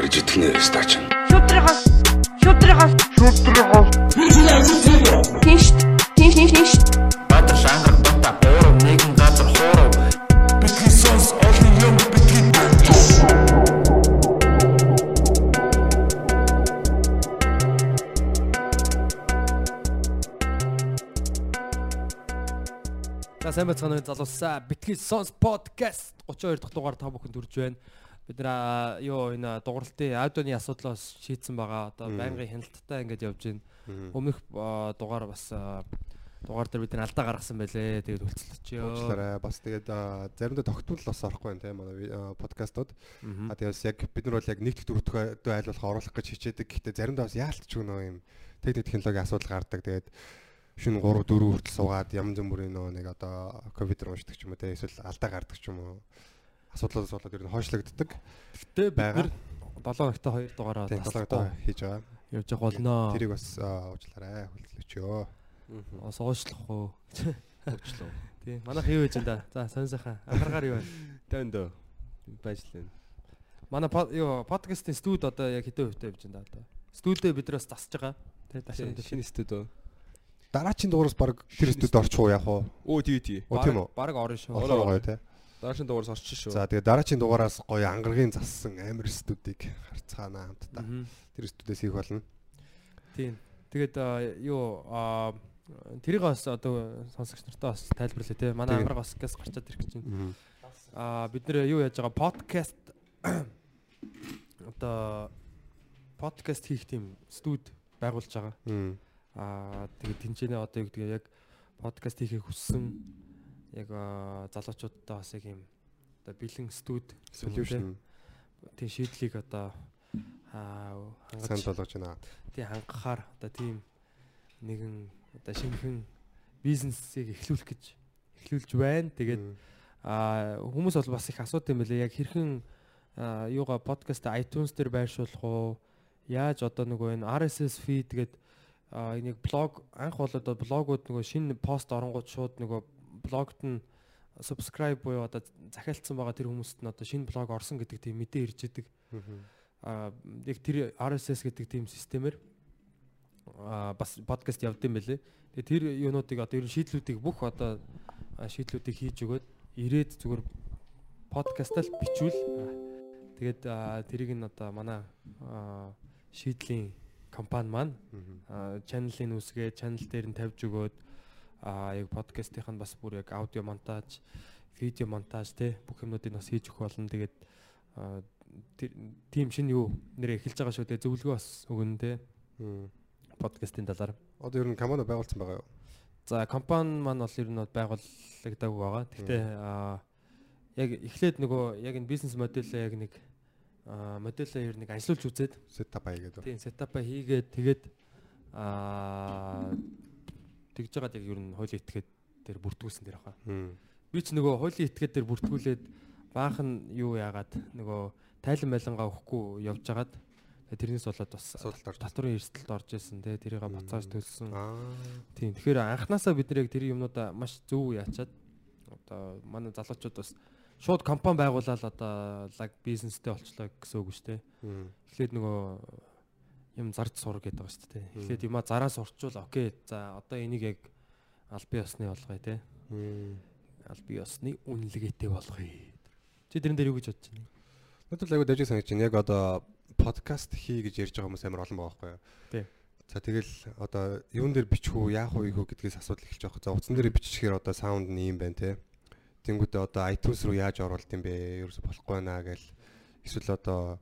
гарч идэх нэ стач. Шудрагаас шудрагаас шудрагаас Тинш тинш тинш тинш Баатар шангар бата гурав нэгэн газар хуурав. Бидний сонс олон юм бидний За сайн байцгаана залуусаа битгий сонс подкаст 32 дахь дугаар та бүхэнд хүрж байна. Бид нэр юу энэ дугарлалтын аудионы асуудлаас шийдсэн байгаа. Одоо байнгын хяналттай ингэж явж байна. Өмнөх дугаар бас дугаар дээр бид нэр алдаа гаргасан байлээ. Тэгээд үлцэлчихё. уучлаарай. Бас тэгээд заримдаа тогтмол бас орохгүй байна тийм манай а, подкастууд. А тэгээс яг бид нар бол яг нэгт дөрөвдөө айлуулах оруулах гэж хичээдэг. Гэхдээ заримдаа бас яалтч өгнө юм техник технологийн асуудал гардаг. Тэгээд шин 3 4 хүртэл суугаад ям зэмбүрийн нөө нэг одоо компьютер уншдаг ч юм уу те эсвэл алдаа гардаг ч юм уу асуудлаас болоод ер нь хойшлогддог. Гэтэ бид нэр 7 хоногтой 2 дугаараа талаагтаа хийж байгаа. явж байгаа болно. Тэрийг бас уучлаарай. Хүлээлгөөчөө. Бас уушлах уу. Уучлаа. Тийм. Манайх юу хийж энэ да. За сонь сайхан. Анхааргаар юу байна? Тэнд байж лээ. Манай юу подкастын студ одоо яг хэдэн хувьтай явж байна да одоо. Студээ бид нараас тасж байгаа. Тэ дашин Шинэ студио. Дараагийн дугаараас баг тэр студид орчих уу яг уу? Оо тий тий. Оо тийм үү? Бараг орно шүү. Ороо гоё те. Дараагийн дугаараас орчих шүү. За тэгээ дараагийн дугаараас гоё ангаргийн зассан амир студийг харцгаана хамтдаа. Тэр студиэс хийх болно. Тийм. Тэгээд юу а тэрийг бас одоо сонсогч нартаа бас тайлбарлая те. Манай амраг бас гэс гарчаад ирэх гэж байна. А бид нэр юу яаж байгаа подкаст одоо подкаст хийх тийм студ байгуулж байгаа. Аа тэгээд тэнцэнэ одоо юу гэдэг яг подкаст хийхийг хүссэн яг залуучуудтай бас яг юм одоо бэлэн студ Solution тийм шийдлийг одоо аа санд хангаж болгож байна. тийм хангахаар одоо тийм нэгэн одоо шинэхэн бизнесийг эхлүүлэх гэж эхлүүлж байна. Тэгээд хүмүүс бол бас их асуудаг юм байлээ. Яг хэрхэн аа, юугаа подкаст iTunes дээр байршуулах уу? Яаж одоо нөгөө энэ RSS feed гэдэг энийг блог анх бол одоо блогууд нөгөө шинэ пост оронгууд шууд нөгөө блогт нь subscribe буюу одоо захиалцсан байгаа тэр хүмүүст нь одоо шинэ блог орсон гэдэг тийм мэдээ ирж идэг. Аа яг тэр RSS гэдэг тийм системээр аа бас подкаст явд юм байлээ. Тэгээ тэр юунуудыг одоо ер нь шийдлүүдийг бүх одоо шийдлүүдийг хийж өгөөд ирээд зүгээр подкастаа л бичвэл тэгээд тэрийг нь одоо манай шийдлийн компани маань чаналын үсгээ чанал дээр нь тавьж өгөөд аа яг подкастынх нь бас бүр яг аудио монтаж, видео монтаж те бүх юмнуудыг бас хийж өгөх болно. Тэгээд тим шинэ юу нэрээ эхэлж байгаа шүү дээ. Зөвлөгөө бас өгнө Мм. подкастын талаар. Одоо ер нь команд байгуулсан байгаа юу? За компани маань бол ер нь байгуулагдаагүй байгаа. Гэхдээ аа яг эхлээд нөгөө яг энэ бизнес модельээ яг нэг модельээ ер нэг ажиллуулж үзээд Setup гэдэг. тийм сетапа хийгээд тэгээд аа тэгж жагаад яг ер нь хуулийн этгээд тэр бүртгүүлсэн дэр хаа. Мм. Би ч нөгөө хуулийн этгээд тэр бүртгүүлээд баахан юу яагаад нөгөө тайлан байлангаа өгөхгүй явж жагаад тэрнээс болоод бас татврын эрсдэлд орж исэн те тэрийг бацааж төлсөн. Тийм. Тэгэхээр анханасаа бид нэр яг тэр юмнуудаа маш зөв яачаад одоо манай залуучууд бас шууд компани байгуулаад одоо лаг бизнестэй болчлоо гэсэн үг шүү дээ. Эхлээд нөгөө юм зарж сур гэдэг байгаа шүү дээ. Эхлээд юма зараа сурчвал окей. За одоо энийг яг аль бие осны болгоё те. Бие осны үнэлгээтэй болгоё. Чи тэрэн дээр юу гэж бодож байна? Надад л аягүй дажиг санагдаж байна. Яг одоо подкаст хий гэж ярьж байгаа хүмүүс амар олон байгаа байхгүй юу? Тий. За тэгэл одоо юун дээр бичих үү, яах вэ хөө гэдгээс асуудал эхэлж байгаа. За утсан дээр бичихээр одоо саунд нь юм байна те. Тэнгүүтээ одоо iTunes руу яаж оруулт юм бэ? Ерөөсө болохгүй байна гэл. Эсвэл одоо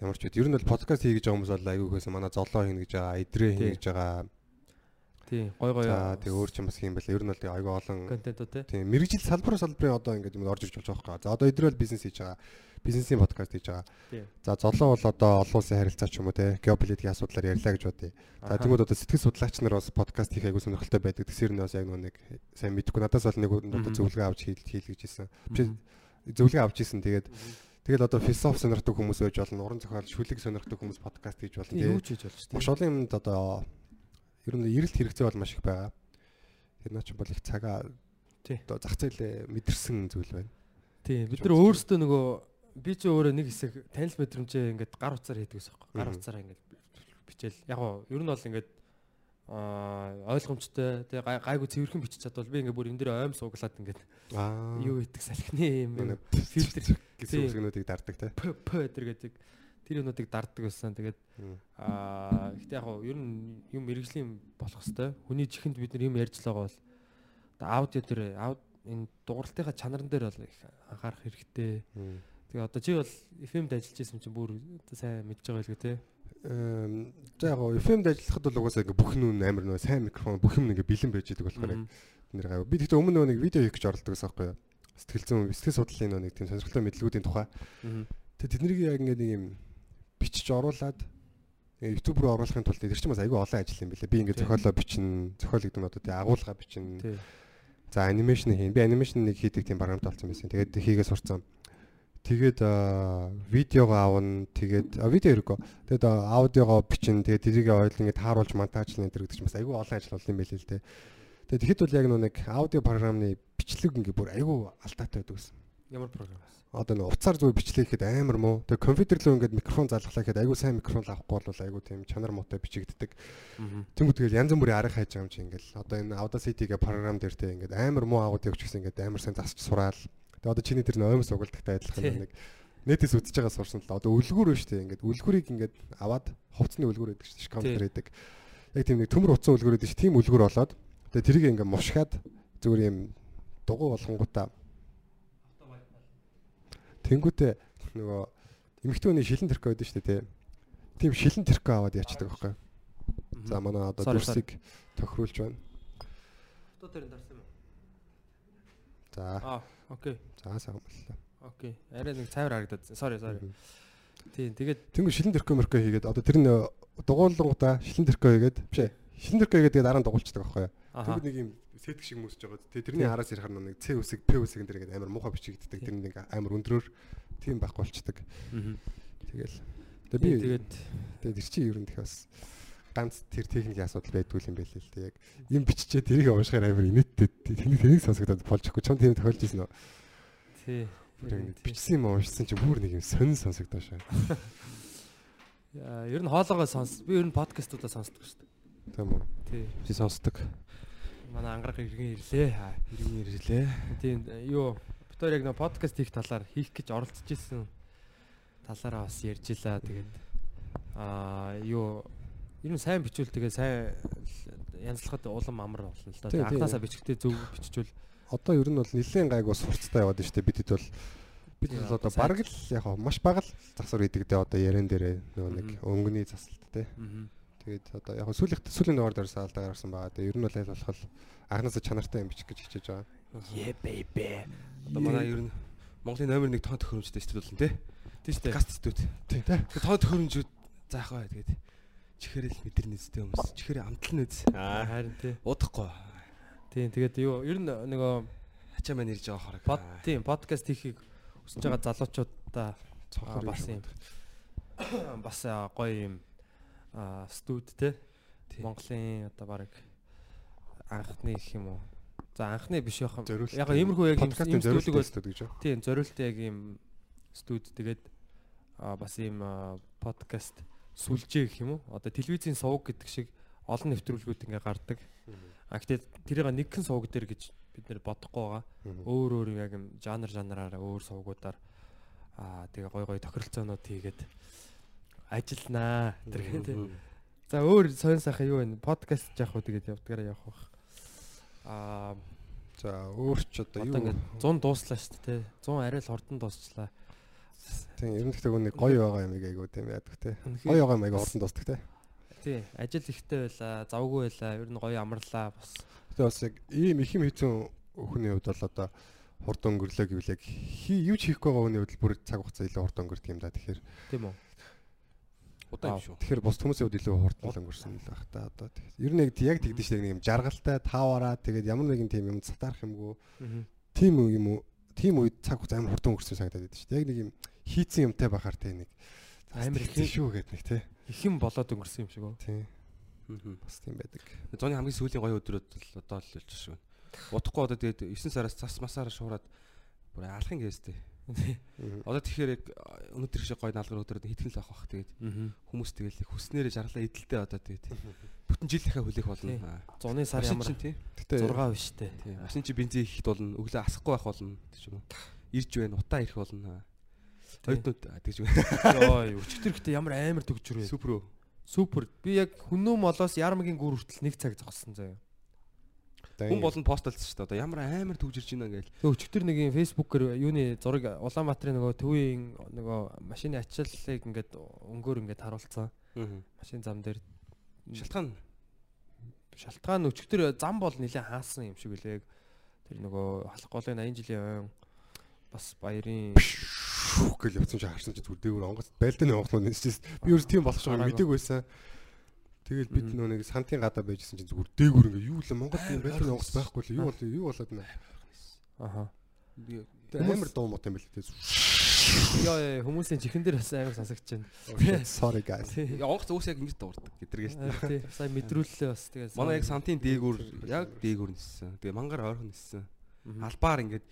ямар ч үед ер нь бол подкаст хий гэж байгаа хүмүүс бол аягүй хөөсөн манай золоо хийнэ гэж байгаа, идрээ хийнэ Тий. гэж байгаа. Тийм. Гой гой. За тэг өөр ч юм бас хийм байла. Ер нь бол тэг аягүй олон контентууд те. Тийм мэрэгжил салбар салбарын одоо ингээд юм орж ирж болж байгаа байхгүй. За одоо идрэл бизнес хийж байгаа. Бизнесийн подкаст хийж байгаа. За золоо бол одоо олон улсын харилцаа ч юм уу те геополитикийн асуудлаар ярьлаа гэж бодъё. За тэгмүүд одоо сэтгэл судлаач нар бас подкаст хийх аягүй сонирхолтой байдаг. Тэсэр нь бас яг нэг сайн мэдгүй надаас бол нэг одоо зөвлөгөө авч хийл гэж хэлсэн. Зөвлөгөө авч ийсэн. Тэгээд тэгэл одоо философи сонирхдаг хүмүүс байж болно. Уран зохиол шүлэг сонирхдаг хүмүүс подкаст хийж болно. Тийм юу ч хийж болж шүү маш олон юмд одоо ер нь эрэлт хэрэгцээ бол маш их байгаа. Тэр наа ч бол их цагаа Тий. одоо зах зээлээ мэдэрсэн зүйл байна. Тийм. Бид нар өөрсдөө нөгөө би ч өөрөө нэг хэсэг танил мэдрэмжээ ингээд гар утсаар хийдэг гэсэн юм. Гар Мгм. утсаараа ингээд бичээл. Яг гоо ер нь бол ингээд ойлгомжтой гай- гайгүй цэвэрхэн бичиж чадвал би ингээд бүр энэ дээр ойм сууглаад ингээд Аа. юу идэх салхины юм фильтр гэсэн тий. үгнүүдийг дарддаг те. п п гэдэг тэр юмнуудыг дарддаг байсан. Тэгээд аа гэхдээ яг гоо ер нь юм мэрэгжлийн болох хэвээр. Хүний чихэнд бид нар юм ярьж байгаа бол аудио дээр ауд энэ дууралтынхаа чанарн дээр бол их анхаарах хэрэгтэй. Тэгээ одоо чи бол FM-д ажиллаж исэн чинь бүр сайн мэдж байгаа гэ те. За яг FM-д ажиллахад бол угаасаа ингээ бүх нүн амар нөө сайн микрофон бүх юм ингээ бэлэн байж идэг болохоор нэр гав. Би тэгтээ өмнө нэг видео хийх гэж оролдог гэсэн байхгүй юу? Сэтгэл зүйн сэтгэл судлалын нэг тийм сонирхолтой мэдлгүүдийн тухай. Тэгээ тэднийг яг ингээ нэг юм бичиж оруулаад YouTube руу оруулахын тулд тэр чинь бас айгүй олон ажил юм билээ. Би ингээ Тийм. зохиолоо бичнэ, зохиол гэдэг нь одоо тий агуулга бичнэ. За анимашн хийн. Би анимашн нэг хийдэг тийм програмд болсон байсан. Тэгээд хийгээ сурцсан. Тэгээд аа, видеогоо авна. Тэгээд видео хэрэггүй. Тэгээд аа, аудиогоо бичнэ. Тэгээд тэрийг ойл ингээд тааруулж монтажлна энэ гэдэг чинь бас айгүй олон ажил болно юм байл л дээ. Тэгээд тэгэхэд бол яг нэг аудио програмны бичлэг ингээд бүр айгүй алдаатай байдаг гэсэн. Ямар програм? Одоо нэг уцаар зүгээр бичлэг хийхэд амар муу. Тэгээд компьютер руу ингээд микрофон залглаа гэхэд айгүй сайн микрофон авахгүй бол айгүй тийм чанар муутай бичигддэг. Тэнгүү тэгэл янз бүрийн арга хайж байгаа юм чи ингээл одоо энэ Audacity гэх програм дээр те ингээд амар муу аудио өгч гэсэн ингээд амар сайн засч сураал. Тэгээ одоо чиний тэр нөөмс угалтагтай адилхан нэг нэтээс үзэж байгаа сурсан л да. одоо үлгүүр шүү дээ ингээд үлгүүрийг ингээд аваад хувцсны үлгүүр гэдэг шүү дээ дээр байдаг. Яг тийм нэг төмөр утсан үлгүүр гэдэг чинь тийм үлгүүр болоод тэгээ тэрийг ингээд мушгаад зүгээр юм дугуй болгонгуудаа Тэнгүүтээ нөгөө эмэгтэй хүний шилэн тэрхүү байдаг шүү дээ. Тийм шилэн тэрхүү аваад ячдаг байхгүй. За манай одоо дүрсийг тохируулж байна. Одоо тэр дарсан юм. За Аа, окей. за сайн боллоо. Окей. Арай нэг цайвар харагдаад. Sorry, sorry. Тийм, тэгээд Тэнгүү шилэн тэрхүү мөрхөө хийгээд одоо тэр нь дугуулгуудаа шилэн тэрхүү хийгээд биш ээ. Шилэн тэрхүү хийгээд тэгээд дараа нь дугуулцдаг байхгүй. аха. Тэнгүүд нэг юм сэтг шиг мөсөж байгаа. Тэгээ тэрний араас ярих нь нэг Ц үсэг, П үсэг энэ ингээд амар муухай бичигддэг. Тэр нэг амар өндрөөр тийм байхгүй болчдөг. Мгм. Тэгэл. Тэгээ би тэгээд тэгээд тэр чинь ер нь бас ганц тэр техникийн асуудал байдгүй юм байл л дээ. Яг юм биччихээ тэрийг уушгаар амар инээдтэй. Тэнийг тэрийг сонсогдоод болж ихгүй. Чам тийм тохиолж ирсэн үү? тий. Бичсэн юм уушсан чинь бүр нэг юм сонин сонсогдоо шээ. Ер нь хоолоогоо сонс. Би ер нь подкастуудаа сонсдог шүү дээ. Тийм үү? Тий. Би сонсдог. Манай ангарах иргэн ирлээ. Иргэн ирлээ. Тийм юу битээр яг нэг подкаст хийх талаар хийх гэж оролцож исэн талаараа бас ярьж илаа тэгээд аа юу ер нь сайн бичвэл тэгээ сайн янзлахад улам амар болно л да. Анханасаа бичгтээ зөв биччихвэл Одоо ер нь бол нэлээд гайгүй сурцтай яваад штэ бидэд бол бид Тий, бол одоо одоо бараг л яг хаа маш бага л засвар идэг дээ одоо ярен дээрээ нөгөө нэг өнгөний засалт те. Тэгээд одоо яг сүүлийн сүүлийн дугаар дээр саалдаа гарсан байгаа. Тэгээ ер нь бол аль болох анханасаа чанартай юм бичих гэж хичээж байгаа. Yeah baby. Одоо манай ер нь Монголын номер 1 тоон төхөөрөмжтэй студид болно те. Тийм шүү дээ. Подкаст студид. Тийм те. Тоон төхөөрөмжүүд заах бай тэгээд чихэрэл мэдэрнэзтэй хүмүүс. Чихэрээ амтлан үз. Аа. Харин тий. Удахгүй. Тийм тэгээд юу ер нь нөгөө Хачаа маань ирж байгаа хорог. под тийм подкаст хийхийг хүсэж байгаа залуучуудаа Цонхоор бас юм бас гоё юм студ те. Монголын одоо баг анхны гэх юм уу за анхны биш яах юм яг иймэрхүү яг юм студиг бол гэж. тийм зориултаа яг юм студ тэгээд бас ийм подкаст сүлжээ гэх юм уу одоо телевизийн сувг гэдэг шиг олон нэвтрүүлгүүд ингээ гардаг а гэтээ тэрийг нэгэн сувг дээр гэж бид нэр бодохгүй байгаа өөр өөр яг юм жанр жанраараа өөр сувгуудаар аа тэгээ гой гой тохиролцоонууд хийгээд ажилланаа тэр гэх тийм. За өөр сонир сайхан юу вэ? Подкаст яах вэ тэгээд явдгаараа явах бах. Аа За өөрч одоо одоо юу ингээд 100 дууслаа шүү дээ. 100 арай л хурдан дуусчлаа. Тийм ер нь гэхдээ нэг гоё байгаа юм айгуу тийм яадаг те. Гоё байгаа юм айгуу хурдан дуустдаг те. Тий, ажил ихтэй байла, завгүй байла, ер нь гоё амарлаа бас. Тэгээ бас яг ийм их юм хийцэн хүний хувьд бол одоо хурдан өнгөрлөө гэвэл яг юу ч хийхгүй байгаа хүний хувьд бүр цаг хугацаа илүү хурдан өнгөрдөг юм да. Тэгэхээр Тийм үү? Удаан юм шүү. тэгэхээр бус хүмүүсийн хувьд илүү хурдан л өнгөрсөн л байх та одоо. тэгэхээр Ер нь яг яг тэгдэж шиг нэг юм жаргалтай таавараа тэгээд ямар нэгэн тийм юм сатаарах юмгүй тийм юм уу тийм үед цаг хугацаа амар хурдан өнгөрсөн санагдаад байдаг шүү дээ. Яг нэг юм хийцэн юмтай байхаар те нэг Амар их их шүү гэдэг нэг те. их юм болоод өнгөрсөн юм шиг үү? Тийм Аа. бас тийм байдаг. Зоны хамгийн сүүлийн гоё өдрүүд л одоо л болж шүү. Удахгүй одоо тэгээд 9 сараас цас масаараа шуураад бүр алхын гээстэй. Одоо тэгэхээр яг өнөөдөр шиг гой наалгар өдрөд хитгэн л авах бах тэгээд хүмүүс тэгэл их хүснээрээ жаргалаа эдэлтэй одоо тэгээд бүтэн жил дахиад хүлээх болно. Зуны сар ямар тий. 6 биш? Тий. Машин чи бензин ихэт болно, өглөө асахгүй байх болно гэж юм уу. Ирж байна, утаа ирэх болно. Хоёрдууд тэгж байна. Йой, өчтөр ихтэй ямар амар төгжрөө. Супер үү. Супер. Би яг хүннүү молоос ярмгийн гүр хүртэл нэг цаг зогссон заяа. Хүн болон постолсон шүү дээ. Одоо ямар амар төгжирж байна гээл. Өчтөр нэг юм фэйсбүүкээр юуны зураг Улаанбаатарын нөгөө төвийн нөгөө машины ачааллыг ингээд өнгөөр ингээд харуулсан. Машин зам дээр Шалтгаан шалтгаан өчтөр зам бол нэлээд хаасан юм шиг үлээ. Тэр нөгөө халах голын 80 жилийн ойн бас баярын гэл явцсан чи харсан чи зүр дээгүүр онгоц байлдааны онгоц нь нэсчээс би өөр тийм болох шиг мэдээг байсан. Тэгэл бид нөө нэг сантын гадаа байжсэн чи зүгээр дээгүүр ингээ юу л Монгол тийм байлдааны онгоц байхгүй л юу бол юу болоод байна. аха. Тэгээ амар дуу мот юм байл тээ. Яа яа хүмүүсийн чихэн дээр бас амар сонсогдож байна. Sorry guys. Онгоц уус яг ингэж дуурдаг гэдэргээ шүү дээ. Тий. Сая мэдрүүллээ бас тэгээ. Манай яг сантын дээгүүр яг дээгүүр ниссэн. Тэгээ мангар ойрхон ниссэн. Албаар ингээд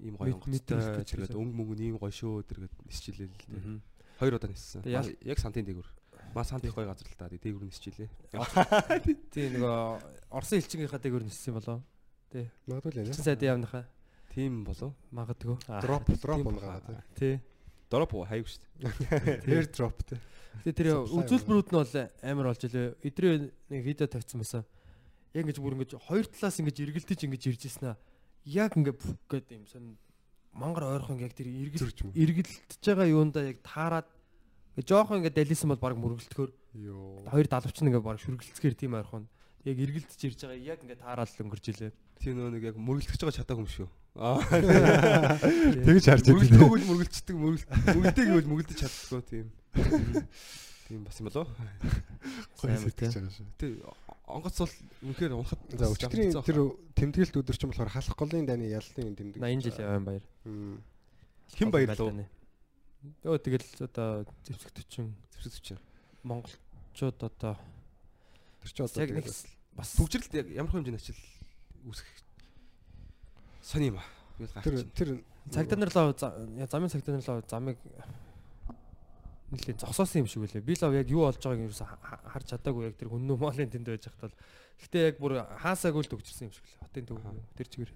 ийм гоё онгоцтой тэргээд байсан. өнгө мөнгө ийм гоё шөө тэргээд нисчихлээ л дээ. Хоёр удаа ниссэн. Яг сантын дээгүүр. Маа сант их гоё газар л та. Дээгүүр нисчихлээ. Тий нөгөө Орсын элчингийнхаа дээгүүр ниссэн болоо. Магадгүй л Чин яа. сайд явныхаа Тийм болов. магадгүй. Drop Тийм унгаа тий. Тий. Дроп уу хайв шүү дээ. Air drop тий. Тэгээ тэр үзүүлбэрүүд нь бол амар болж илээ. Эдрээ нэг видео тавьсан байсан. Яг ингэж бүр ингэж хоёр талаас ингэж эргэлдэж ингэж ирж ирсэн аа. Яг ингэ бүх гэдэг юм сон мангар ойрхон яг тэр эргэл эргэлдэж байгаа юундаа яг таарад ингээ жоохон ингээ далисан бол баг мөргөлтгөр Йоо. хоёр далавч нь ингээ баг шүргэлцгээр тийм ойрхон яг эргэлдэж ирж байгаа яг ингээ таараад л өнгөрч илээ. Тийм нөө нэг яг мөргөлдөх байгаа чадаагүй юм шүү. Аа. Тэгж харж Мөргөлдөөг л мөргөлдчихдэг мөргөл мөргөлдөг гэвэл мөргөлдөж чаддгүй тийм. Тийм бас юм болоо. Амар тий. байгаа шүү. Тэ онгоц бол үнэхээр унахад За өчтөрийн тэр тэмдэглэлт өдөр чинь болохоор халах голын дайны яллын тэмдэг. 80 жилийн ойн баяр. Хэн баярлав? Өө тэгэл одоо зэвсэгтчин Зэвсэг чинь. монголчууд одоо Тэр чи одоо яг бас Төгжрэлт яг ямар хэмжээний ачаал үүсэх сони юм аа. Тэр тэр Цагдаа нар лав замын цагдаа нар лав замыг нэлээд зогсоосон юм шиг үлээ. Би лав яг юу болж байгааг юу харж чадаагүй яг тэр хүннүү моолын тэнд байж хахтал. Гэхдээ яг бүр хаасаагүй л төгжирсэн юм шиг лээ. Хотын төв тэр чигээр.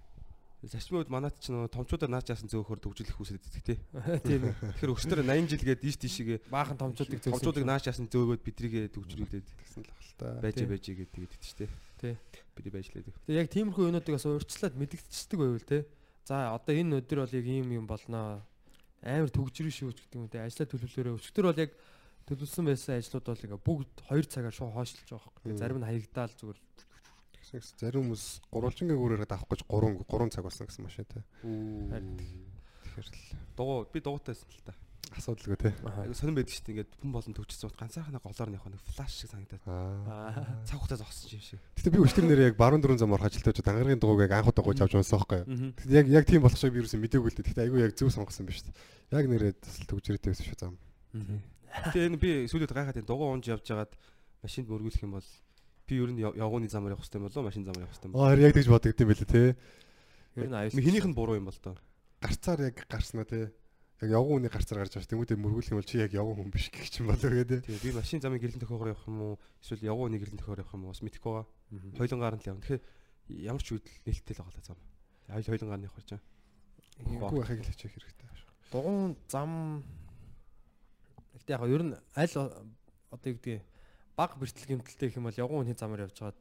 Зарчмын үед манайд ч нөө томчуудаар наач яасан зөөхөр төгжүүлэх үүсэж идэх тий. Тийм. Тэгэхээр өчтөр 80 жилгээд ийш тийшээгээ Баахан томчуудыг зөөсөн. томчуудыг наач яасан зөөгөөд бидрийгээ төгжүүлээд гэсэн л ахalta. байж Тий. байж гэдэг ч тий. Тий. Бидний байжлаад. Тэгээ яг тиймэрхүү юмнуудыг бас урьдчилаад мэдэгдчихдэг байвал те. За одоо энэ өдөр бол яг ийм юм болноо. Амар төгжрөн шүү ч гэдэг юм те. Ажлаа төлөвлөрөө. Өчтөр бол яг төлөвлөсөн байсан ажлууд бол ингээ бүгд 2 цагаар шууд хойшлж байгаа хөөх. Зарим нь хаягдаал зүгээр Гэсэн зарим хүмүүс гурвалжингийн гүрээрээ авах гэж 3 3 цаг болсон гэсэн машин тий. Харин. Тэгэхээр л Дугуй би дугуйтайсэн л та. Асуудалгүй тий. Айгу сонирн байдаг шүү дээ. Ингээд хүн болон төгжсөн бот ганцаархнаа голоор нь явах нэг флаш шиг санагдаад. Аа. Цаг хугацаа зогссон юм шиг. Гэтэ би өчтөр нэр яг баруун дөрөв замаар хажилтаж дангаргийн дугуйг яг анх удаа гуйж авч унсан байхгүй юу. Гэтэ яг яг тийм болох шиг би юусэн мдэггүй л дээ. Гэтэ айгүй яг зөв сонгосон биш үү. Яг нэрээ тасал төгжрээтэй байсан шүү зам. Тэгээ энэ би сүүлд гайхаад энэ дугуй унж явж хагаад машинд мөргүүлэх юм бол би ер нь яв- явгууны замаар явах хэрэгтэй юм болоо машин замаар явах хэрэгтэй юм. Аа яг тэгж боддог юм байлээ тий. ер нь аюул. Хинийх нь буруу юм бол доо. Гарцаар яг гарснаа тий. Яг явган хүний гарцаар гарч байгаа шүү. Тэнгүүдээ мөргүүлэх юм бол чи яг явган хүн биш гэх юм болоо гэдэг. Тэгээ би машин замын гэрлэн төхөөр явах юм уу? Эсвэл явгууны гэрлэн төхөөр явах юм уу? Бас мэдэхгүй байгаа. Хойлонгаар нь л явна. Тэгэхээр ямар ч үйл нээлттэй л байгаа л зам. Хойл хойлонгаар нь явах гэж байна. Үгүй байхыг л хичээх хэрэгтэй дугуун зам Гэтэ яг ер нь аль одоо юу гэдгийг баг бэртэл гэмтэлтэй гэх юм бол явган хүний замаар явж хагаад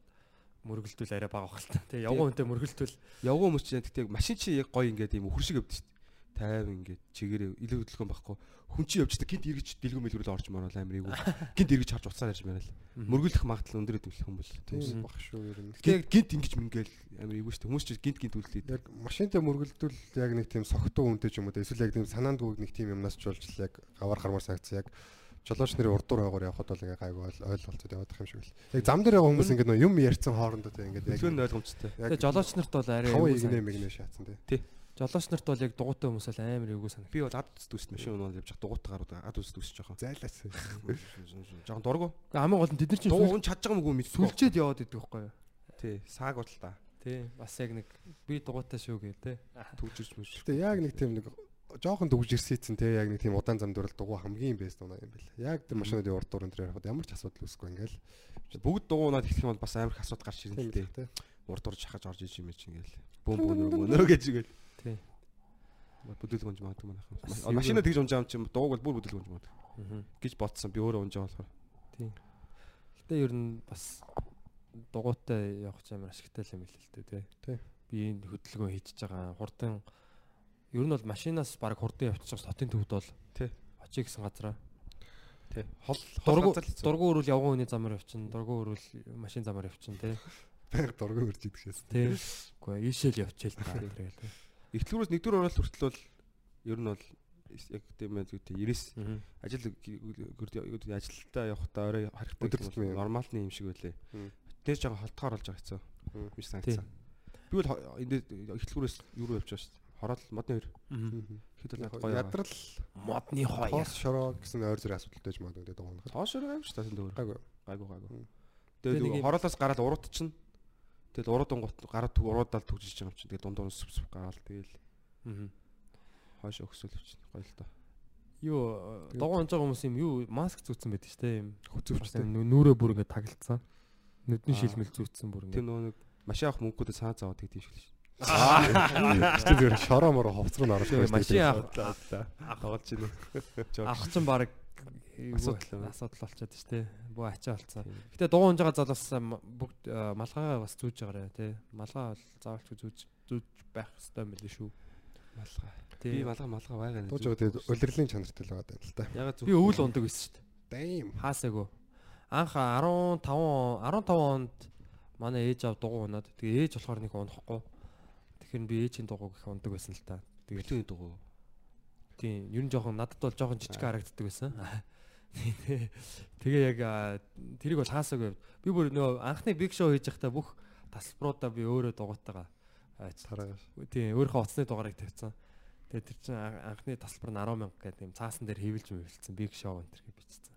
мөргөлдөл арай бага бахал та. Тэгээ явган хүнтэй мөргөлдөл Явгуу хүмүүс чинь гэхдээ машин чи яг гоё ингээд юм өхөр шиг явдсан шүү дээ. Тайван ингээд чигээрээ илүү хөдөлгөөн байхгүй. Хүн чи явж та гинт эргэж дэлгүү мэлгүүл орж марвал амар ийгүү. Гинт эргэж харж уцаар ярьж марвал. Мөргөлөх магадлал өндөр өдөлөх юм бол. Тийм бах шүү ер нь. Гэтэ гинт ингэж мингээл амар ийгүү шүү. Хүмүүс чи гинт гинт үлдээд. Яг машинтай мөргөлдөл яг нэг тийм согтуу үнтэй ч юм уу эсвэл яг тийм санаандгүй нэг тийм юмнаас ч болж л яг аваар гармаар сагцсан яг жолооч нарын урдуур байгуур явхад бол яг гайгүй ойлголцоод явах юм шиг л. Яг зам дээр байгаа хүмүүс ингээд нөө юм ярьсан хоорондоо тийм ингээд яг Зөвхөн ойлгомжтой. Тэгээ жолооч нарт бол арай хаваа эвгүй игнэ мэгнэ шаацсан тий. Жолооч нарт бол яг дугуйтай хүмүүс бол амар эвгүй санаг. Би бол ад үст машин унаад явж хад дугуйтай гарууд ад үст үст жоохон. Зайлаас. Жоохон дургу. Хамгийн гол нь тэд нар чинь Дугуй сүл- ун чадж байгаа мгүй мэд. сүлжээд яваад идэг байхгүй юу? Тий, сааг бол та. Тий. Бас яг нэг би дугуйтай шүү гээ тий. Төгжирч мүж. Гэтэ яг нэг тийм нэг жоохон дүгж ирсэн эцэн те яг нэг тийм удаан зам дөрөл дугуй хамгийн бэст унаа юм байна. Яг тэр машинуудын урд дуран дээр явахад ямар ч асуудал үүсэхгүй ингээл. бүгд дугуунаад эхлэх юм бол бас амар их асуудал гарч ирнэ л дээ. л. Урд урд шахаж орж иж юм чинь ингээл. Бөм бөөнөр мөнөө гэж ингээл. Тий. Бүдүүлэг унж магадгүй манайх. Юм. Машина тэгж унж байгаа юм чинь дууг бол бүр бүдүүлэг унж магадгүй Аа. гэж бодсон. Би өөрөө унж байгаа болохоор. Гэтэ ер нь бас дугуйтай явах ч амар ашигтай юм л л дээ тий. Тий. Би энэ хөдөлгөөн хийж байгаа хурдан ер нь бол машинаас баг хурдан явчихсан хотын төвд бол Тий. очие гэсэн газараа Тий. Хол дургу газар л хэцүү. дургу өрүүл явган хүний замаар явчихна дургу өрүүл машин замаар явчихна тий. Баяр дургу өрж идэх шээс. Тий. Үгүй ийшээл явчихъя л та тэргээл тий. Эхлүүрээс нэгдүгээр оролт хүртэл бол ер нь бол яг тийм ээ зүгтээ 90 Аа. ажил гүрд ажилдаа явахдаа орой бол нормалны юм шиг байлээ. Дээж жоохон холтохоор болж байгаа. Мм. Биш санагцсан. Би бол энд эхлэлгүүрээс юу руу явж байгаа шүү дээ. Хороол модны хоёр. Хэд бол гоё. Ядрал Модны хоёр. тоос шороо гэсэн ойр зэрэг асуудалтай байж магадгүй те дугуй. Тоос шороо юм шүү дээ. Гайгүй. Гайгүй гайгүй. Тэгээд хороолоос гараад урууд чинь Тэгэл урууд онгот гараад түг уруудаал түгжиж байгаа юм чинь. Тэгээд дундуур нь сүп сүп гараал тэгэл Аа. хойш өгсөөл өвчин. Гоё л доо. Юу дугуй унж байгаа хүмүүс юм юу маск зүүцсэн байдаг шүү дээ юм. Хөцөвчтэй. Нүрээ бүр ингээд тагалцсан. Нүдний шилмэл зүүцсэн бүр Тэр ингээд. нөгөө нэг машин авах мөнгөдөө санаа зовоод тэгдэв шиг л шүү. Чи зүгээр шороо моро ховцроо нарах Тэгээ, машин авах Тоглож байна. авах чинь баг Асуудал асуудал болчиход шүү дээ. Бөө ачаа болцсон. Гэтэ унж байгаа залуус бүгд э, малгайгаа бас зүүж байгаарэ тий. Малгай бол заавалч зүүж зүүж байх хэрэгтэй юм билээ шүү. Малгай. Тий. Би малгай малгай байгаа Дууж байгаа тэгээд улирлын чанартай л байгаа юм л та. Ягаад. Би өвөл ундаг байсан шүү дээ. Дэм. Хаасаагүй. Анх 15 15 онд манай ээж аав дугуй унаад тэгээ ээж болохоор нэг унахгүй. Тэгэхээр би ээжийн дугуй гэх ундаг байсан л та. Тэгээд дугуй. тийм ер нь жоохон надад бол жоохон жижиг харагддаг байсан. Тэгээ яг тэрийг бол хаасаагүй. Би бүр нөө анхны биг шоу хийж байхдаа бүх тасалбаруудаа би өөрөө дугуйтайгаа Тараа. тийм өөрийнхөө утасны дугаарыг тавьсан. Тэгээ тэр чинь ан- анхны тасалбар нь 10 мянга гэдэг юм цаасан дээр хэвлж мөвлцсэн биг шоу энэ гэж бичсэн.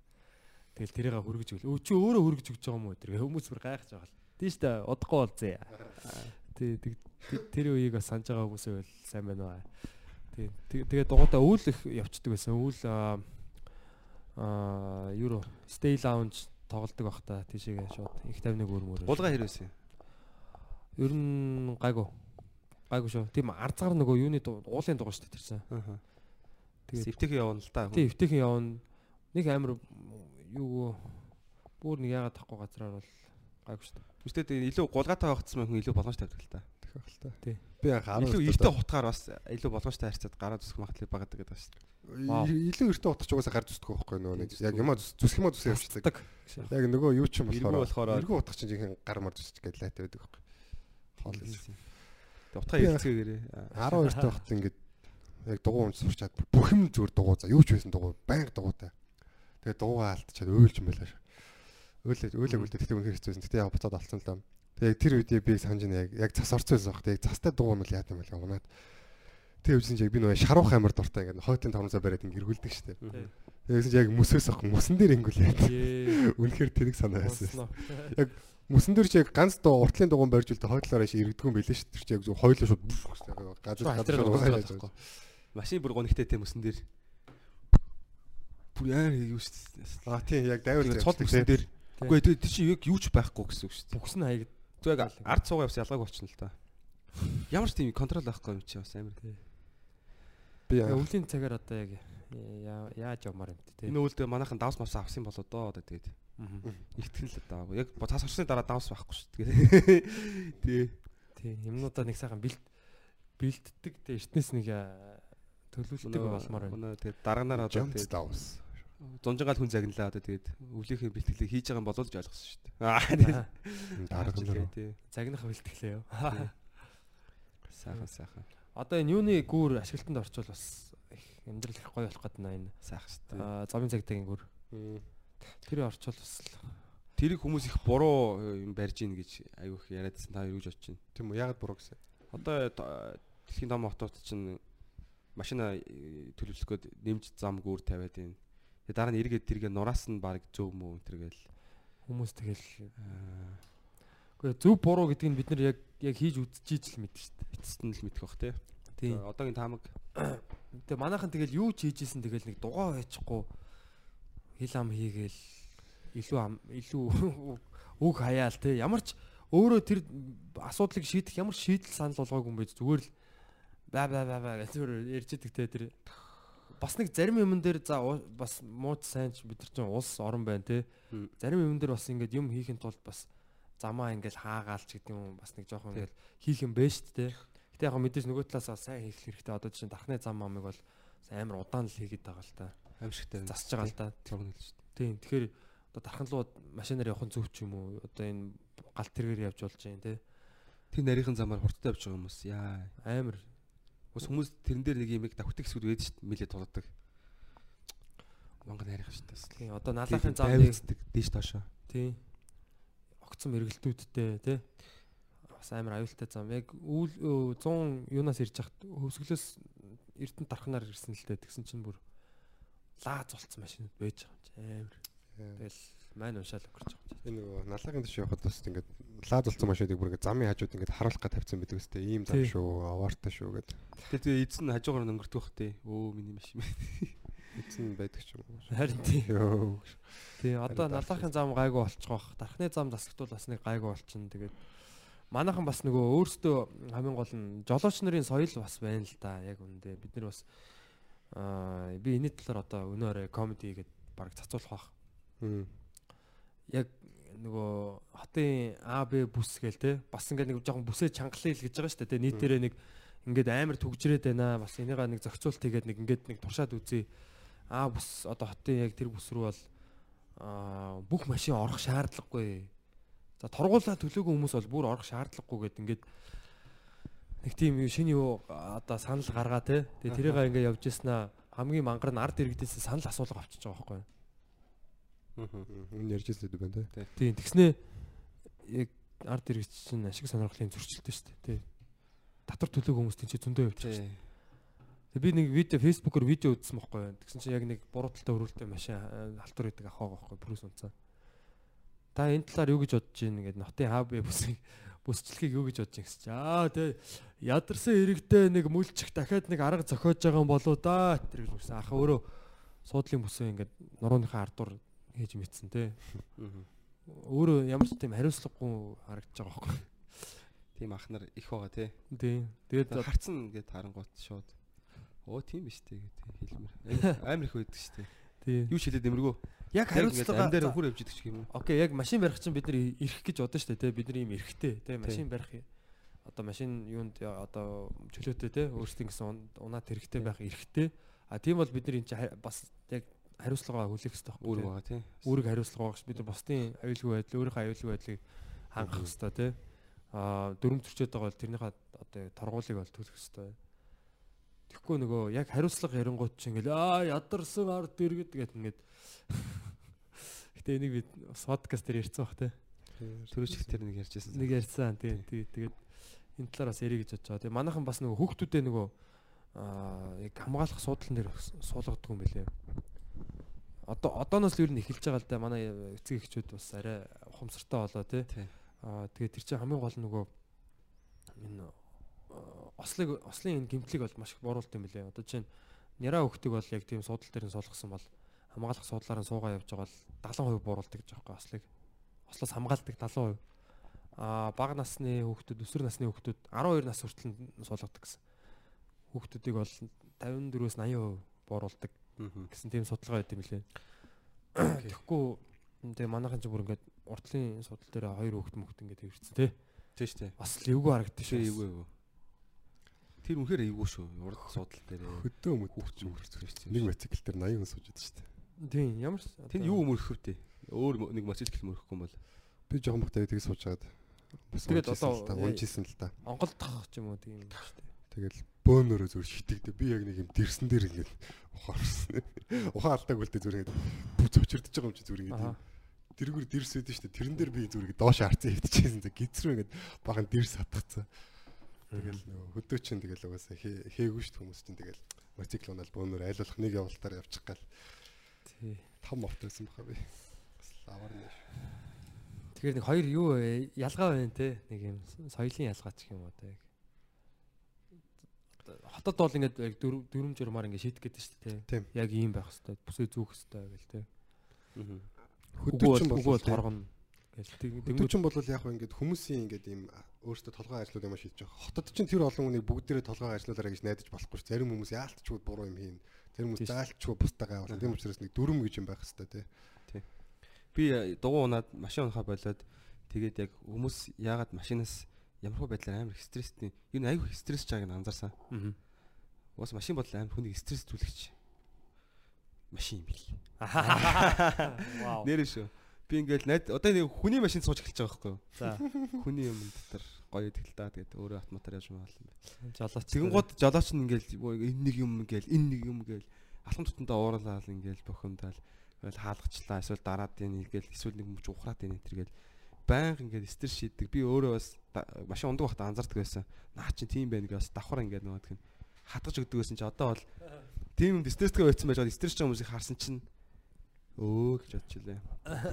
Тэгэл тэрийг хөргөж өгөл. Өө чи өөрөө хөргөж өгч байгаа юм уу тэр хүмүүс бүр гайхаж байгаа л. Шүү дээ. Удахгүй болзээ. Тий тэг- тэг- тэр үеийг бас санаж байгаа хүмүүсээ бол сайн байна аа. Тий тэг- тэгээ дугуйтаа үйл явцдаг байсан. Үйл аа юу stay lounge тоглолдог бах та тийшээ шууд их 51 өрмөр. Булга хэрвээсэн. Ер нь гайгүй. Гайгүй шүү. Тийм арцгаар нөгөө юуны уулын дугаа шүү дээ тэрсэн. Аа. Тэгээд- Севтэхи явна л та. Тийм эвтэйхэн явна. Нэг амир юу бүр нэг яагаад тахгүй газраар бол гайгүй шүү дээ. Үстэй илүү гулгаатай байхсан хүн илүү боломж тавьдаг л та. Тэгэх байх л та. Тий. Би анх 10 Илүү эртээ хутгаар бас илүү боломжтой харьцаад гараад үсэх магадлал багадаг гэдэг шүү дээ. Вау. илүү эртээ утгач угаасаа гар зүсдэг байхгүй нөгөө нэг яг юма зүсэх юм зүсэх явчихдаг. Яг нөгөө юу ч юм болохоор болохоор- эргүү утгач чинь жинхэнэ гар мар зүсэж гэдэг лайтай байдаг байхгүй. Хоол. Тэгээ утгаа Би ирцгээгээрээ. 12 та хот ингээд яг дугуй унж сурчаад бүх юм зүгээр дугуй за юу ч байсан дугуй байнга дугуйтай. Тэгээ дугуйгаа алдчихад өөлж юм байлаа. Өөлөө өөлөөг үлдээ тэгтээ үнээр хэцүүсэн. Тэгтээ яа буцаад олцсон л даа. Тэгээ яг тэр үедээ би санаж байна яг яг цас орцсон байсан баг. Тэгээ яг цастай дугуй нь л яат юм байлаа унаад. Тэгээ үсэн чи яг би нөгөө шаруух амар дуртай ингээд хойтлын тавнасаа бариад ингээд эргүүлдэг штэ. Тий. Тэгсэн чи яг мөсөөс ахгүй мөсөн дээр ингүүл яа. Ээ. Үнэхээр тэрийг санаа байсан. Сонсно. Мөсөн дээр чи яг ганц дуу уртлын дугуйн барьж үлдээ хойтлоороо ши иргэдэггүй юм билээ шүү. Тэр чи яг зөв хойлоо шууд газар газар яаж байгаа. Машин бүр гонхтой те мөсөн дээр. Бүр яа юу дээ. А тийм яг дайвар цол мөсөн дээр. Тий. Үгүй тэр чи яг юу ч байхгүй гэсэн үг дээ. Бүкс нь хаягд. Тэг яг ард суугаа явсан ялгааг болчихно л та. Ямар ч тийм контрол байхгүй юм чи бас амар. би өвлийн цагаар одоо яг яа- яаж явмаар юм те. Энэ үйлдэл манайхан давс мавс авсан болоо доо одоо тэгээд нэгтгэн л даа. Яг цаас орсны дараа давс байхгүй шүү дээ. Тэгээ. Тий, юмнуудаа нэг сайхан бэлт бэлддэг те эртнээс нэг аа, төлөвлөлтөг болмоор байна. Тэгээд дараанаар одоо жамц тэгээд давс. Зунжингаал хүн загналаа одоо тэгээд өвлийнхээ бэлтгэлийг хийж байгаа юм болоо л ч ойлгосон шүү дээ. Аа Аа, Дарга тий. Загнах бэлтгэлээ юу. Сайхан сайхан. Одоо энэ юуны гүүр ашиглалтанд орчвол бас их амьдрал их гоё болох гэдэг нь энэ. Сайхан шүү дээ. Аа, замын цагтагийн гүүр. Тэр орчвол бас л Тэрийг хүмүүс их буруу юм барьж ийн гэж их яриадсан та гэж бодож байна. Тийм үү ягаад буруу гэсэн. Одоо дэлхийн том хотууд чинь машина э, төлөвлөх гээд нэмж зам гүүр тавиад байна. Тэгээ дараа нь эргээд тэргээ нураас нь баг зөв мүү энэ төргээл. хүмүүс тэгэл үгүй зөв буруу гэдгийг нь бид нар яг яг хийж үзчихийж л мэднэ шүү дээ. эцэст нь л мэдэх бах тий. Тийм. Одоогийн таамаг Тэгээ манайхан тэгэл юу ч хийжсэн тэгэл нэг дугаа байчихгүй хил ам хийгээл илүү ам илүү үг хаяал те ямар ч өөрөө тэр асуудлыг шийдэх ямар шийдэл санал болгоогүй юм бэ зүгээр л баа баа баа гэж зүгээр ярьж идэг те тэр бас нэг зарим юмн дээр за бас муу сайн ч бид нар чинь улс орон байна те. Зарим юмн дээр бас ингээд юм хийхин тулд бас замаа ингээд хаагаалч гэдэг юм бас нэг жоохон ингээд хийх юм бэ шүү дээ Гэтэ яг мэдээж нөгөө талаас бас сайн хийх хэрэгтэй. Одоо чинь дархны зам амыг бол амар удаан л хийгээд байгаа л та. Аимшигтай. засаж байгаа л та. Зураг хэлж. Шүү дээ. тийм тэгэхээр одоо дархан руу машинаар явах нь зөв ч юм уу? Одоо энэ галт тэргээр явж болж байна те. Тэр нарийнхан замаар хурдтай явж байгаа хүмүүс яа. амар Ус хүмүүс тэрэн дээр нэг юм яг давхдаг хэсгүүд байдаг шүү дээ. Милээ тулгадаг. Манган нарийнхан шүү дээ. тийм одоо наалахын замыг дээш доошоо. тийм огцон мэргэлтүүдтэй те бас амар аюултай зам яг өө, 100 юунаас ирж хахад хөвсгөлөөс эрдэнэ дархнаар ирсэн л дээ тэгсэн чинь бүр лааз болцсон машинууд байж байгаа юм чи амар тэгэл маань уншаал өнгөрч байгаа юм чи Энэ нөгөө наллагын дэш явахад бас ингээд лаад болсон машиныг бүр ингээд замын хажууд ингээд харуулах га тавьсан байдаг үстэй. Ийм зам Тий. шүү, аваартай шүү гэдэг. Тэгээ тэгээ эзэн хажуугаар нь өнгөрдөг бах тий. Өө миний машин. Эцэн байдаг ч юм уу. харин тийм Йоо. Тийм одоо Харин налахын зам гайгүй болчих واخ. Дархны зам засагтуул бас нэг гайгүй болчихно. Тэгээд манайхан бас нөгөө өөрсдөө хамгийн гол нь жолооч нарын соёл бас байна л да. Яг үндэ бид нар бас аа би энэ талаар одоо өнөөрэ комеди гэдэг баг цацуулах бах. Яг нөгөө хотын А Б бүс гээл те бас ингээд нэг жоохон бүсээ чангалал гэж байгаа шүү дээ. те. Нийтээрээ нэг ингээд амар төгжрээд байна. Бас энийга нэг зохицуулт хийгээд нэг ингээд нэг туршаад үзье. А бүс одоо хотын яг тэр бүс рүү бол бүх машин орох шаардлагагүй. За торгуулаа төлөөгүй хүмүүс бол бүр орох шаардлагагүй гэд ингээд нэг тийм шинэ юу одоо санал гаргаа те. Тэгээ тэрийг ингээд явж яснаа хамгийн мангар нь ард иргэдээс санал асуулга авчиж байгаа байхгүй. Энэ ярьж ирсэн байна те. Тийм тэгснээ яг ард иргэд чинь ашиг сонирхлын зөрчилтэй шүү дээ. Тий. Татвар төлөөгүй хүмүүс тийч зөндөө явчих шүү дээ. Тэгээ би нэг видео фэйсбүүкээр видео үзсэн байхгүй. Тэгсэн чинь яг нэг буруу талтай өрөөлтэй машин халтур гэдэг ахаа байхгүй. Брюс унцаа. Та энэ талаар юу гэж бодож байна гэдэг нотын бэ бүсийг бүсчлэгийг юу гэж бодож байна гэсэн. Аа тэгээ ядарсан иргэдээ нэг мүлчих дахиад нэг арга зохиож байгаа юм болоо да. Тэр гэж үсэн. Ахаа өөрөө суудлын бүсээ ингээд нурууныхаа ардуур хийж мэдсэн те. Өөрөө ямар ч тийм хариуцлагагүй харагдаж байгаа байхгүй. Тийм ах нар их байгаа тий. Тийм. Тэгээд Харцсан гэд харангуут шууд. Оо тийм биш тий гэдэг хэлмэр. Амар их байдаг шүү дээ. тийм. Юу ч хэлээд нэмэргүй. Яг хариуцлага амдаар өхөр явж идэг юм уу. Окей, яг машин барих чинь бид нар ирэх гэж бодсон шүү дээ, те. Бид нар ийм эрэхтэй, те. Машин барих одоо машин юунд одоо чөлөөтэй те. Өөрсдийн гэсэн унаад хэрэгтэй байх эрэхтэй. А тийм бол бид нар энэ чинь бас хариуцлагаа хүлээх хэрэгтэй Үүрэг байхгүй. байгаа тий. Үүрэг хариуцлага багш бид нар бусдын аюулгүй байдал, өөрийнхөө аюулгүй байдлыг хангах хэрэгтэй, те. А дүрм төрчөөд байгаа бол тэрнийхээ одоо торгуулийг бол төлөх хэрэгтэй. Тэгэхгүй нөгөө яг хариуцлага ярингууд чинь ингээл аа ядарсан ард иргэд гэт ингээд Гэтэ энийг бид подкаст дээр ярьсан бах те. Төрөөч их тэр нэг ярьжсэн. Нэг ярьсан тий. Тэгээд энэ талаар бас ярих гэж бодож байгаа. Тэгээ манайхан бас нөгөө хүүхдүүдээ нөгөө аа яг хамгаалах суудлан дээр суулгадаг юм билээ. Одоо одооноос л ер нь эхэлж байгаа л да манай эцэг эхчүүд бас арай ухамсартай болоо тий. Аа тэгээд тэр чинь хамгийн гол нөгөө энэ аа, ослыг ослын энэ гимтлийг бол маш их бууруулт юм билээ. Одоо чинь няраа хөхтөг бол яг тийм суудлал дээр нь суулгасан бол хамгаалах суудлаар нь суугаа явж байгаа бол 70% бууруулдаг гэж байгаа ослыг. Ослоос хамгаалдаг 70%. Аа бага насны хүүхдүүд, өсвөр насны хүүхдүүд 12 нас хүртэл суулгадаг гэсэн. Хүүхдүүдийг бол 54-өөс 80% бууруулдаг гэсэн тийм судалгаа байт юм лээ. Тэгэхгүй тэгээ манайхан ч бүр ингээд уртлын судал дээр хоёр хүүхд мөхт ингээд ирсэн тий. Тий шүү дээ. Бас л эвгүй харагдчих Тий шүү. эвгүй эвгүй. Тэр үнэхээр эвгүй шүү. Урд судал дээр. Хөдөө мөд Хүүхд ч өмөрцөх шүү дээ. нэг мотоцикл дээр 80 хүн сууж шүү дээ. Тийм ямар Тэнд юу өмөрөх вэ? Өөр нэг мотоцикл мөрөхгүй юм бол. Би жоохон бахтай тийг сууж байгаад бас Тэгээд одоо унжижсэн л та. онголдох ч юм уу тийм дээ. Тэгэл бөөнөрөө зүр шитэгдээ би яг нэг юм дэрсэн дээр ингээд ухаарсан. Ухаан алдааг үлдээ зүр ингээд бүх цочирдож байгаа юм чи зүр ингээд тэргүүр дэрс өгдөө шүү дээ. Тэрэн дээр би зүр ингээд доош харцсан хөвтчихсэн. Гизрүү ингээд баган дэрс хатгацсан. Тэгэл нөгөө хөдөө чинь тэгэл угаасаа хээ- хээгүй дээ хүмүүс чинь тэгэл мотоцикл унаал бөөнөр айлуулах нэг явалтаар явчих гал Тий. том авто байсан баха би. Бас аваар нэ. Тэгэхээр нэг хоёр юу ялгаа байна те. Нэг юм соёлын ялгаа ч юм уу те. Хотод бол ингээд яг дөрвөн журмаар ингээд шийдэх гэдэг шүү дээ. Тийм. Яг ийм байх хэвээр бүсээ зүүх хэвээр гэл те. Хөдөөчин бол тэг- тэнгууд Хөдөөчин бол яг ингээд хүмүүсийн ингээд ийм өөртөө толгой ажлууд юм шийдэж байгаа. Хотод чинь тэр олон хүнийг бүгдээрээ толгой ажиллуулаарай гэж найдаж болохгүй ш. Зарим хүмүүс яалтчгүй буруу юм хийн. Зарим хүмүүс заалтчгүй бусдаагаа явуулна. Тийм учраас нэг дүрм гэж юм байх хэвээр тий. Би дугуй унаад машин унахаа болоод тэгээд яг хүмүүс яагаад машинаас ямар хөө байдлаар амар стресстэй. Юу айгүй стресс чааг нь анзаарсан. мгм. Уус машин бодол амар хүнийг стресс түлэгч. Машин юм бил. Вау. Нэр шүү. Би ингээл найд одоо нэг хүний машин сууж эхэлж байгаа байхгүй юу? За Хүний юм дотор гоё идэл та тэгээд өөрөө автоматар явж байгаа юм байна. жолооч. Тэгэнгუთ жолооч нь ингээл энэ нэг юм гээл энэ нэг юм гээл алхам тутамдаа ууралал ингээл бохомдал ингээл хаалгачлаа эсвэл дараад энэ ингээл эсвэл нэг мөч ухраад энэ энэ гээл байнга ингээд стресс шийддэг. Би өөрөө бас машин ундаг байхдаа анзаардаг байсан. Наа чи тийм байх гэж бас давхар ингээд нөгөө тэх хатгаж өгдөг байсан чи одоо бол тийм юм стресстэй байцсан байж байгаа стресс ч хүмүүсийг харсан чинь өө гэж бодчихлээ.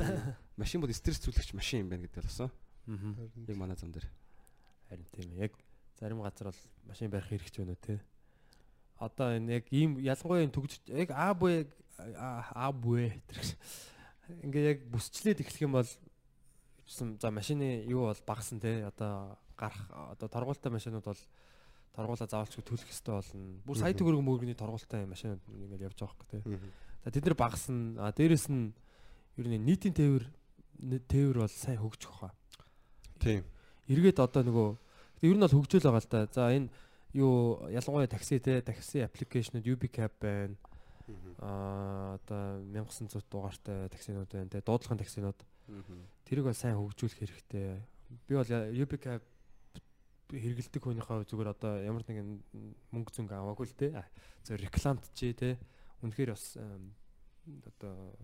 Машин бол стресс зүйлэгч машин юм байна гэдэг болсон. Мгм. Яг манай зам дээр. Харин тийм. Яг зарим газар бол машин барих хэрэгч байна үү те. Одоо энэ яг ийм ялангуяа энэ төгж яг А буй А буй ингээ яг бүсчлээд эхлэх юм бол гэсэн за машины юу бол багасан те. Одоо гарах одоо торгуултай машинууд бол торгуулаа заавалчгүй төлөх хэрэгтэй болно. Бүр сая төгрөг мөргөний торгуултай машинууд ингээд явж байгаа хөөх те. За тэд нар багасан. А дээрэс нь ер нь нийтийн тээвэр тээвэр бол сайн хөгжих хаа. Тийм. эргээд одоо нөгөө ер нь бол хөгжөөл байгаа л да. За энэ юу ялангуяа такси те такси аппликейшнуд UbiCab байна. Аа одоо 1900 дугаартай таксинууд байна те дуудлагын таксинууд. Тэрийг бол сайн хөгжүүлэх хэрэгтэй. Би бол UbiCab хэрэгэлдэг хүнийхээ зүгээр одоо ямар нэгэн мөнгө зүнг аваагүй л те. Зөв рекламт чи те. Үнэхээр бас одоо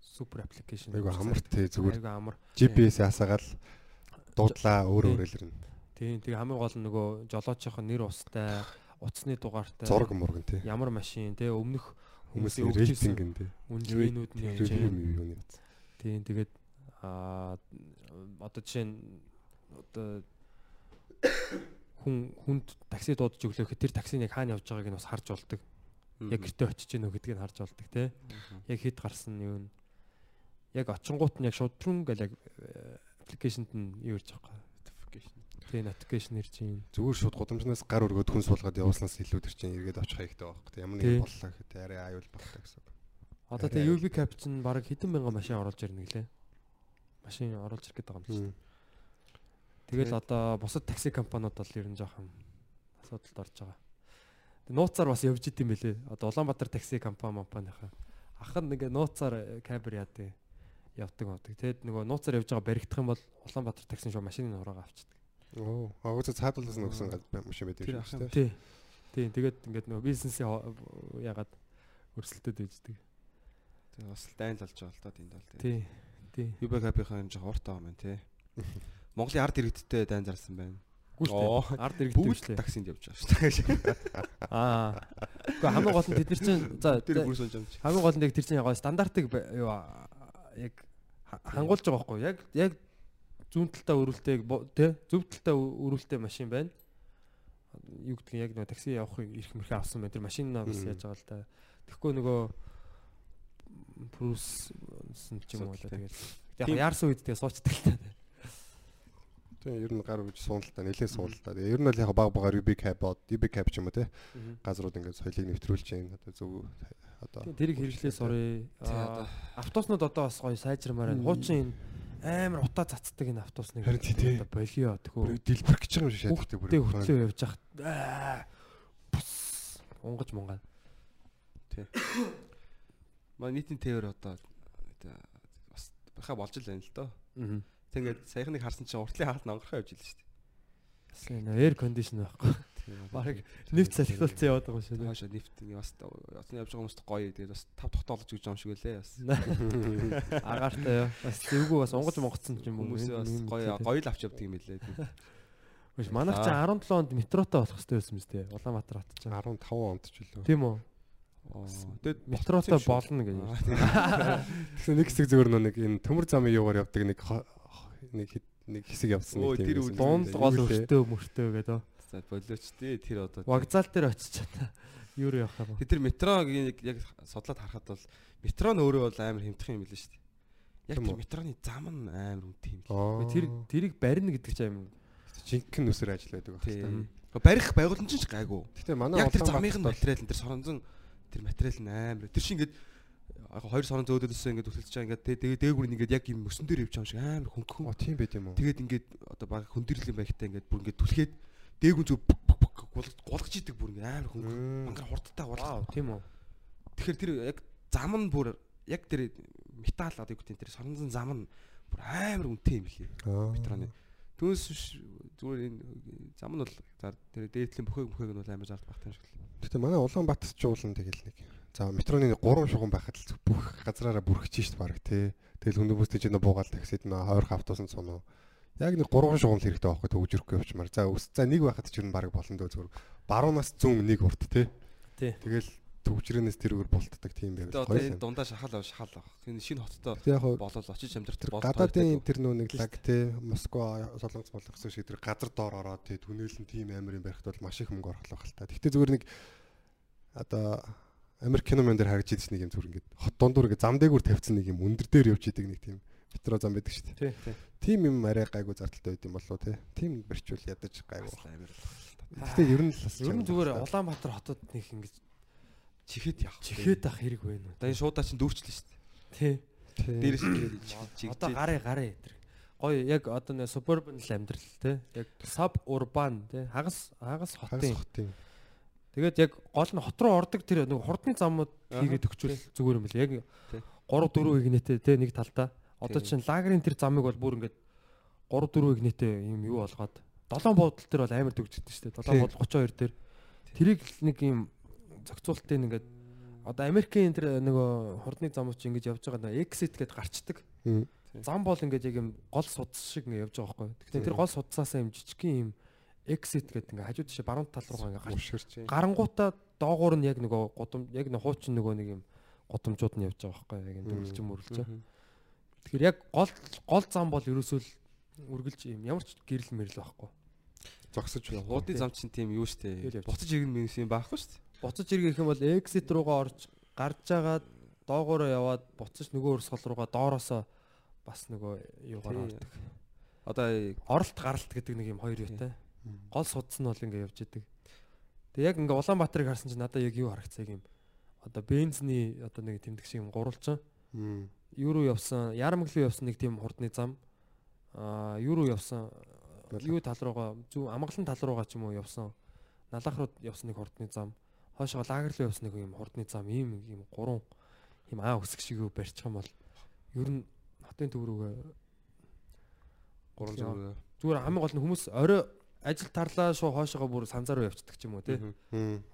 супер аппликейшн. Айгу амар тий зүгээр Айгу амар. GPS ясаагаал дуудлаа өөр Тийм. өөр илэрнэ. Тийм тэгээ хамгийн гол нь нөгөө жолоочийн нэр устай, утасны дугаартай. Зураг мурган тий. ямар машин те өмнөх Хүмүүсийн рейтинг энэ тий. үнэлгээнүүд нь. Тийм тэгээд аа одоо жишээ нь одоо хүн хүнд такси дуудаж өглөөхөд тэр таксиныг хаана явж байгааг нь бас харж болдог. Яг гэртээ очиж гэнэ гэдгийг нь харж болдог те. Яг хэд гарсан юу нь. Яг очингууд нь яг шудрын гэл яг аппликейшнд нь юу ирж байгаа. Тийм notification ирж байна. Зүгээр шууд гудамжнаас гар өргөд хүн суулгаад явуулснаас илүү тэр чинь эргээд очих хэрэгтэй байхгүй тий. Ямар Тий. нэг боллоо гэхэд арай аюул боллоо гэсэн. Одоо аюул. UV cap чинь баг хэдэн мянган машин оруулж ирнэ гэлээ. Машин оруулж ирэх гэдэг юм байна. Тэгэл одоо бусад такси компаниуд бол ер нь жоохон асуудалд орж байгаа. Нууцаар бас явж идэм байлээ. Одоо Улаанбаатар такси компани компанийхаа ах нь ингээ нууцаар кабер яадаг явдаг авдаг. Тэгэд нөгөө нууцаар явж байгаа баригдах юм бол Улаанбаатар такси шүү машины нураагаа авчдаг. Оо, агууцаа цаадлаас нь өгсөн гад машин байдаг Тэр шүү дээ. Тий. Тий. Тэгээд ингээд нөгөө бизнесийн хо- ягаад өрсөлдөд байждаг. Тэгээ бас л дайн залж байгаа л та тэнд бол тий. Тий. Тий. Юбакапийнхаа юм жоо уртаа юм тий. Монголын ард иргэдтэй дайн зарсан байна. Тээ. Ард иргэдтэй таксинд явж байгаа шүү дээ. Аа. Гэхдээ хамгийн гол нь тэд нар чинь за хамгийн гол нь яг тэр чинь яг стандартыг юу яг ха- хангуулж байгаа байхгүй яг яг зүүн талтай өрүүлтэй тий зөв талтай өрүүлтэй машин байна юу гэдгийг яг нөгөө такси явахыг ирэх мэрхээ авсан байна тэр машинаа бас Мгм. яаж байгаа л да тэгэхгүй нөгөө прус ч юм уу л тэгэл. яг яарсан үед тэгээ суучдаг л та. Тийм ер нь гар үж сууналтаа нэлээд сууналтаа. Тэгээ ер нь бол яг баг багаар UB cap бод, UB cap ч юм уу тий. Газрууд ингээд соёлыг нэвтрүүлж байна. Одоо зөв одоо тэрийг хэрэглээ сурыг Тий, автобуснууд одоо бас гоё сайжрамаар байна. Хуучин энэ амар утаа цацдаг энэ автобусныг тий, тий. одоо болио бүр тэхүү дэлбэр гэж байгаа юм шиг шатдаг бүр. Тэ хөтлөө явж хахад унгаж мунгаа. Маа нийтийн тээвэр одоо бас баха болж л байна л доо. Аа. Тэгээд саяхныг харсан чинь уртлын хаалт онгорхоо явж илээ шүү дээ. Сайн эйр кондишн байхгүй. Бараг нэвт салхилуулсан яваад байгаа юм шиг. Хаашаа нефт ингээ бас оцны явж байгаа хүмүүст гоё. Тэгээд бас тав тогтоолж өгч байгаа юм шиг үлээ бас. Агаартай юу. Бас зэвгүй бас унгаж монгоцсон юм Хүмүүс бас гоё гоё л авч явдаг юм билээ. Биш манайх чи 17 онд метротой болох хэрэгтэй байсан мэт те. Улаанбаатар хот ч. 15 онд ч үлээ. Тийм үү? Тэгээд Метротой болно гэж. Тэгэхээр нэг хэсэг зөвөр нэг энэ төмөр замын юугаар явдаг нэг нэг нэг хэсэг явсан нэг тийм Дунд гол лээ? өртөө мөртөө гэдэг. За болооч тий тэр одоо Вокзал дээр очиж чана. Юу руу явах юм бэ? Тэр метрог яг судлаад харахад бол метро нь өөрөө бол амар хэмтэх юм билээ шүү дээ. Яг тэр метроны зам нь амар үнэтэй юм. Аа. Тэр тэрийг барина гэдэг чинь юм. жинхэнэ нүсээр ажил байдаг байх хэрэгтэй. Барих байгууламж ч гайгүй. Гэтэ манай Яг тэр замын бол- материал энэ тэр соронзон тэр материал нь амар. Тэр шиг ингээд яг хоёр сорон зөөдөөсөө ингээд үсэлж байгаа ингээд тэ- тэгээ дээгүүр нь ингээд яг юм мөсөн дээр явж байгаа юм шиг амар хөнгөн. Оо тийм байт юм уу? Тэгээд ингээд одоо баг хөндөрлөн байхтай ингээд бүр ингээд түлхээд бүк бүк гулгаж идэг бүр ингээд амар хөнгөн. Мангар хурдтай гулгаж. тийм үү. Тэгэхээр тэр яг зам нь бүр яг тэр металл одоо юу гэдэг тэр соронзон зам нь бүр амар үнэтэй юм. Аа. Метроны. Түүнээс зүгээр энэ зам нь бол за тэр дээдлийн бүхээг бүхээг нь бол амар зард багтаа юм шиг л. Гэтэ манай Улаанбаатарт ч уулан тэгэл нэг. За метроны нэг гурван шугам байхад л бүх газраараа бүрхэж шít баг тий. Тэгэл хүндэн бүстэй чинь буугаал таксид нөө хойрох автобусан цунуу. Яг нэг гурван шугам л хэрэгтэй байхгүй төгжрөхгүй явчмаар. За ус за нэг байхад ч юм баг болон дөө зүгээр. Баруунаас зүүн нэг урт. Тий. Тэгэл төгжрэнээс тэрүүгээр болтдаг тийм Тэгээ байвал. одоо энэ дундаа шахал ав шахал авах. Энэ шинэ хоттой болол очиж амьдрах болол гадаадын тэр нөө нэг лаг тий Москва солонгос болгосон шиг тэр газар доор ороод тий түнэлэн тийм амар юм барихт бол маш их мөнгө орлох л та. Гэхдээ зүгээр нэг одоо Америк киномын дээр харагдж идэж нэг юм зүгээр ингээд хот дундуур ингээд зам дээгүүр тавьсан нэг юм өндөр дээр явж идэг нэг тийм метро зам байдаг шүү дээ. Тий, тий. Тийм юм арай гайгүй зардалтай байд юм болов тий. Тийм барьчвал ядаж гайгүй. Гэхдээ ер нь л Ер нь зүгээр. Улаанбаатар хотод нэг ингэж Чихэд явах. чихээд ах хэрэг байна уу? Одоо энэ шуудаа чинь дүүрчлээ шүү дээ. Тий. Дээрээс нь чиг Одоо гарыг гарыг тэр. Гоё яг одоо нэг suburban л амьдрал те. Яг sub urban те. Хагас хагас хотын. хотын. Тэгээд яг гол нь хот руу ордог тэр нэг хурдны замууд хийгээд өгчвөл зүгээр юм бэл. Яг Тий. 3 4 игнэтэй те нэг талдаа. Одоо чинь лагерын тэр замыг бол бүр ингээд 3 4 игнэтэй юм юу болгоод долоон буудал дээр бол амар төгждөг шүү дээ. Долоон буудал 32 дээр. Тэрийг л нэг юм зохицуултын ингээд одоо Америкийн тэр нөгөө хурдны замууд чи ингэж явж байгаа нэг exit гэдээ гарчдаг. Зам бол ингээд яг юм гол судас шиг ингээд явж байгаа байхгүй. Тий. тэр гол судасаасаа юм жижигхэн юм exit гэдэг ингээд хажууд тишээ баруун тал руугаа ингээд гарч гарангуудаа доогуур нь яг нөгөө гудам яг нэг хуучин нөгөө нэг юм гудамжууд нь явж байгаа байхгүй яг юм дүрлж мөрлж. Тэгэхээр яг гол гол зам бол ерөөсөө л үргэлж юм ямар ч гэрэл мэрэл байхгүй. Зогсож байна. Хуудын зам чинь тийм юу явж. Буцаж иргэн минус юм байхгүй дээ. Буцаж иргэх юм бол exit руугаа орж гарч агаад доогоороо яваад буцаж нөгөө урсгал руугаа доороосоо бас нөгөө юугаар ордог. Одоо Оролт гаралт гэдэг нэг юм хоёр юутай. Гол судас нь бол ингээ явж идэг. Тэгээ яг ингээ Улаанбаатарыг харсан чинь надад яг юу харагцаа юм. Одоо бензний одоо нэг тэмдэг шиг юм гурвалжин. Мм. Юу руу явсан, Ярамг руу явсан нэг тийм хурдны зам. Аа, юу руу явсан? Юу тал руугаа, зүү амгалан тал руугаа ч юм уу явсан. Налах руу явсан нэг хурдны зам. Хойшоо лагер руу явсан нэг юм хурдны зам. Ийм ийм гурван ийм аа өсг шиг юу барьчих юм бол ер нь хотын төв рүүгээ гурван Яа. зураг. зүгээр хамгийн гол нь хүмүүс орой ажил тарлаа шууд хойшоогоо бүр санзаар руу явцдаг ч юм уу тий.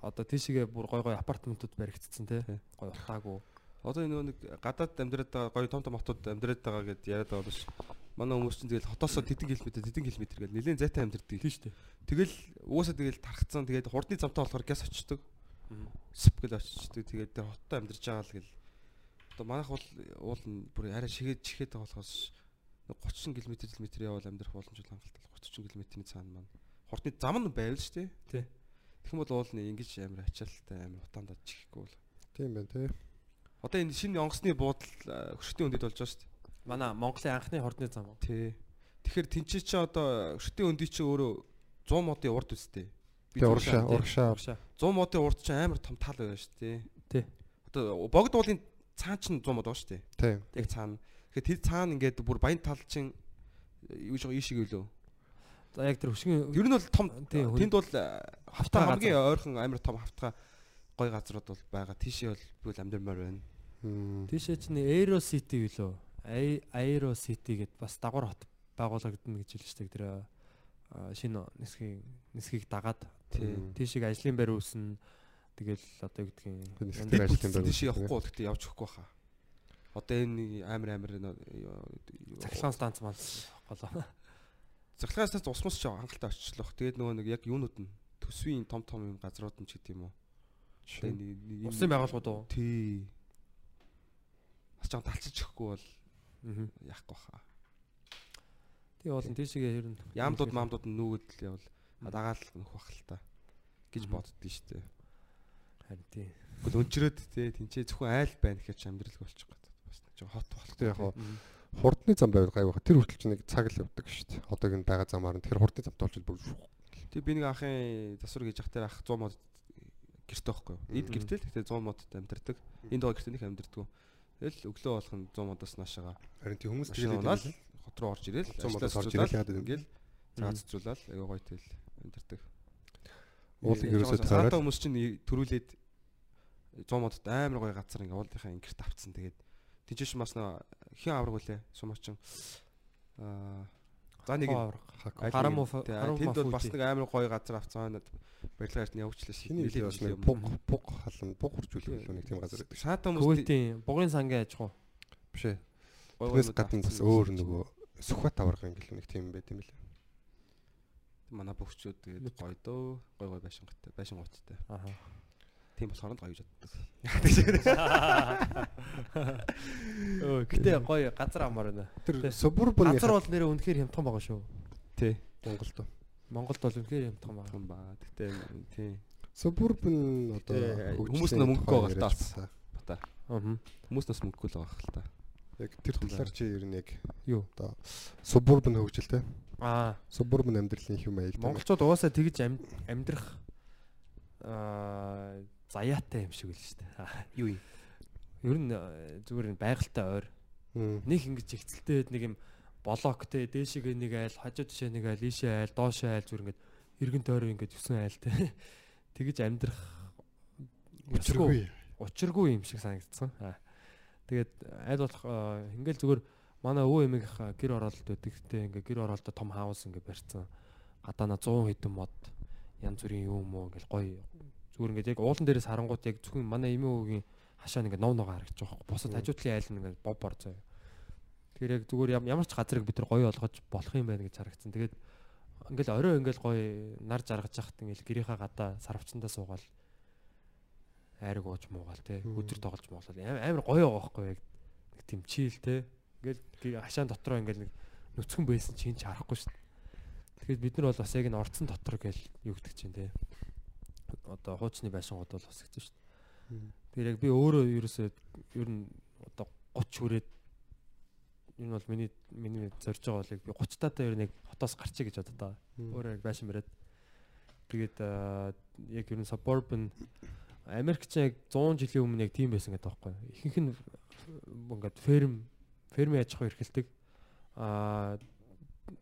Одоо тийшээгээ бүр гой гой апартаментууд баригдсан тий. Тий. Гой утаагүй. Одоо энэ нэг гадаад амьдраад байгаа гоё том том хотод амьдраад байгаа гэд яриад байгаа биш. Манай хүмүүс чинь тэгэл хотоосоо тэдэн километр тэдэн километр гэл нэлээд зайтай амьдрдаг. Тийм шүү дээ. Тэгэл уусаа тэгэл тархацсан тэгээд хурдны замтаа болохоор гяс очдөг. Мгм. Сп гэл очдөг. Тэгээд хоттой амьдарч байгаа л гэл. Одоо манайх бол уул нь бүр арай шигээд чихээд байгаа болохоос 30 км км явал амьдрах боломж бол хангалттай. 30 км-ийн цаана маань. Хурдны зам нь байвал шүү дээ. Тий. Тэгэх юм бол уул нь ингэж амар ачаалттай амар утаандаа чихэхгүй бол. Тийм байна тий. Одоо энэ шинэ онгоцны буудал хөшөлтийн өндөд болж байгаа шүү дээ. Манай Монголын анхны хурдны зам. Тий. Тэгэхээр тэнцээ чи одоо хөшөлтийн өндөд чи өөрөө 100 модын урд үстэй. Тэгээ урагшаа урагшаа Урагшаа. 100 модын урд чи амар том тал байна шүү дээ. Тий. Одоо богд уулын цаан чинь 100 мод байгаа шүү дээ. тий. Яг цаана. Тэгэхээр тэр цаана ингээд бүр баян тал чинь юу жоо ийшиг үлээ. За яг тэр хөшгөн Ер нь бол том тэнд бол э, хавтаа хамгийн ойрхон амар том хавтгай гой газрууд бол байгаа. Тийшээ бол би бол амьдмаар байна. Тийшээ чинь Aero City юу лөө? Ai- Aero City гэд бас дагвар хот байгуулагдана гэж хэлж штэ тэр а, шинэ нисхийн нисхийг дагаад Тий. тийшээ ажлын байр үүснэ. Тэгэл одоо юу гэдгийг ажилтан бүтцэн байна тийш явахгүй бол гэхдээ явж өгөхгүй хаа. Одоо энэ амар амар цахилгаан станц маань голоо. Захлагаасаас усмас ч хангалттай оччлох. Тэгээд нөгөө нэг яг юунууд нь төсвийн том том юм газрууд нь ч гэдэг юм уу. Усын байгууллагууд уу? Тий. Бас жоо талчиж өгөхгүй бол Аа. яахгүй хаа. Тэгээ болон тийшээ ер нь Яамдууд маамдууд нь нүүгээд л явал. дагаал нөх бах л та гэж боддгий шүү дээ. Харин тийм. Тэгвэл өнчрөөд те тэнцээ зөвхөн айл байна гэхэд ч амьдрал болчих гот бас нэг жоо хот болох Тэг яг хаа хурдны зам байвал гайвах. Тэр хүртэл ч нэг цаг л явдаг шүү дээ. Одоогийн байгаа замаар нь тэр хурдны замтай болчихвол бүр шүүх. Тэг би нэг ахын засвар гэж ах тэр ах 100 мод гэрте байхгүй юу? Эд гэртэл гэхдээ 100 модод амьдардаг. Энд байгаа гэртээ нэг амьдардаггүй. Тэгэл өглөө болох нь 100 модоос наашаага Харин тийм хүмүүс тэгээд хот руу орж ирэл 100 модоос орж ирэл гэвэл ингээл цаа цуцруулаад аяга гоё тэл амьдардаг. уулыг ерөөсөө тойроод хүмүүс чинь төрүүлээд 100 модод амар гоё газар ингээ уулынхаа ингэрт авцсан. Тэгээд тийчээш бас нөө хин авраг үлээ сумаачин аа за нэг харамуу тэнд бол бас нэг амар гоё газар авцсан. Барилга нь явуучлаа шиг Хиний хэлээ бас нэг буг буг халан буг хуржүүлэх нэг тийм газар байдаг. Шаата хүмүүс Көвөлтийн бугын сангийн аж ахуй. Биш ээ. Тэрнээс гадна бас өөр нөгөө сүхбат аварга ингээл нэг тийм байт юм билээ. манай бөхчүүд тэгээд гоё дөө гоё гоё байшин готтой байшин готтой. Аха. Тийм болохоор гоё гэж боддог. Өө гэтээ гоё газар амар байна. Тэр Тий. субурбны Газар бол нэрээ үнэхээр хямдхан байгаа шүү. Тий. Монголд. Монголд бол үнэхээр хямдхан байгаа. Том ба. Гэтэ тий. Субурбн одоо хүмүүс нь мөнгө тухай байгаа л таа. Бата. Аа. Хүмүүс нас мөнгөгүй л байгаа хэл та. Яг тэр талаар чи ер нь яг Юу? одоо субурбн хөгжилтэй. Аа. Субурбн амьдралын хэм маягтай. Монголчууд угаасаа тэгж ам- амьдрах аа заяатай юм шиг л шүү дээ. Юу юм? Ер нь э, зүгээр байгальтай ойр. Нэг ингэж ихцэлтэй нэг юм блоктэй дээшээ нэг айл, хажуу тишээ нэг айл, ийшээ айл, доошоо айл зүгээр ингээд эргэн тойроо ингээд юусан айлтай. Тэгэж амьдрах Учиргүй. учиргүй юм шиг санагдсан. Аа. Тэгээд аль болох ингээл зүгээр манай өвөө эмээх гэр оролт байдаг. Гэтэ ингээ гэр оролтоо том хаус ингээ барьсан. Гадаана 100 хэдэн мод янз бүрийн юм уу ингээл гоё зүгээр ингээд яг уулан дээрээс харангуут яг зөвхөн манай эмээ өвгийн хашаа ингээ нов ногоо харагдаж байгаа. Бусад хажуутлын айл нь ингээ бов бор заяа. Тэгэхээр яг зүгээр ям- ямар ч газрыг бид нар гоё олгож болох юм байна гэж харагдсан. Тэгээд ингээл орой ингээл гоё нар жаргаж яхад ингээл гэрийнхаа гадаа сарвчандаа суугаал айраг ууж муугаал те өдөр тоглож муугаал амар гоё байгаа байхгүй яг нэг тийм чийл те ингээл гэ- хашаан дотроо ингээл нэг нүцгэн байсан чинь ч харахгүй шүү. Тэгэхээр бид нар бол бас яг энэ орцсон дотор гэл юу гэдэг чинь те одоо хуучны байшингууд бол бас гэж шүү дээ. Тэгэхээр яг би өөрөө ерөөсөө ер нь одоо 30 хүрээд энэ бол миний миний зорж байгаа бол яг би 30 таатаа ер нь яг хотоос гарчээ гэж байгаа. Өөрөө яг байшин бариад тэгээд яг ер нь suburban Америк ч яг 100 жилийн өмнө яг тийм байсан гэдэг байхгүй. Ихэнх нь ингээд ферм фермийн аж ахуй эрхэлдэг. Аа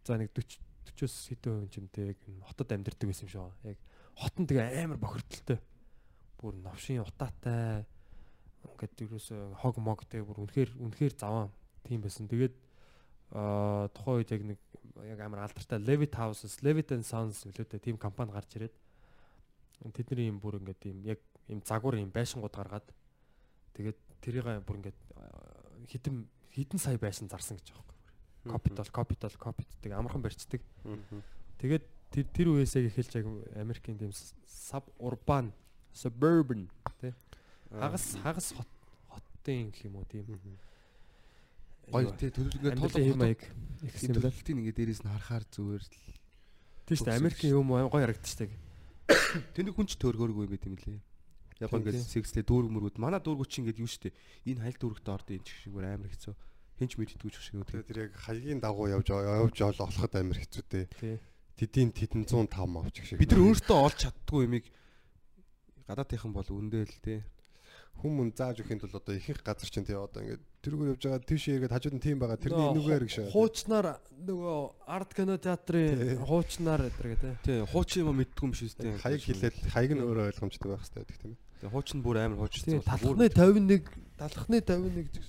за нэг 40 40-оос хэдэн хувийн чимтэй яг хотод амьдардаг байсан юм шиг байна. Яг хот нь тэгээ амар бохирдолтой. Бүр новшин утаатай ингээд ерөөсөө хог мог тэгээ бүр үнэхээр үнэхээр заваа тийм байсан. Тэгээд аа тухайн үед яг нэг яг амар алдартай Levit Houses, Levit and Sons гэлөөтэй тийм компани гарч ирээд тэдний юм бүр ингээд юм яг юм загвар юм байшингууд гаргаад тэгээд тэрийг бүр ингээд аа, хідэн хідэн сая байшин зарсан гэж байгаа байхгүй. Capital, capital, capital амархан барьцдаг. Тэгээд тэр тэр үеэсээ эхэлж яг Америкийн тийм suburban, suburban тий хагас хагас хот хотын гэх юм уу тийм Гоё тий төлөвлөгөө маяг ихсэн юм байна. төлөвлөлтийн ингээ дээрээс нь харахаар зүгээр л Тийм шүү дээ Америкийн юм гоё харагдчихдаг. тэнд хүн ч төргөөргүй юм байт юм лээ. Ингээд тийм. сэгслээ дүүрэг мөргүүд манай дүүргүүд чи ингээд юу штэ энэ хайл дүүрэгт орд энэ ч шиг амар хэцүү. Хинч мэддэггүй ч шиг үү. Тэр яг хаягийн дагуу явж явж олоход амир хэцүү дээ. Тэдийн тэдэн 105 авчих шиг. Бид нар өөртөө олж чаддгүй юмыг гадаадынхан бол үндэл те. хүмүүс зааж өгөхийн тулд одоо ихэнх газар чинь тий одоо ингээд тэрүүгээр явж байгаа тийш эргээд хажууд нь тийм байгаа тэрний энүүгээр гэж Хуучнаар нөгөө арт кино театрын хуучнаар гэдэг тий. Хуучин юм мэддгүй юм шиг те. хаяг хилээд хаяг нь өөрөө ойлгомжтой байх хэрэгтэй гэдэг тийм ээ. Тэгээ хуучин бүр амар. Тийм талхны 51 талхны 51 гэж.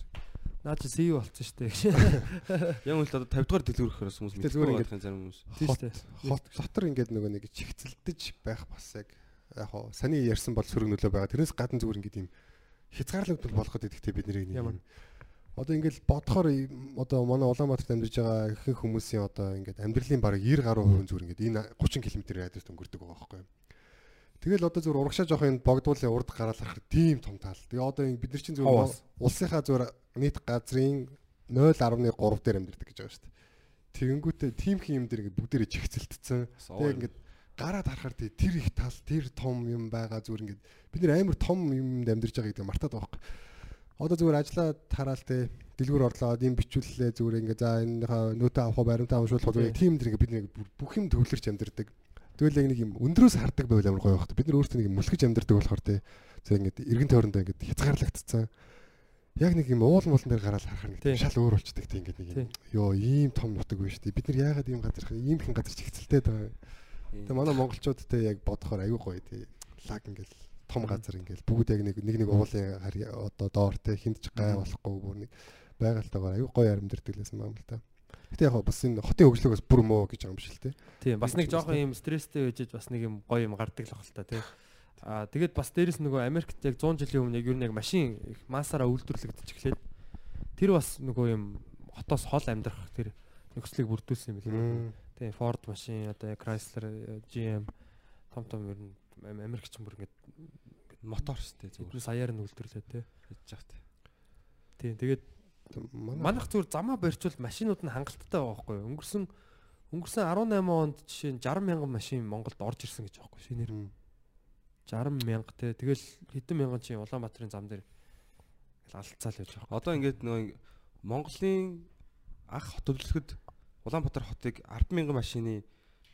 Наа чи CEO болсон шүү дээ. Яг үл одоо 50 дугаар дэлгүүрхээр хүмүүс Гэтэ мэддгүй зүгээр байгаа зарим хүмүүс. Тийм Хот шүү дээ. хот дотор ингээд нөгөө нэг чихцэлдэж байх бас яг яг хоо саний ярьсан бол сөрөг нөлөө байгаа. Тэрнээс гадна зүгээр ингээд юм хязгаарлагдвал болгоход идэхтэй бид нэрийг юм. Одоо ингээд бодохоор одоо манай Улаанбаатарт амьдарч байгаа ихэнх хүмүүсийн одоо ингээд амьдралын бараг 90 гаруй хувь нь зүгээр ингээд энэ 30 км радиус өнгөрдөг байгаа байхгүй юу? Тэгэл одоо зүгээр урагшаа жоох энэ богдуулын урд гараал харахад тийм том тал. Тэгээ одоо энэ бид нар чинь зүгээр улсынхаа зүгээр нийт газрын 0.3 дээр амьдардаг гэж байгаа шүү дээ. Тэгэнгүүтээ тийм хин юм дээр ингээд бүгдээрээ чихцэлтсэн. Тэгээ ингээд гараад харахаар тий тэр их тал тэр том юм байгаа зүгээр ингээд бид нэр амар том юмд амьдарч байгаа гэдэг мартаад байгаа байхгүй. Одоо зүгээр ажиллаад тараал тий дэлгүүр орлоод юм бичүүллээ зүгээр ингээд за энэхээ нөтө авах баримтаа уншуулах зүгээр тийм дэр ингээд бид нэг бүх юм төвлөрч амьдардаг. Тэгэл яг нэг юм өндрөөс хардаг байвал амар гоё байх. Бид нар өөрсдөө нэг юм мүлгэж амьдардаг болохоор тий зэрэг ингээд эргэн тойрондоо ингээд хязгаарлагдцсан. Яг нэг юм уул муулан дээр гараад харахаар нэг шал өөр болчдөг тий ингээд нэг юм. Йоо ийм том нутаг биш тий. Бид нар яагаад ийм газар ийм хэн газар чигцэлтэй байгаа. Тэгээ манай монголчууд те яг бодохоор аюу гоё тий. Лаг ингээд том газар ингээд бүгд яг нэг нэг нэг уулын одоо доор те хиндж гай болохгүй бүр нэг байгальтайгаар аюу гоё аримдэрдэг лээсэн юм л та. Гэтэ яг бас энэ хотын хөгжлөг бас бүр мөө гэж байгаа юм биш л те. Тийм бас нэг жоохон юм стресстэй үежиж бас нэг юм гоё юм гардаг л бахал та тий. Аа тэгээд бас дээрэс нөгөө Америкт яг 100 жилийн өмнө яг юу нэг машин их массаараа үйлдвэрлэгдэж эхлээд тэр бас нөгөө юм хотоос хол амьдрах тэр нөхцөлийг бүрдүүлсэн юм билээ. Тийм Ford машин одоо Chrysler GM том том ер нь Америкч бүр ингээд мотор шүү дээ зүгээр саяар нь тий. явах тий. Тийм тэгээд манайх зүгээр замаа барьчвал машинууд нь хангалттай байгаа байхгүй юу? Өнгөрсөн өнгөрсөн 18 онд жишээ нь 60 мянган машин Монголд орж ирсэн гэж байгаа байхгүй шинээр. 60 мянга тий. Тэгэл хэдэн мянган чинь Улаанбаатарын зам дээр алдцаал явж байгаа. Одоо ингээд нөгөө Монголын анх хот төлөвлөхөд Улаанбаатар хотыг 100000 машины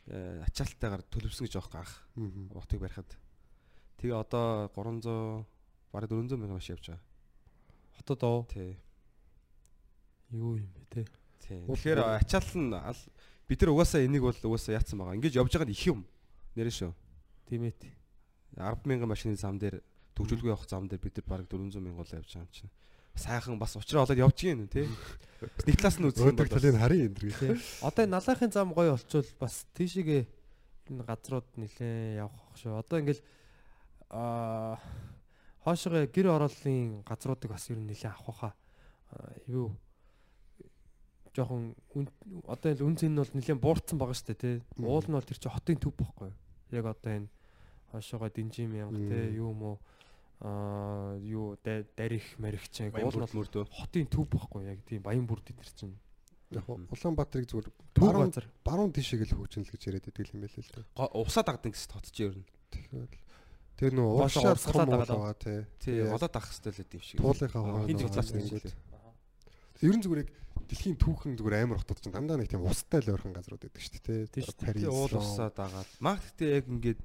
ачаалтайгаар төлөвсөн гэж байгаа анх. Хотыг барихад. Тэгээ одоо 300 бараг 400 мянган машин явж байгаа. Хотод оо. Тий. Юу юм бэ те? Тэгэхээр ачаал нь бид нар угаасаа энийг бол угаасаа яатсан байгаа. Ингээд явж байгаа нь их юм. Нэрэн шүү. Тийм ээ. 100000 машины зам дээр төгжүүлгүй явах зам дээр бид нар бараг 400 мянган явж байгаа юм чинь. Сайхан бас уучраа болоод явж гин тий. Нэг талаас нь үзэх юм бол талын харин энэ тий. Одоо энэ налахын зам гоё олчвол бас тийшээгээ энэ газрууд нэлээ явах шүү. Одоо ингээл аа хоошоо гэр орооллын газруудыг бас ер нь нэлээ авах хаа. Юу жоохон одоо энэ үн цэн нь бол нэлээд буурсан байгаа шүү дээ тий. Уул нь бол тэр чинь хотын төв бохгүй. Яг одоо энэ хошоогоо динжим янга тий юу мó аа юу дарих марих чинь уул нь мөрдөө хотын төв бохгүй яг тийм баян бүрд дээр чинь. Яг Улаанбаатарыг зүгээр баруун баруун тишээ л хөгжинэл гэж яриад байдаг юм байл л дээ. Усаа дагдаг гэсэн тот чи ер нь. Тэгэхээр тэр нөө уушаа том байгаа тий. Тий, олоод авах хэрэгтэй л гэдэг юм шиг. Туулынхаа хоо. Хин зуглаач нэг. Ер нь зүгээр яг дэлхийн түүхэн зүгээр амар хотод чинь дандаа нэг тийм устай л ойрхон газрууд байдаг шүү дээ тий. Парис уул усаа дагаад. Маг гэхдээ яг ингээд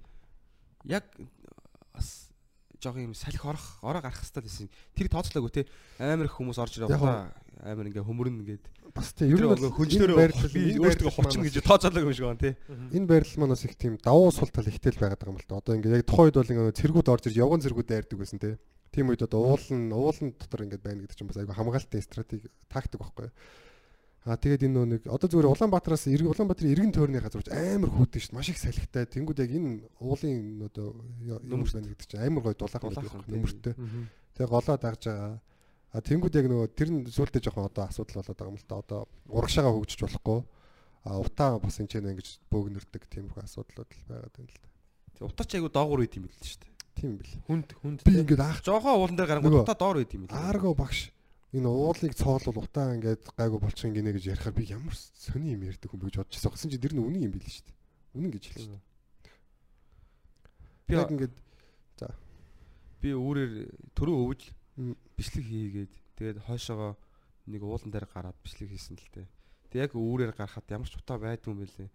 яг бас жоох юм салхи орох ороо гарах хэрэгтэй байсан. Тэр тооцоолоогүй те амар их хүмүүс орж ирээ амар ингээ хөмөрнө гээд бас те ер нь бол хөнчлөөр би өөртөө хувчин гэж тооцоолоогүй юм шиг байна те. Энэ байрлал маань бас их тийм давуу сул тал ихтэй л байгаад байгаа юм л та. Одоо ингээ яг тухайн үед бол ингээ цэргүүд орж ирж явган цэргүүд дайрдаг байсан те. Тийм үед одоо уулын уулын дотор ингээ байна гэдэг чинь бас айгүй хамгаалалтын стратеги тактик байхгүй юу? Аа тэгээд энэ нэг одоо зүгээр Улаанбаатараас Улаанбаатарын иргэн тойрны газар амар хүүдэн шүү дээ. Маш их салхитай. Тэнгүүд яг энэ уулын одоо нөмөр байна гэдэг чинь амар гой дулаахан нөмөртэй. Тэгээ голоо дагж байгаа. А тэнгүүд яг нөгөө тэр нь сүултээ жоохон одоо асуудал болоод байгаа юм л да. Одоо урагшаага хөгжиж болохгүй. А утаа бас энэ ч ингэж бөөгнөрдөг тиймэрхүү асуудлууд л байгаад байна л да. Тэг утаач айгу доогуур үйд юм л шүү дээ. Тийм бэл. Хүнд хүнд. Би ингээд аах. Жохоо уулан дээр гарангууд утаа доор үйд юм бэл. Аарго багш энэ уулыг цоолол утаа ингээд гайгүй болчих гинэ гэж ярихаар би ямар сони юм ярьдаг хүн гэж бодож байсан. Гэсэн чи тэр нь үнэн юм билээ шүү дээ. Үнэн гэж хэлж байна. Би яг ингээд за би өөрөөр төрөө өвж бичлэг хийгээд тэгээд хойшоогоо нэг уулан дээр гараад бичлэг хийсэн л тээ. Тэг яг өөрөөр гарахад ямар ч утаа байдгүй юм бэлээ.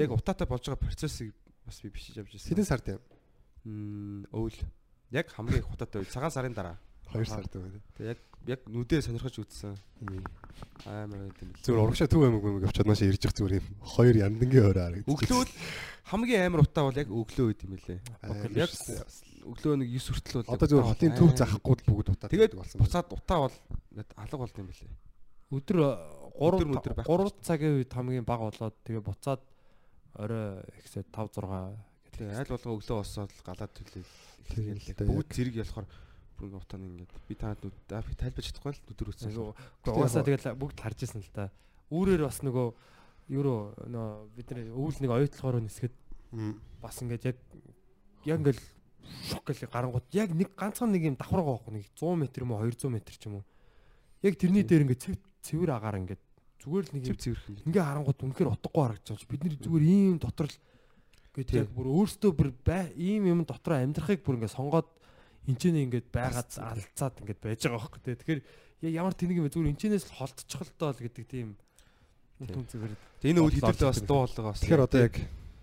Яг утаатай болж байгаа процессыг бас би бичиж авч ирсэн. Хэдэн сард юм? Мм өвл. Яг хамгийн их утаатай үе цагаан сарын дараа. 2 сард байна. Тэг яг яг нүдээ сонирхож үзсэн. Амар байт юм бэл. Зүгээр урагшаа төв аймаг юм авчаад наашаа ирж их зүгээр юм. Хоёр яндангийн өрөө харагд. Өглөө л хамгийн амар утаа бол яг өглөө үед юм лээ. Яг өглөө нэг 9 хүртэл бол одоо зүгээр хотын төв заахгүй бүгд утаа тэгээд болсон. Буцаад утаа бол ингээд алга болд юм бэлээ. Өдөр 3 3 цагийн үед хамгийн бага болоод тэгээ буцаад орой ихсээ 5 6 гэдэг. Аль болгоо өглөө босоод галаад төлөв. Бүгд зэрэг ялахаар бүр утааны ингээд би танад би тайлбарч чадахгүй л өдөр үтсэн. Угаасаа тэгэл бүгд харж ирсэн л та. Үүрээр бас нөгөө юу нөө бидний өвөл нэг оюутлахаар нисгэд бас ингээд яг яг ингээл шок гэл гарангууд яг нэг ганцхан нэг юм давхар байгаа байхгүй нэг 100 м юм уу 200 м ч юм уу. Яг тэрний дээр ингээд цэв цэвэр агаар ингээд зүгээр л нэг цэв цэвэрхэн. Ингээ харангууд үнэхээр утгагүй харагдаж байна. Бид нар зүгээр ийм дотор л Гэт яг бүр өөртөө бүр ийм юм дотроо амьдрахыг бүр ингээд сонгоод энэчнээ ингээд байгаад алдцаад ингээд байж байгаа байхгүй тий. Тэгэхээр ямар тэнэг юм бэ зүгээр энэчнээс л холдчих л доо л гэдэг тийм түн зүгээр. Тэгээ энэ үйл хэдүүлээ бас дуу хоолойгоо бас. Тэгэхээр одоо яг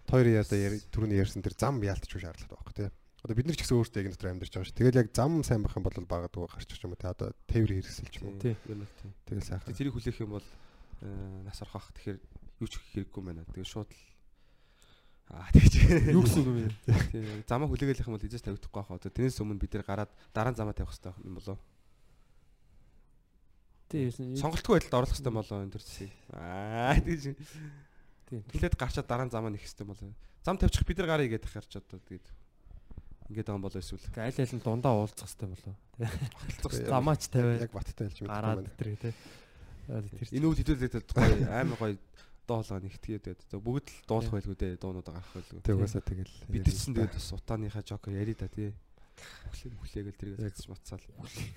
хоёрын яда түрүүний ярьсан тэр зам яалтчих шаардлагатай байхгүй тий. Одоо бид нар ч гэсэн өөртөө яг энэ дотор амьдарч байгаа шүү. Тэгэл яг зам сайн байх юм бол багадгүй гарчих юм уу тий. Одоо тээвэр хэрэгсэл ч юм уу. Тий. Тэгэл сайхан. Тэрийг хүлээх юм бол э, нас орхох тэгэхээр юу ч хийх хэрэггүй байна. Тэгээ шууд л Аа тэгэж Юу гэсэн үг юм бэ? тийм замаа хүлээгээл юм бол эзэс тавигдахгүй байх. Одоо тэрнээс өмнө бид нэр гараад дараа нь замаа тавих хэрэгтэй юм болоо. Тий. ерсэн- Сонголтгүй байдалд оруулах хэрэгтэй болоо энэ төр зэсийг. Аа тэгэж. Тий. Эхлээд гарчаад дараа нь замаа нэх хэрэгтэй болоо. Зам тавьчих бид нар гараа игээд харч одоо тэгээд ингээд байгаа юм болоо эсвэл аль аль нь дундаа уулзах хэрэгтэй болоо. хаталцах хэрэгтэй. Замаач тавиад яг баттай мэддэг гараад юм байна. тэр. Аа, Тэр Энэ үйл хөдлөлөд гоё амар гоё доолгоо нэгтгээд байд. За бүгд л дуулах байлгүй дээ. Дуунуудаа гарах байлгүй. Тэг угаасаа тэгэл. Бид чинь тэгээд бас утааныхаа жокер яри да тий. Хүлээг хүлээгээл тэрийг Яг. зацж мацаал.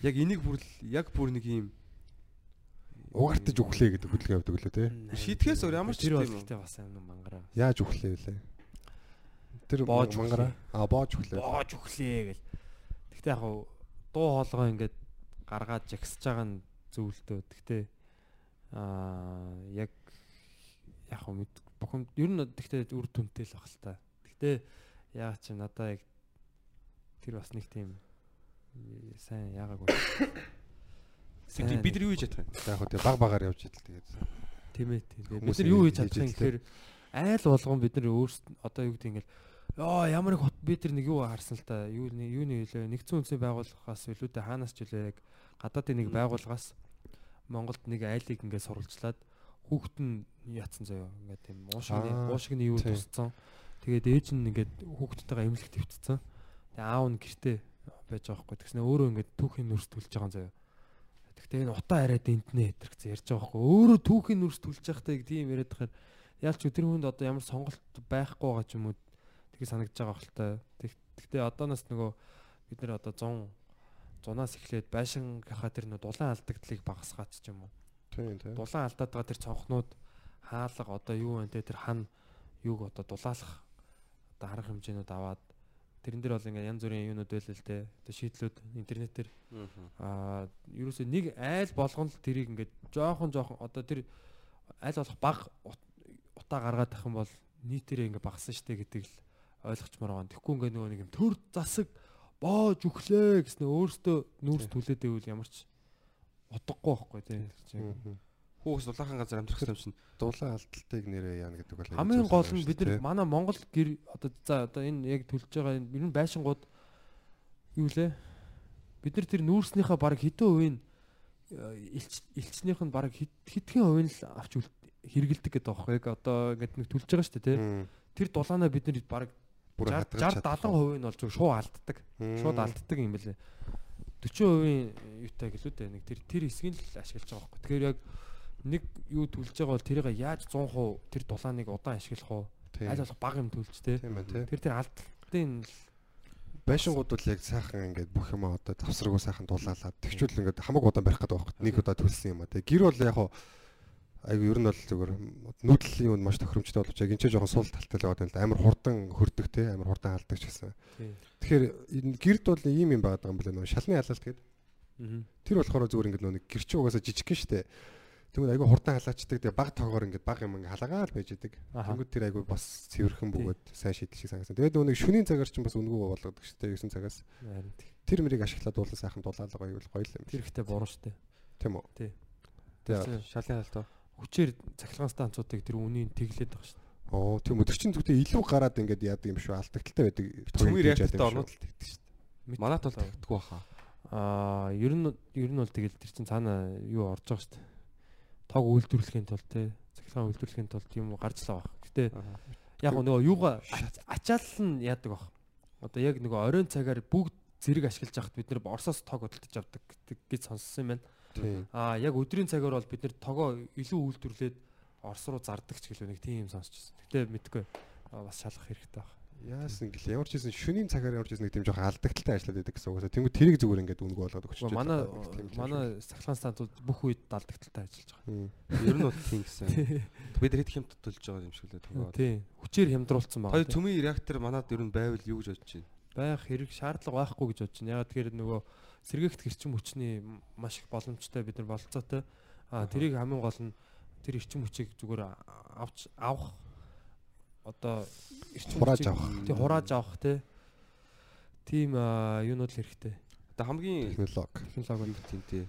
Яг энийг бүр л яг бүр нэг юм угаартаж өглөө гэдэг хөдөлгөөн явдаг лөө тий. Шийтгэхээс өөр ямар ч тэр бол ихтэй бас амар мангараа. Яаж өглөө вүлээ? Тэр Боож мангараа. Аа боож өглөө. боож өглөө гэл. Гэхдээ яг дуу хоолойгоо ингээд гаргаад жагсаж байгаа нь зөвлөдөө. Гэхдээ аа яг яг хав мэд бохом ер нь гэхдээ үр дүнтэй л баг л та. Гэхдээ яа чи надаа яг тэр бас нэг тийм э, сайн яагаагүй. Тэгээд бид нар юу хийж чадах юм? Яг хөө тэг баг багаар явж идэл тэгээд. Тийм ээ тийм. Бид нар юу хийж чадах юм гэхээр айл болгон бид нар өөрсд одоо юу гэдэг ингээл Яа ямар их хот би тэр нэг юу харсан л та юу юуны хэлээ нэгдсэн үндэсний байгууллагаас илүүтэй хаанаас ч үлээ яг гадаадын нэг байгууллагаас Монголд нэг айлыг ингээд сурвалжлаад хүүхэд нь яатсан заяа ингээд тийм уушигны Аа, уушигны юу тусцсан. Тэгээд ээж нь ингээд хүүхдтэйгээ эмнэлэг твцсэн тэгээд аав нь гэртээ байж байгаа байхгүй. Тэгснэ өөрөө ингээд түүхийн нүрс төлж байгаа заяа. Тэгтээ энэ утаа арайд энтнэ гэтэрхсэн ярьж байгаа байхгүй. Өөрөө түүхийн нүрс төлж байхдаа тийм яриад байхаар яалч өдөр хүнд одоо ямар сонголт байхгүй байгаа ч юм уу тийг санагдаж байгаа хэл та. Тэгтээ одооноос нөгөө бид нэр одоо 100 зунаас эхлээд байшингийнхаа тэр нөө дулаан алдагдлыг багасгаач ч юм уу. Тийм тийм. Дулаан алдаад байгаа тэр цонхнууд хаалга одоо юу вэ те тэр хан юуг одоо дулаалах одоо харах хэмжээнүүд аваад тэрэн дээр бол ингээ янз бүрийн юунууд байлаа л те. Одоо шийдлүүд интернетээр аа ерөөсөө нэг айл болгон л тэрийг ингээд жоохон жоохон одоо тэр айл болох баг ут- утаа гаргаад ах юм бол нийтээрээ ингээ багасан штэ гэдэг л ойлгочмоор байгаа. Тэгэхгүй ингээ нөгөө нэг юм төр засаг боож өглөө гэснээр өөртөө нүүрс түлээд байвал ямар ч утгагүй байхгүй тий. Мгм. Хүүхс дулаахан газар амьдрах юм чинь Дулаан алдалтыг нэрээ яана гэдэг бол Хамгийн гол нь бид нар манай Монгол гэр одоо за одоо энэ яг төлж байгаа энэ ер нь байшингууд юу лээ? Бид нар тэр нүүрснийхаа баг хэдэн хувийн элч элчнийх нь баг хэдхэн хувийн л авч хэрэгэлдэг гэдэг байхгүй яг одоо ингээд нэг төлж байгаа шүү дээ тий. Тэр дулаанаа бид нар баг 60 70 хувийн нь бол зөв шууд алддаг. Шууд алддаг юм бэлээ. 40% юутай гэлүү дээ нэг тэр тэр хэсгийг л ашиглаж байгаа байхгүй. Тэгэхээр яг нэг юу төлж байгаа бол тэрийг яаж 100% тэр дулааныг удаан ашиглах уу? Аль болох бага юм төлж тэ. Тийм байна тий. Тэр тэр алдалтын л Байшингууд бол яг сайхан ингээд бүх юм одоо тавсраггүй сайхан дулаалаад тэгчүүл ингээд хамаг удаан барих гэдэг байхгүй. Нэг удаа төлсөн юм а. Гэр бол яг хуу айгу ер нь бол зүгээр нүүдлийн юм маш тохиромжтой боловч яг энэ ч жоохон сул талтай л байгаа юм л амар хурдан хөрдөг тий амар хурдан алдаг ч гэсэн. Тэгэхээр энэ гэрд бол ийм юм байгаа юм байна. Шалны халаалт гэдэг. Тэр болохоор зүгээр ингээд нөө нэг гэрчин угаасаа жижиг гин штэ. Тэгмээ айгу хурдан халаачдаг. Тэгээ баг тоогоор ингээд баг юм ингээд халагаал байж идэг. Тэнгүүд тэр айгу бас цэвэрхэн бөгөөд сайн шийдэл шиг санагдсан. Тэгээд нөгөө нэг шүнийн цагаар ч бас үнгүү болгодог штэ 9 цагаас. Тэр мэрийг ашиглаад уулын сайхан дулаалга гоё гоё л юм. Тэр ихтэй буруу штэ. Тийм үү? Тий. Тэгээ шалын халтаа. Хүчээр цахилгаан станцуудыг тэр үнийн тэглээд байгаа штэ. оо тийм үү. Тэр чинь зүгтээ илүү гараад ингээд яадаг юм шүү. Алдагталтай байдаг. Цөмөр юм орнууд л тэгдэг. Мэд- Манайд бол тэгдэггүй баха. Аа, ер нь ер нь бол тэгэл тэр чин цаана юу орж байгаа штэ. Тог үйлдвэрлэхийн тулд те цахилгаан үйлдвэрлэхийн тулд юм гарч л байгаа. Гэтэ яг нөгөө юугаа ач- ачаал нь яадаг баг. Одоо яг нөгөө оройн цагаар бүгд зэрэг ашиглаж яхад бид нэр Оросоос тог хөдөлж авдаг гэж сонссон юм байна. Аа яг өдрийн цагаар бол бид нэр тогоо илүү үйлдвэрлээд Орос руу зардаг ч гэлөө нэг тийм юм сонсчихсон. Гэтэ мэдгүй бас шалгах хэрэгтэй баг. Яасан гэлээ ямар ч хэсэн шөнийн цагаар ямар ч хэсэн нэг тийм жоохон алдагдaltaй ажиллаад байдаг гэсэн угаасаа. Тэнгүү тэрийг зүгээр ингээд үнэгүй болгоод өгч Гэхдээ манай манай сахлаан стантууд бүх үед далдагталтай ажиллаж байгаа. Ер нь бол тийм гэсэн. Бид хэд хямд төлж байгаа юм шиг лээ төгөө. Тийм. Хүчээр хямдруулсан байна. Хоёр цөмийн реактор манад ер нь байвал юу гэж бодож байна? байх хэрэг шаардлага байхгүй гэж бодож байна. Ягаад тэгэхээр нөгөө сэргээгт хэрчим хүчний маш их боломжтой бид нар болцоотой. А тэрийг хамгийн гол нь тэр эрчим хүчийг зүгээр авч авах одоо эрчим Хурааж авах. тий хурааж авах тий. Тийм аа, юунууд л хэрэгтэй. Одоо хамгийн технологи. Технологи. тийм тий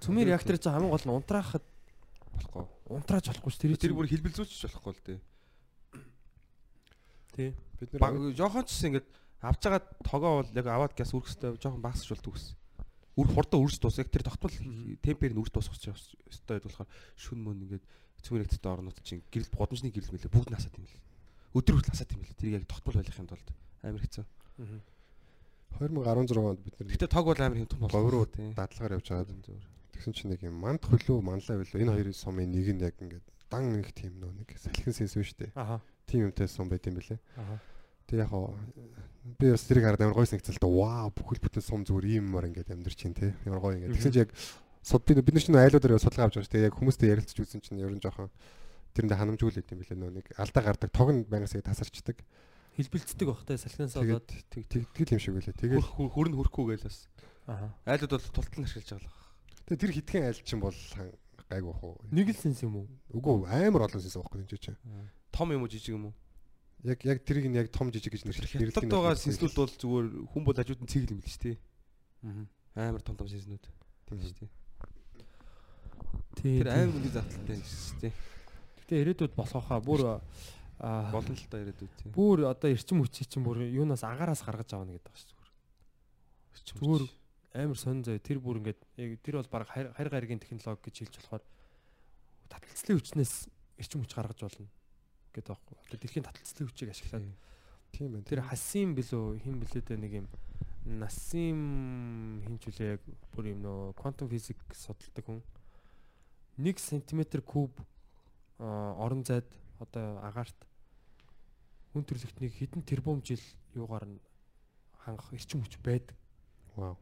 Цүмийн реактор чинь хамгийн гол нь унтраахад болохгүй. унтрааж болохгүй ш тэр Тэр бүр хэлбэлзүүлчих болохгүй л тий. тий. Бид нар жоохон ч гэсэн ингээд авч байгаа тогоо бол яг аваад газ үргэстэй жоохон багасч болдог ус. Үр хурдан үрж дуус яг тэр тогтмол темпээр нь үрж дуусах ч өстой байдаг болохоор шүн мөн ингээд цүмэрэгттэй орнууд чинь гэрэл годомжны гэрэл мэлээ бүгд насаад юм л. Өдөр хүртэл насаад юм л. Тэр яг тогтмол байх юм тулд амар хэцүү. 2016 онд бид нар Гэтэ тог бол амар хэм том говьруу тий. дадлагаар явж байгаа. Зөв. Тэгсэн чинь нэг юм манд хөлөө манлаа билүү энэ хоёрын сумын нэг нь яг ингээд дан нэг тийм нөө нэг салхин сэнс үү штэ. Аха. Тим юмтай сум байт юм бэлээ. Аха. Тэг яг хоо би бас тэрийг хараад амар гой санагцал та вау бүхэл бүтэн сум зүгээр ийм юмар ингээд амьдэр чинь те. Ямар гоё ингээд. Тэгсэн чинь яг суд бид бид нар чинь айлуудаар судалгаа авч байгаа шүү дээ. Яг хүмүүстэй ярилцж үзсэн чинь ер нь жоохон тэрэндээ ханамжуулээд юм билээ нөө нэг алдаа гардаг тог нь байнгасаа тасарчдаг. Хэлбэлцдэг бахтай салхинаас болоод Тэгээд тэг тэгэл юм шиг байлээ. Тэгээд Хөр хөрн хөрөхгүй гээл бас. аха. Айлууд бол тултал нь ашиглаж байгаа л. тэгээд тэр хитгэн айл чинь бол гайг бах уу. Нэг л сенс юм уу? Үгүй амар олон сэс байхгүй энэ чинь. Том юм уу жижиг юм уу? Яг яг тэрийг нь яг том жижиг гэж нэрлэх Хятад байгаа сэнслүүд бол зүгээр хүн бол хажууд нь цэгэл юм л шүү дээ. Аа. Амар том том сэнснүүд. Тийм шүү дээ. Тийм. Тэр амар үнэ завталтай юм шүү дээ. Гэтэ ирээдүйд болохоо бүр Болно л та ирээдүйд тийм. бүр одоо эрчим хүчийг чинь бүр юунаас агаараас гаргаж авна гэдэг байна шүү дээ. Зүгээр амар сонь зөө тэр бүр ингээд яг тэр бол баг харь харь гаригийн технологи гэж хэлж болохоор таталцлын хүчнээс эрчим хүч гаргаж болно гэдэг байхгүй. Одоо дэлхийн таталцлын хүчийг ашиглаад Тийм байна. тэр хасим билүү хин билээд нэг юм насим хинчүүлээ яг бүр юм нөө квантум физик судалдаг хүн 1 см куб орон зайд одоо агаарт хүн төрлөختнийг хэдэн тэрбум жил юугаар нь хангах эрчим хүч байдаг. Вау.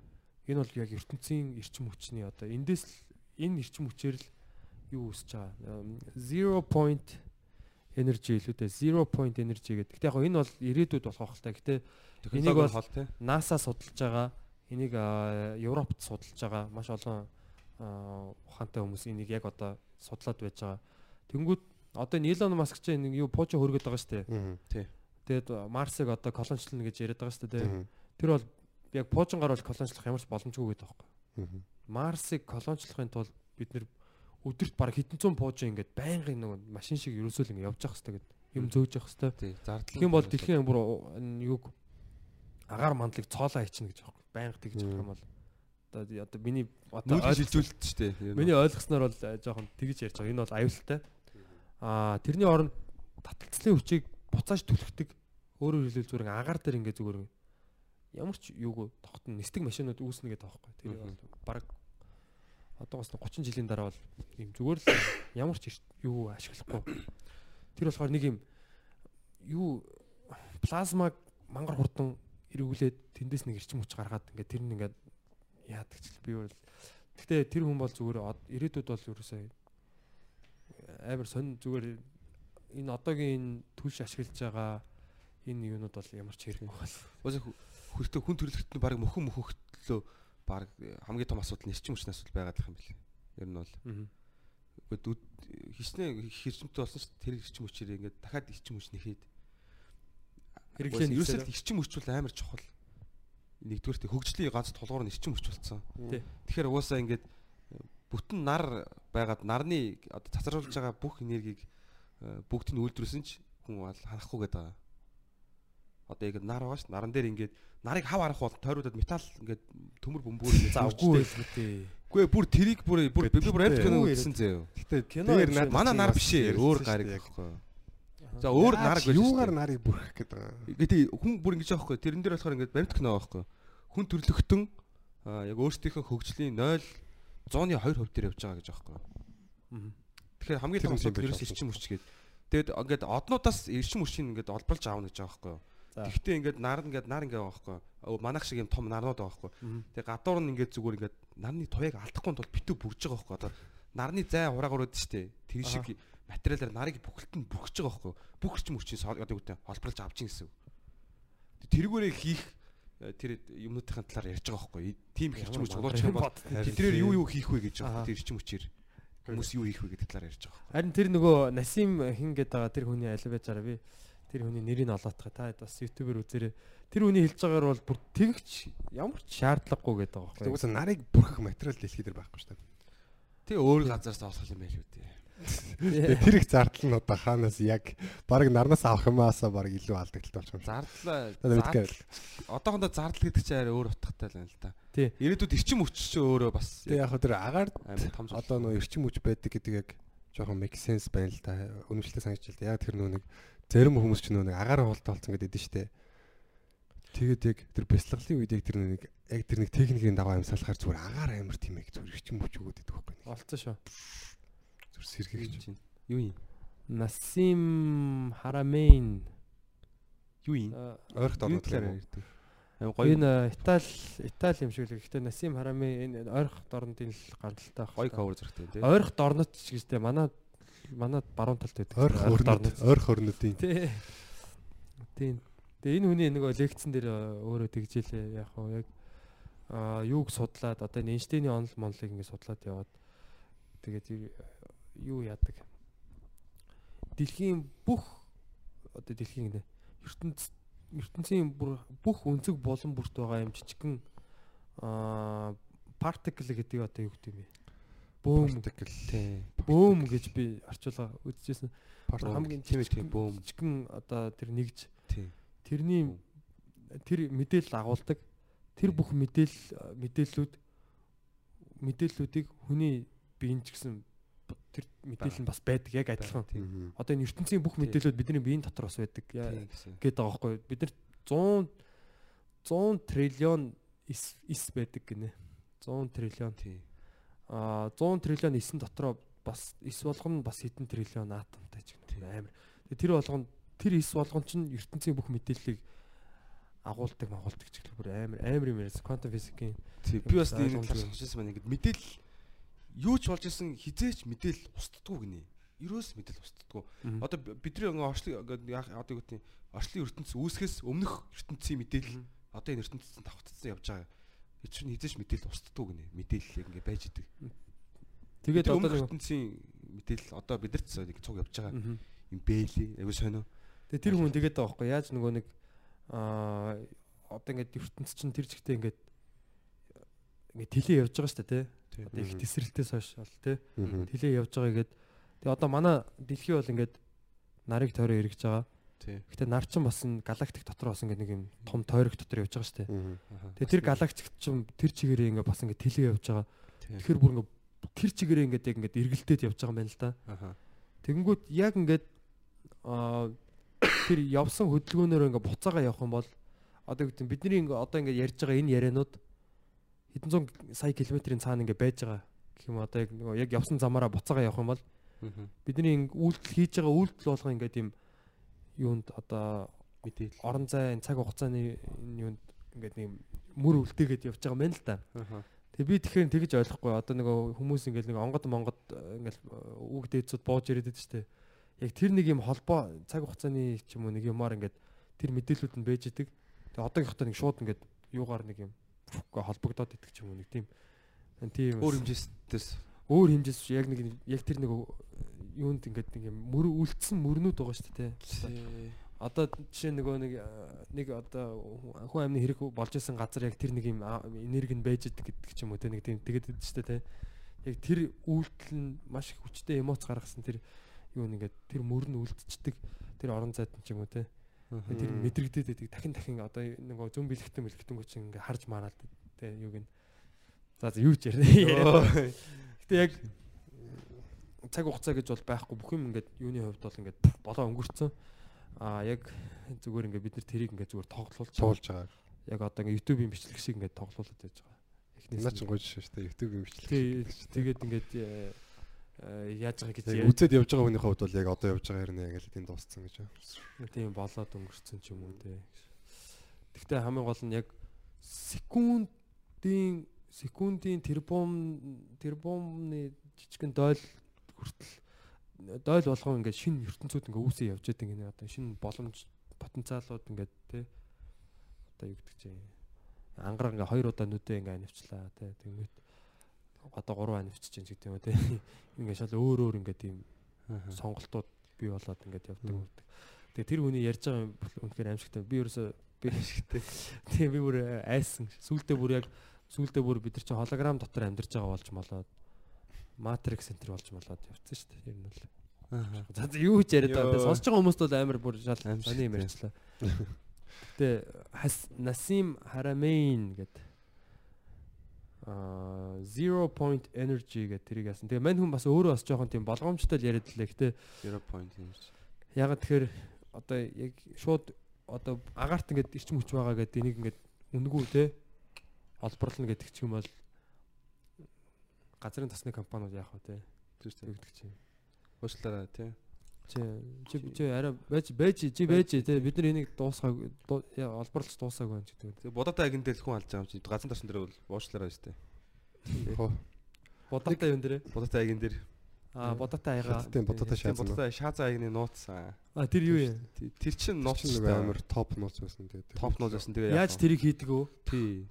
Энэ бол яг ертөнцийн эрчим хүчний одоо эндээс л энэ эрчим хүчээр л юу үсэж байгаа. Ам, Zero point energy илүү дээ. Zero point energy гэдэг. Гэтэ яг энэ бол ирээдүйд болох байх л та. Гэтэ энийг бол тий. NASA судалж байгаа. Энийг Европт судалж байгаа. Маш олон ухаантай хүмүүс энийг яг одоо судлаад байж байгаа. Тэнгүүд одоо Elon Musk ч нэг юу пуужа хөргөд байгаа шүү дээ. Аа. Тэгээд Марсыг одоо колоничлно гэж яриад байгаа шүү дээ. Тэр бол яг пуужин гарвал колоничлох ямар ч боломжгүй гэдэг байхгүй. Марсыг колоничлохын тулд бид нэр өдөрт баг хэдэн зуун пуужин ингээд байнгын нэг машин шиг ерөөсөө л ингээд явж явах хэрэгтэй гэдэг юм зөөж явах хэрэгтэй. Тий. Зардал. Юм бол дэлхийн бүр энэ юг агаар мандлыг цоолоо хийчихнэ гэж аахгүй. Байнга тэгж явах юм бол одоо одоо миний одоо шилжүүлэлт шүү дээ. Миний ойлгосноор бол э, жоохон тэгж ярьж байгаа. Энэ бол аюултай. Аа тэрний оронд таталцлын хүчийг буцааж түлхдэг. Өөрөөр хэлбэл зүгээр агаар дээр ингээ зүгээр ямар ч юуг тогтно нисдэг машинууд үүснэ гэдэг таахгүй. Тэр бол баг одоогоос нь 30 жилийн дараа бол юм зүгээр л ямар ч юу ашиглахгүй. Тэр болохоор нэг юм юу плазмаг мангар хурдан эргүүлээд тэндээс нэг эрчим хүч гаргаад ингээ тэр нь ингээ яадаг ч би бол Гэтэ тэр хүн бол зүгээр ирээдүйд бол ерөөсөө амар сонь зүгээр энэ одоогийн энэ түлш ашиглаж байгаа энэ юунууд бол ямар ч хэрэг бол. Бас хөртөө хүн төрөлхтөнд нь баг мөхөн мөхөхтлөө баг хамгийн том асуудал нь эрчим хүчний асуудал байгаад их юм билээ. Ер нь бол Гэхдээ хичнээн хэрчмтэй болсон дээ. Тэр эрчим хүчээр ингээд дахиад эрчим хүч нэхэд Хэрэглээ нь ерөөсөө л эрчим хүч бол амар чухал. Нэгдүгээрт хөгжлийн ганц тулгуур нь эрчим хүч болсон. Тэгэхээр угаасаа ингээд бүтэн нар байгаад нарны одоо цацруулж байгаа бүх энергийг э, бүгд нь үйлдвэрсэн ч хүн бол харахгүй гэдэг байгаа. Одоо яг нар байгаа ш наран дээр ингээд нарыг хав харах бол тойруудад металл ингээд төмөр бөмбөр ингээд нүүрчтэй. байлгүй. Үгүй ээ, бүр тэрийг бүр бүр би бүр амт кино үзсэн заяа. Гэтэ Кино юм. Манай нар биш ээ, өөр гариг байхгүй. За өөр нар гэж юугаар нарыг бүрхэх гэдэг байгаа. Гэтэ хүн бүр ингэж аахгүй. Тэрэн дээр болохоор ингээд баримт кино байхгүй. Хүн төрлөختөн яг өөрсдийнхөө хөгжлийн 0 100-ны 2% дээр явж байгаа гэж аахгүй. Тэгэхээр хамгийн том асуудал юм ерөөс эрчим хүч гээд Тэгээд ингээд однуудаас эрчим хүчийг ингээд олболж аавна гэж байгаа байхгүй юу. Гэхдээ ингээд нар ингээд нар ингээд байгаа байхгүй. Манайх шиг юм том нарнууд байгаа байхгүй юу. Тэгээд гадуур нь ингээд зүгээр ингээд нарны туяаг алдахгүй тул битүү бүрж байгаа байхгүй. Одоо нарны зай хураагаар үүд штэ. Тэр шиг материалаар нарыг бүхэлд нь бүрхэж байгаа байхгүй эрчим хүчийг одоо юу гэдэг олборлж авч ийн гэсэн. Тэргүүрээ хийх э, тэр юмнуудын талаар ярьж байгаа байхгүй. Тим их эрчим хүч болооч юм бол тэднэр юу юу хийх вэ гэж байгаа тэр эрчим хүчээр хүмүүс юу хийх вэ гэдэг талаар ярьж байгаа. Харин тэр нөгөө Насим хин гээд байгаа тэр хүний аль байжаараа би тэр хүний нэрийг олоотгоо та бас ютубер үзээрэй. Тэр хүний хэлж байгаагаар бол бүр тэгч ямар ч шаардлагагүй гээд байгаа Тэгвэл байхгүй. нарыг бүрхэх материал дэлхий дээр байхгүй шүү дээ. Тэг өөр газараас олох юм байл үү. Тэгээ тэр их зардал нь одоо хаанаас яг баг нарнаас авах юмаасаа баг илүү алдагдлалтай болчих юм. Зардлаа. Одоохондоо зардал гэдэг чинь арай өөр утгатай л байна л да. Тий. Ирээдүйд эрчим хүч чинь өөрөө бас Тэгээ яг хөө тэр агаар одоо нөө эрчим хүч байдаг гэдэг яг жоохон make sense байна л да. Үнэмшилтэй санагдаж байна. Яг тэр нөө нэг зарим хүмүүс ч нөө нэг агаар хуултаа болсон гэдэг нь шүү дээ. Тэгээд яг тэр бяцлаглалын үед яг тэр нэг яг тэр нэг техникийн дагуу амьсгалахаар зүгээр агаар амир тийм яг зүгээр эрчим хүч өгөөд байдаг байхгүй нэг. Олцсон шүү. Зүгээр сэргийгч. Юу юм? Насим Харамейн Юу юм? Ойрхот Юу орнууд талаар л ярьдаг? Амар гоё энэ Итали Итали юм шиг л гэхдээ Насим Харамейн энэ ойрхот орнуудын л гаралтай гоё баг. cover зургтай тий. Ойрхот орнууд ч гэжтэй манай манай баруун талд байдаг. ойрх орнууд ойрх орнуудын Тий. Тийм. Тэгээ энэ хүний нөгөө лекцэн дээр өөрөө тэгжээлээ яг хоо яг аа юуг судлаад одоо энэ Эйнштейний онол монлыг ингэ судлаад яваад тэгээд юу яадаг. Дэлхийн бүх одоо дэлхийн гэнэ ертөнц ертөнцийн бүх өнцөг болон бүрт байгаа юм жижигхэн аа particle гэдэг одоо юу гэдэг юм бэ? Бөөм particle тий. Бөөм гэж би орчуулга үзчихсэн. хамгийн тийм ээ, тийм, бөөм. жижигхэн одоо тэр нэгж тэрний тэр мэдээлэл агуулдаг тэр бүх мэдээл мэдээллүүд мэдээллүүдийг хүний биеийн ч гэсэн тэр мэдээлэл нь бас байдаг яг адилхан. Одоо энэ ертөнцийн бүх мэдээллүүд бидний биеийн дотор бас байдаг гэдэг байгаа байхгүй юу? Бид нар 100 100 триллион ис байдаг гинэ. 100 триллион. Аа 100 триллион исэн дотроо бас ис болгоно бас хэдэн триллион атомтай ч гэнэ. Амар. Тэгээ тэр болгоно тэр ис болгон чинь ертөнцийн бүх мэдээллийг агуулдаг магуулдаг ч гэх бүр амар амар юм яриас квантум физикийн. Би бас энэ талаар сонсчихсан байна. Ингээд мэдээлэл юу ч болж исэн хизээч мэдээлэл устдаггүй гинэ. Ерөөс мэдээлэл устдаггүй. Мгм. Одоо бидний ингээ орчлын ингээ яг одоо юу гэдэг орчлын ертөнц үүсгэс өмнөх ертөнцийн мэдээлэл одоо энэ ертөнцийн давхцсан явж байгаа. Эд чинь хизээч мэдээлэл устдаггүй гинэ. Мэдээлэл яг ингээ байж идэг. Тэгээд Тэгээд одоо ертөнцийн мэдээлэл одоо бидэрт нэг цуг явж байгаа юм бэлээ. Айгу сонио. Тэгээ тэр хүн тэгээд байгаа байхгүй яаж нөгөө нэг аа одоо ингээд ертөнц чинь тэр зэгтээ ингээд ингээд тэлээ явж байгаа шүү дээ тий. Одоо их тесрэлтээс хойш бол тий. Тэлээ явж байгаа гээд тэгээ одоо манай дэлхий бол ингээд нарыг тойроо эргэж байгаа. Тий. Гэтэ нар чинь бас энэ галактик дотор бас ингээд нэг юм том тойрог дотор явж байгаа шүү дээ. Тэгээ тэр галактик чинь тэр чигээрээ ингээд бас ингээд тэлээ явж байгаа. Тэгэхээр бүр ингээд тэр чигээрээ ингээд яг ингээд эргэлдээд явж байгаа юм байна л да. Тэгэнгүүт яг ингээд аа тэр явсан хөдөлгөөнөөр ингээд буцаага явах юм бол одоо гэдэг бидний ингээд одоо ингээд ярьж байгаа энэ ярианууд хэдэн зуун сая километрийн цаана ингээд байж байгаа гэх юм одоо яг нөгөө яг явсан замаараа буцаага явах юм бол бидний үйлдэл хийж байгаа үйлдэл болго ингээд юм юунд одоо Мэдээлэл. орон зай цаг хугацааны юунд ингээд нэг мөр үлдээгээд явж байгаа юм байна л да. Аха. Тэгээ би тэгэхээр тэгэж ойлгохгүй одоо нөгөө хүмүүс ингээд нэг онгод монгод ингээд үг дээдсүүд бууж ирээд байдаг шүү дээ. Яг тэр нэг юм холбоо цаг хугацааны ч юм уу нэг юмар ингээд тэр мэдээлүүд нь бэж идэг. Тэгээ одоогийнхтой нэг шууд ингээд юугаар нэг юм холбогдоод идэх ч юм уу нэг тийм тийм Өөр хэмжээстэйс өөр хэмжээс яг нэг яг тэр нэг юунд ингээд нэг юм мөр үлдсэн мөрнүүд байгаа шүү дээ. тий. Одоо жишээ нөгөө нэг нэг одоо хүн амны хэрэг болж исэн газар яг тэр нэг юм энерги нь байж идэг гэдэг ч юм уу те нэг тийм байдаг шүү дээ те. Яг тэр үйлдэл нь маш их хүчтэй эмоц гаргасан тэр юу нэгээд тэр мөр нь үлдчихдэг тэр орон зайд ч юм уу те. Тэр мэдрэгдээд байдаг дахин дахин одоо нөгөө зүүн бэлэгтэн бэлэгтэн гоч ингээ харж мараад те юуг нь. За юу ч яриа. Гэтэ яг цаг хугацаа гэж бол байхгүй бүх юм ингээд юуны хувьд бол ингээд болоо өнгөрцөн. Аа яг зүгээр ингээд бид нар тэрийг ингээд зүгээр тоглуулж Туулж байгаа. яг одоо ингээд YouTube-ийн бичлэг шиг ингээд тоглуулад байж байгаа. Эхнээс нь. ч гоё шүү дээ. YouTube юм бичлэг. Тэгээд ингээд э, э, яаж байгаа гэж үзээд явж байгаа хүнийхээ хувьд бол яг одоо явж байгаа хэрнээ л тийм дууссан гэж. тийм болоод өнгөрцөн ч юм уу те. Гэхдээ хамгийн гол нь яг секундын секундын тэрбум тэрбумны жижигэн дойл хүртэл дойл болгон ингээд шинэ ертөнцүүд ингээд үүсээ явж байгаа гинэ одоо шинэ боломж потенциалууд ингээд те одоо юу гэдэг чинь ангараг ингээд хоёр удаа нүдээ ингээд анивчлаа те тэгмэт одоо гурван анивчиж чинь гэдэг юм те ингээд шал өөр өөр ингээд тийм сонголтууд бий болоод ингээд явдаг. Мм. Тэгээ тэр хүний ярьж байгаа юм үнэхээр аимшигтай. Би ерөөсөө би аимшигтай. Тэгээ би бүр айсан. Сүүлдээ бүр яг сүүлдээ бүр бид нар чинь холограм дотор амьдарч байгаа болж молоод Matrix Center болж молоод явцсан шүү дээ. Ер нь бол. За за юу ч яриад байгаа. Йоо. Сонсож байгаа хүмүүст бол амар бүр шал сони юм ярьчлаа. Гэтэ Насим Харамейн гэдэг а zero point energy гэдэг тэрийг яасан. Тэгээ мань хүн бас өөрөө бас жоохон тийм болгоомжтой л яриад лээ. Гэтэ 0 point energy. Ягаад тэгэхээр одоо яг шууд одоо агаарт ингээд ирчим хүч байгаа гэдэг энийг ингээд үнгүү те олборлно гэдэг ч юм бол газрын тасны компаниуд яах вэ те Тэр тийм. гэдэг чинь Уучлаарай тий. чи чи чи арай байж байж чи байж те бид нар энийг дуусгааг дуу- яа, олборлож дуусаагүй юм гэдэг. Тэгээ бодоотой агент дээр хүн алж байгаа юм чи газар тарсан дээр бол уучлаарай шүү дээ. Хөө. Бодоотой юм дээрээ. Бодоотой агент дээр. Аа бодоотой аяга. Тийм шаасан. бодоотой шааза агны нууц. аа. А тэр юу юм? Тэр чин нууц Нууц нэг амар топ нууц байсан тэгээд. топ нууц байсан. Тэгээ Яаж тэрийг хийдэг өө? тий.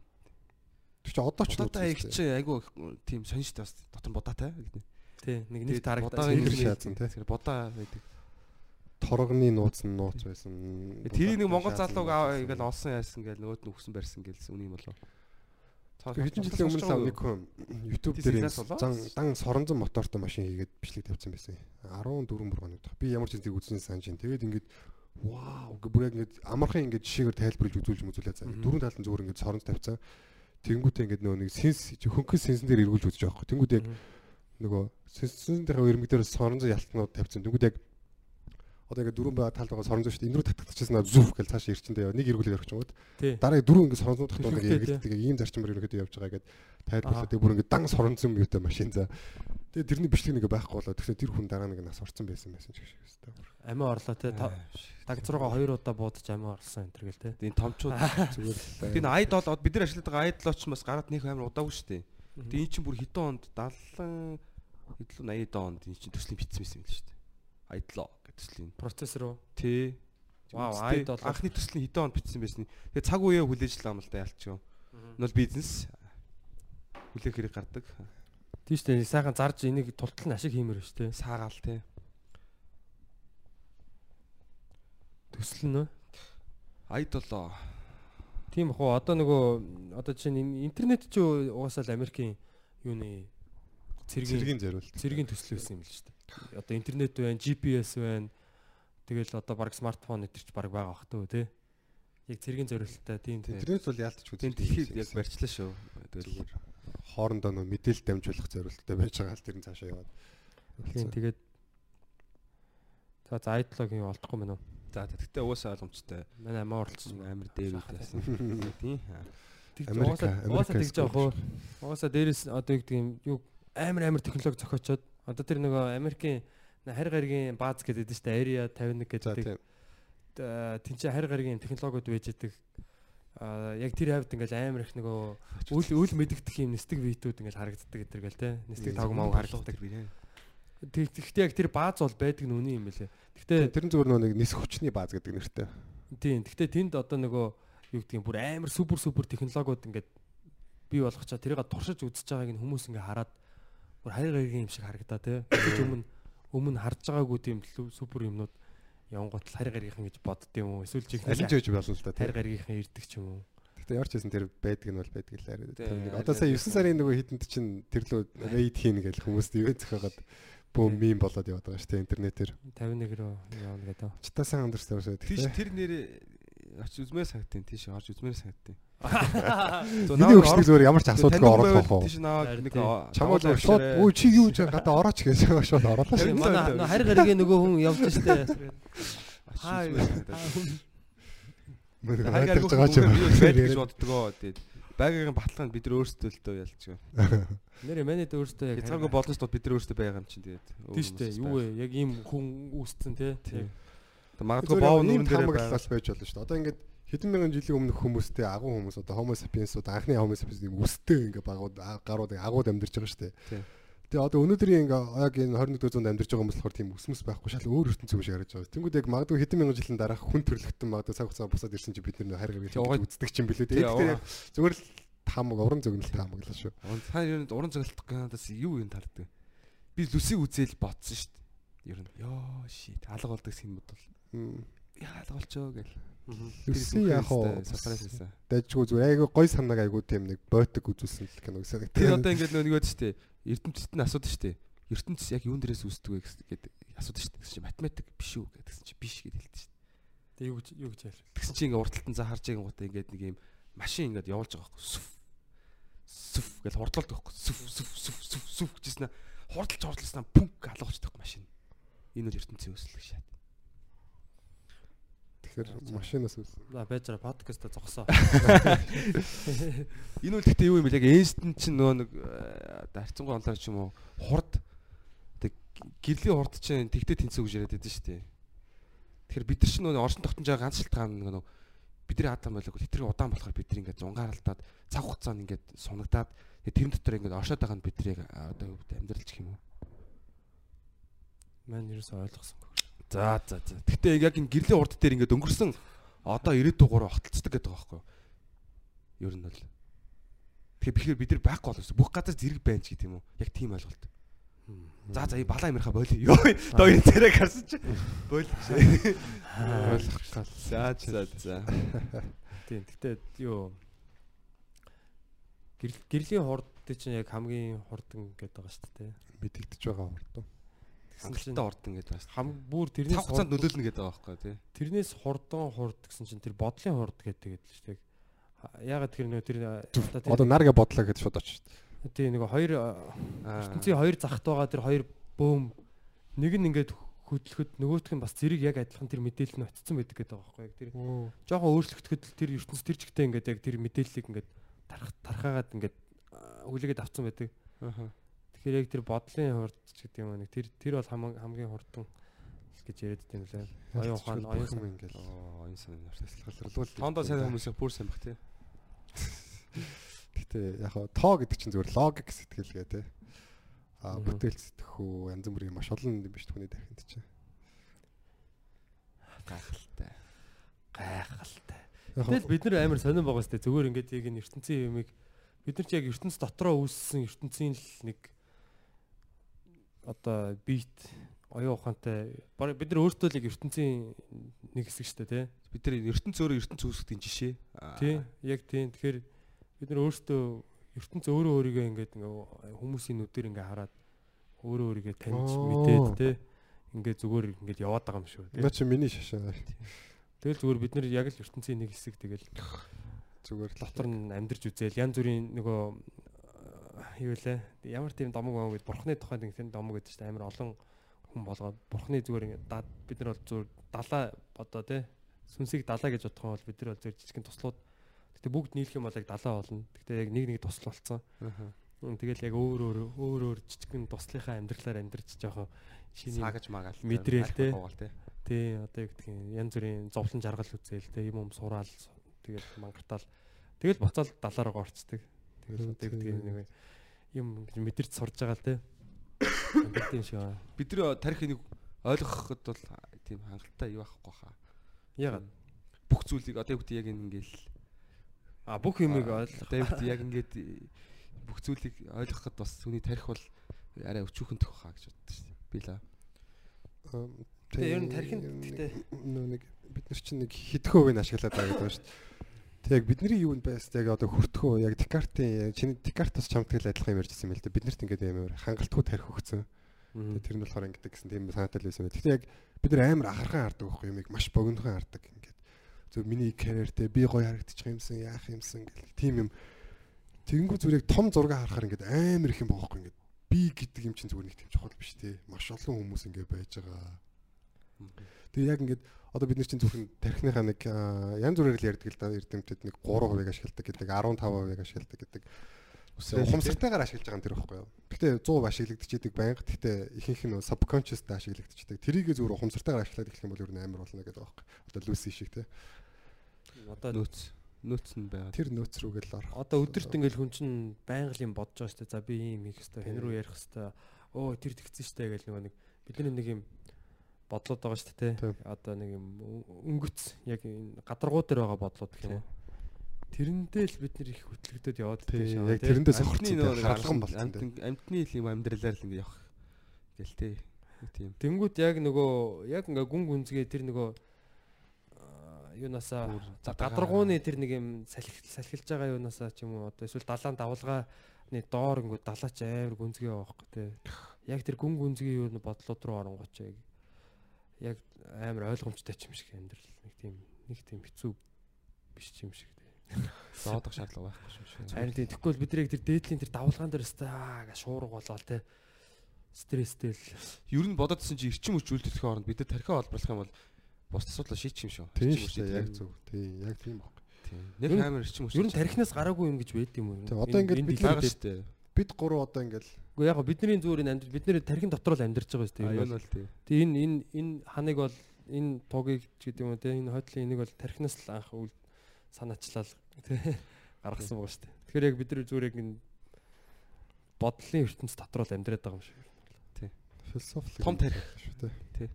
Тэр чи одоо ч. Бодоотой агент чи айгу тийм дээ бас дотор бодоотой гэдэг. Тий, нэг нэг тэр нэг шаазан, тий. Тэр бодоо байдаг. торгоны нууц нь нууц байсан. Тэрийг нэг Монгол залууг ингээл олсон яасан гээл нөгөөд нь өгсөн барьсан гэлсэн үнийг болов. Хэдэн жилийн өмнө л нэг хүн YouTube дээр зан дан соронзон мотортой машин хийгээд бичлэг тавьсан байсан. 14 бүр хоног. Би ямар ч зүйл үзсэн санаж байна. Тэгээд ингээд вау гэ бүр яг ингээд амархан ингээд жишээгээр тайлбарлаж үзүүлж мүзүүлээ заа. Дөрөв талд нь зүгээр ингээд соронз тавьсан. Тэнгүүтээ ингээд нөгөө нэг сенс хөнгөн сенсэн дээр эргүүлж үзэж байгаа. Тэнгүүд яг нөгөө сенсэнтэйгээ ирмэг дээр соронзон ялтнууд тавьсан. Тэнгүүд яг одоо ингээд дөрөв ба талд байгаа соронзон шүү дээ. Энэ рүү татчихсан зүв гэж цааш ирчэндээ нэг эргүүлээд орчих юм? Тий. дараа дөрөв ингэ соронзон тахтаа нэг эргэлдэг ийм зарчмаар ерөнхийдөө явж байгаа гэдэг тайлбарлаад Аа. тэгээ бүр ингэ дан соронзон муутай машин за. Тэгээ тэрний бичлэг нэг байхгүй болоо. Тэгэхээр тэр хүн дараа нэг нас орсон байсан байсан ч гэх шиг өстой. Амиа орлоо те. Тагц руугаа хоёр удаа буудаж амиа орлсон энэ гэл те. Тийм томчууд Зүгээр л бол од- бид нар ажилладаг байгаа айдлоо ч бас гараад нөх амар удаагүй шүү дээ. Тэгээ эн чинь бүр хэдэн онд 70 хэдлүү 80 онд эн чинь төслийн битсэн байсан юм л шүү дээ. Айдлоо гэдэг төслийн. Процессор уу? Тий. Вау, Үстэй, айд бол- анхны төслийн хэдэн онд битсэн байсан. Тэгээ цаг үеэ хүлээж л байгаа юм л да ялчгүй. Энэ бол бизнес. Хүлээх хэрэг гардаг. Тийм шүү дээ. Сайхан зарж энийг тултал нь ашиг хиймээр шүү дээ. Саагаал тий. Төсөл нь. Айд болоо. Тийм ах уу одоо нөгөө одоо чинь интернет ч угаасаа л Америкийн юуны цэргийн цэргийн зориулт. цэргийн төсөл байсан юм л шүү дээ. Одоо интернет байна, GPS байна. Тэгэл одоо баг смартфон өдөрч баг байгаа бах төө тий. Яг цэргийн зориулттай тийм тийм. Интернет бол яалтч Тийм тэгэхээр яг барьчлаа шүү. зүгээр хоорондоо нөө мэдээлэл дамжуулах зориулттай байж байгаа л тэр нь цаашаа яваад. Тийм тэгээд За за айдлогийн олдохгүй мэн үү? За тэгтээ угаасаа ойлгомжтой. Манай амаа оролцсон. Амар дээр үтээсэн. Тийм. Угаасаа Америка тэгж явах уу? Угаасаа дээрэс одоо юу гэдэг юм юу амар амар технологи зохиочоод одоо тэр нөгөө Америкийн харь гаригийн бааз гэдэг дээ шүү дээ. Area 51 За гэдэг. тийм. Тинчээ харь гаригийн технологиуд байж идэг. Яг тэр хавьд ингээл амар их нөгөө үл үл мэдэгдэх юм нисдэг витүүд ингээл харагддаг гэдэг гэл те. Нисдэг тавг мав харагддаг. Тэг- Тэгтээ яг тэр бааз бол байдаг нь үний юм байлээ. Тэгтээ Тэр нь зүгээр нөө нэг нис хүчний бааз гэдэг нэртэй. Тийм. Гэхдээ тэнд одоо нөгөө юу юм бүр амар супер супер технологиуд ингээд бий болгочоо тэрийг туршиж үзэж байгааг нь хүмүүс ингээ хараад бүр хайр гаригийн юм шиг харагдаа тий. Гэж өмнө өмнө харж байгаагүй тийм супер юмнууд явангуут хайр гаригийнхан гэж бодд юм уу? Эсвэл Алин ч жигнэс байж болно л да. гаригийнхан ирдэг ч юм уу? Гэтэ ямар ч байсан тэр байдаг нь бол байдаг л арай. Аль одоо сая аль 9 сарын нөгөө хэдэнд чинь тэр лөө рейд хийн гэж хүмүүст ивент зөхиöd бөөм мим болоод яваад байгаа шүү дээ интернетээр. 51 рүү явна гэдэг. Читаа сайн understand шүү Тийш тэр нэрээ очиж үзмээр санагдтыг тийш орж үзмээр санагдтыг. Миний өгчнийг зүгээр ямар ч асуудалгүй уу. Тийш наваа нэг Чамаа зүгээр шууд өө чи юу гэж гадаа орооч гэж шууд шүү. Харин Манай хайр гаригийн нөгөө хүн явж штэ. Хаа Мөр ойлгож байгаа ч юм. гэж боддгоо. Тэгээд Байгагийн баталгаанд бид нар өөрсдөө л дөө ялч. Нэр манайд өөртөө яг Хязгааргүй болно ч бид нар өөрсдөө байгаа юм чинь тэгээд. Тийм шүү дээ. Юу вэ? Яг ийм хүн үүсцэн те. Тийм. Яг Магадгүй боов нүрэн дээр хамаглал байж болно шүү дээ. Одоо ингээд хэдэн мянган жилийн өмнөх хүмүүстэй агуу хүмүүс одоо Homo sapiens-ууд анхны Homo sapiens юм өстэй ингээд багууд гарууд агууд амьдарч байгаа шүү дээ. Тэгээ одоо өнөөдрийн ингээ яг энэ 21-р зуунд амьдарч байгаа хүмүүс болохоор тийм өсмөс байхгүй шал өөр ертөнцийн юм шиг харагдаж байгаа. Тэнгүүд яг магадгүй хэдэн мянган жилийн дараах хүн төрлөختөн магадгүй цаг хугацаа бусаад ирсэн чинь бид нэр хайр гаргаж үздэг чинь билүү. Тэгээ яг зүгээр л таамаг уран зөгнөлт таамаглаа шүү. Та ер нь уран зөглөлт гэнадаас юу юм таардаг. Би лүсийг үзэл бодсон шүү дээ. Ер нь ёо shit алга болдог бод бол яа алга болчоо гэл. Люси яг хоо сасраас байсан. дайжгүй зүгээр айгу гой санааг айгу тийм нэг ботик үзүүлсэн л кино гэсэн. Тэр одоо ингээд нөгөө шүү дээ. ертөнцид нь асуудаг шүү дээ. ертөнцис яг юун дээрээс үүсдэг вэ гэдэг асуудаг шүү дээ. Гэсэн чинь математик биш үү гэдгсэн чинь биш гэдэг хэлдэг шүү дээ. Тэг юу гэж юу гэж яар. Тэгсэн чинь ингээд урталтан за харж байгаа гутаа ингээд нэг юм машин ингээд явуулж байгаа байхгүй. Сүф. Сүф гэж хурдлалт байхгүй. Сүф сүф сүф сүф сүф гэжсэн хурдалж хурдласнаа пүнк алгавчдаг машин. Энэ бол ертөнцийн өсөлт шат. Тэгэхээр машинаас үс. За байж байгаа подкаста зогсоо. Энэ үл гэхдээ юу юм бэ? Яг Эйнштейн чинь нөгөө нэг харьцангуй онлоор ч юм уу хурд тэг гэрлийн хурд чинь тэгтээ тэнцүү гэж яриад байдаг шүү дээ. Тэгэхээр бид нар чинь нөгөө оршин тогтнож байгаа ганц шалтгаан нь нөгөө бидний атом байлгүй тэтгэрийн удаан болохоор бид нар ингээд зунгаарлалтаад цаг хугацаанд ингээд сунагдаад тэрэн дотор ингээд оршоод байгаа нь бидний одоо амьдралч юм уу? Мань ерөөсөө ойлгосонгүй. За за за. Гэхдээ яг энэ гэрлийн урд дээр ингээд өнгөрсөн одоо 92 хотолцдог гэдэг байгаа байхгүй юу? Ер нь бол. Тэгэхээр бид нар байхгүй болсон. Бүх газар зэрэг байна ч гэдэг юм уу? Яг тийм ойлголт. За за балаа амирха боли. Йоо. Доо энэ царайг харсан чи. Боли. Ойлгох гал. За за за. Тийм. Гэтэ юу гэрлийн хурд чинь яг хамгийн хурдан гэдэг байгаа шүү дээ. Мэдэгдэж байгаа хурд. Хангалттай урд ингээд байна. Хам бүр тэрнээс Цаг хугацаанд нөлөөлнө гэдэг байгаа байхгүй тий. Тэрнээс хурдан хурд гэсэн чинь тэр бодлын хурд гэдэг л шүү дээ. Ягаад тэр нөө тэр Одоо нарга бодлоо гэж шууд очиж. тий нэг хоёр ертөнцийн хоёр захт байгаа тэр хоёр бөөм нэг нь ингээд хөдлөхөд нөгөөх нь бас зэрэг яг адилхан тэр мэдээлэл нь очсон байдаг гэдэг байгаа байхгүй яг тэр жоохон өөрчлөгдөхөд тэр ертөнц тэр жигтэй ингээд яг тэр мэдээллийг ингээд тарах тархаагаад ингээд хүлээгээд авцсан байдаг. Аа. Тэгэхээр яг тэр бодлын хурд ч гэдэг юм нэг тэр тэр бол хамгийн хурдан гэж яриад байт юм лээ. Оюун ухаан, оюун сан ингээл. Оюун сан Хэлбэл Тоондоо сайн хүмүүс их бүр сайн баг тий. Гэтэ яг хаа тоо гэдэг чинь зүгээр логик сэтгэлгээ те. А бүтээл сэтгэхүү янз бүрийн маш олон юм биш түүний дахинд чинь. Гайхалтай. Гайхалтай. Тэгэл бид нар амар сонирн байгаа сте зүгээр ингээд яг энэ ертөнцийн юмыг бид нар ч яг ертөнц дотроо үүссэн ертөнцийн л нэг одоо бит оюун ухаантай бид нар өөртөө л яг ертөнцийн нэг хэсэг шүү дээ тий. Бид нар ертөнц өөрөө ертөнц үүсгэхийн жишээ. Тий, яг тий. Тэгэхээр бид нар өөртөө ертөнц өөрөө өөрийгөө ингээд ингээ хүмүүсийн нүдээр ингээ хараад өөрөө өөрийгөө таньж мэдээд тий. Ингээ зүгээр ингээд яваад байгаа юм шүү. Наа чи миний шашаа. Тэгэл зүгээр бид нар яг л ертөнцийн нэг хэсэг тэгэл зүгээр дотор нь амьдарч үзээл янз бүрийн нөгөө юу лээ ямар тийм домог маа гэд бурхны тухайд тийм домог гэдэг чинь амар олон хүн болгоод бурхны зүгээр ингээд бид нар бол зүгээр далаа одоо тий сүнсийг далаа гэж бодох юм бол бид нар бол зөв жижигэн туслууд. Гэтээ бүгд нийлэх юм бол яг далаа болно. Гэтээ яг нэг нэг тусал болцсон тэгэл яг өөр өөр өөр өөр жижигэн туслынхаа амьдралаар амьдарч жоохон шиний саагаж магаал мэдрээл тий тий одоо юу гэдэг юм янз бүрийн зовлон жаргал үзээл тий юм юм сураал тэгэл мангартаал. Тэгэл буцаал далаараа орцдаг тэгэл одоо юу гэдэг нэг юм мэдэрч сурж байгаа л амьд юм шиг байна. Бид нар тарих энийг ойлгоход бол тийм хангалттай юу байхгүй хаа. Ягаад? Бүх зүйлийг одоо юу гэдэг яг ингээл. А бүх юмыг ойлгох. одоо юу гэдэг яг ингээд бүх зүйлийг ойлгоход бас түүний тарих бол арай өчүүхэн төх хаа гэж боддоо шүү би л Тэгээ ер нь тархинд гэхдээ нөө нэг бид нар чинь нэг хитгэн хувийг ашиглаад байгаа гэдэг ба шүү дээ. Тэг яг бидний юунд байс яг одоо хүртхөө яг Декартын чиний Декартаас чамдгал адилхан юм ярьжсэн юм л да. Биднэрт ингээд амар хангалтгүй тарих өгсөн. Тэр нь болохоор ингээд гэсэн тийм санаатай л байсан. Гэхдээ яг бид нар амар ахархан хардаг байхгүй юмыг маш богинохон хардаг ингээд. Зөв миний карьертэй би гоё харагдчих юмсан яах юмсан гэл тийм юм. Тэнгүү зүрийг том зураг харахаар ингээд амар их юм боохгүй ингээд би гэдэг юм чинь зүгээр нэг тийм чухал биш те. Маш олон хүмүүс ингээд байж байгаа Тэгээ яг ингээд одоо бид нар чинь зөвхөн тархиныхаа нэг янз бүрээр л ярьдаг л да эрдэмтэд нэг 3% ашигладаг гэдэг 15% ашигладаг гэдэг. Ухамсартайгаар ашиглаж байгаа юм тэр байхгүй юу. Гэхдээ 100% ашиглагдчихийдэг байнга. Гэхдээ ихэнх нь subconscious-тай ашиглагдчихдаг. Тэрийг зүгээр ухамсартайгаар ашиглаад эхлэх юм бол ер нь амар болно гэдэг байхгүй. Одоо Lucy шиг те. Одоо нөөц нөөц нь байгаа. Тэр нөөц рүүгээ л орох. одоо өдөрт ингээл хүн чинь байнга л юм бодож байгаа шүү дээ. За би ийм хийх хэвээр хэн рүү ярих хэвээр. Оо тэр тэгсэн шүү дээ гэл нөгөө нэг бидний нэг юм бодлоод байгаа шүү дээ. Тийм. Одоо нэг юм өнгөц яг энэ гадаргуу дээр байгаа бодлоод гэх юм уу. Тэрэндээ л бид нэр их хөтлөгдөд яваад тийм яг тэрэндээ нөгөө харлахan болсон амтны юм амьдралаар л ингэ явах гэл. Нэг Тийм. Тэнгүүд яг нөгөө яг ингээ гүн гүнзгээ тэр нөгөө аа, юунасаа за гадаргууны тэр нэг юм салхи салхилж байгаа юунасаа ч юм уу одоо эсвэл далаан давлгааны доор ингээ далаач амар гүнзгий байхгүй тий. Яг тэр гүн гүнзгий юу бодлоод руу оронгоч яг яг амар ойлгомжтой ч юм шиг амьдрал нэг тийм нэг тийм хэцүү биш ч юм шиг тий. Зоодох шаардлага байхгүй шүү дээ. Харин тийм бол бид нэг тэр дээдлийн тэр давлгаан дээр өстэй аа гэ шуурга болоо тий. Стресстэй л Ер нь бодоодсэн чи эрчим хүч үйлдвэрлэхийн оронд бид тархиа олборлох юм бол бус асуудлаа шийчих юм шүү. Тийм шүү Яг тийм. зөв. Тийм, яг тийм баг. Тийм. Нэг амар эрчим хүч. ер нь тархинаас гараагүй юм гэж байд юм уу? Тийм, одоо ингээд бид байгаа бид гурав одоо ингээл Гэхдээ яг бидний зүгээр энэ амьдрал бид нэр тархин дотор л амьдарч байгаа шүү дээ. нь бол тийм. Тэгээ энэ энэ энэ ханыг бол энэ тугийг ч гэдэг юм уу те энэ хойдлын энийг бол тархинаас л анх үл санаачлал те гаргасан байгаа шүү дээ. Тэгэхээр яг бид нар зүгээр яг энэ бодлын ертөнц дотор л амьдраад байгаа юм шиг. философи Том тарих. шүү дээ.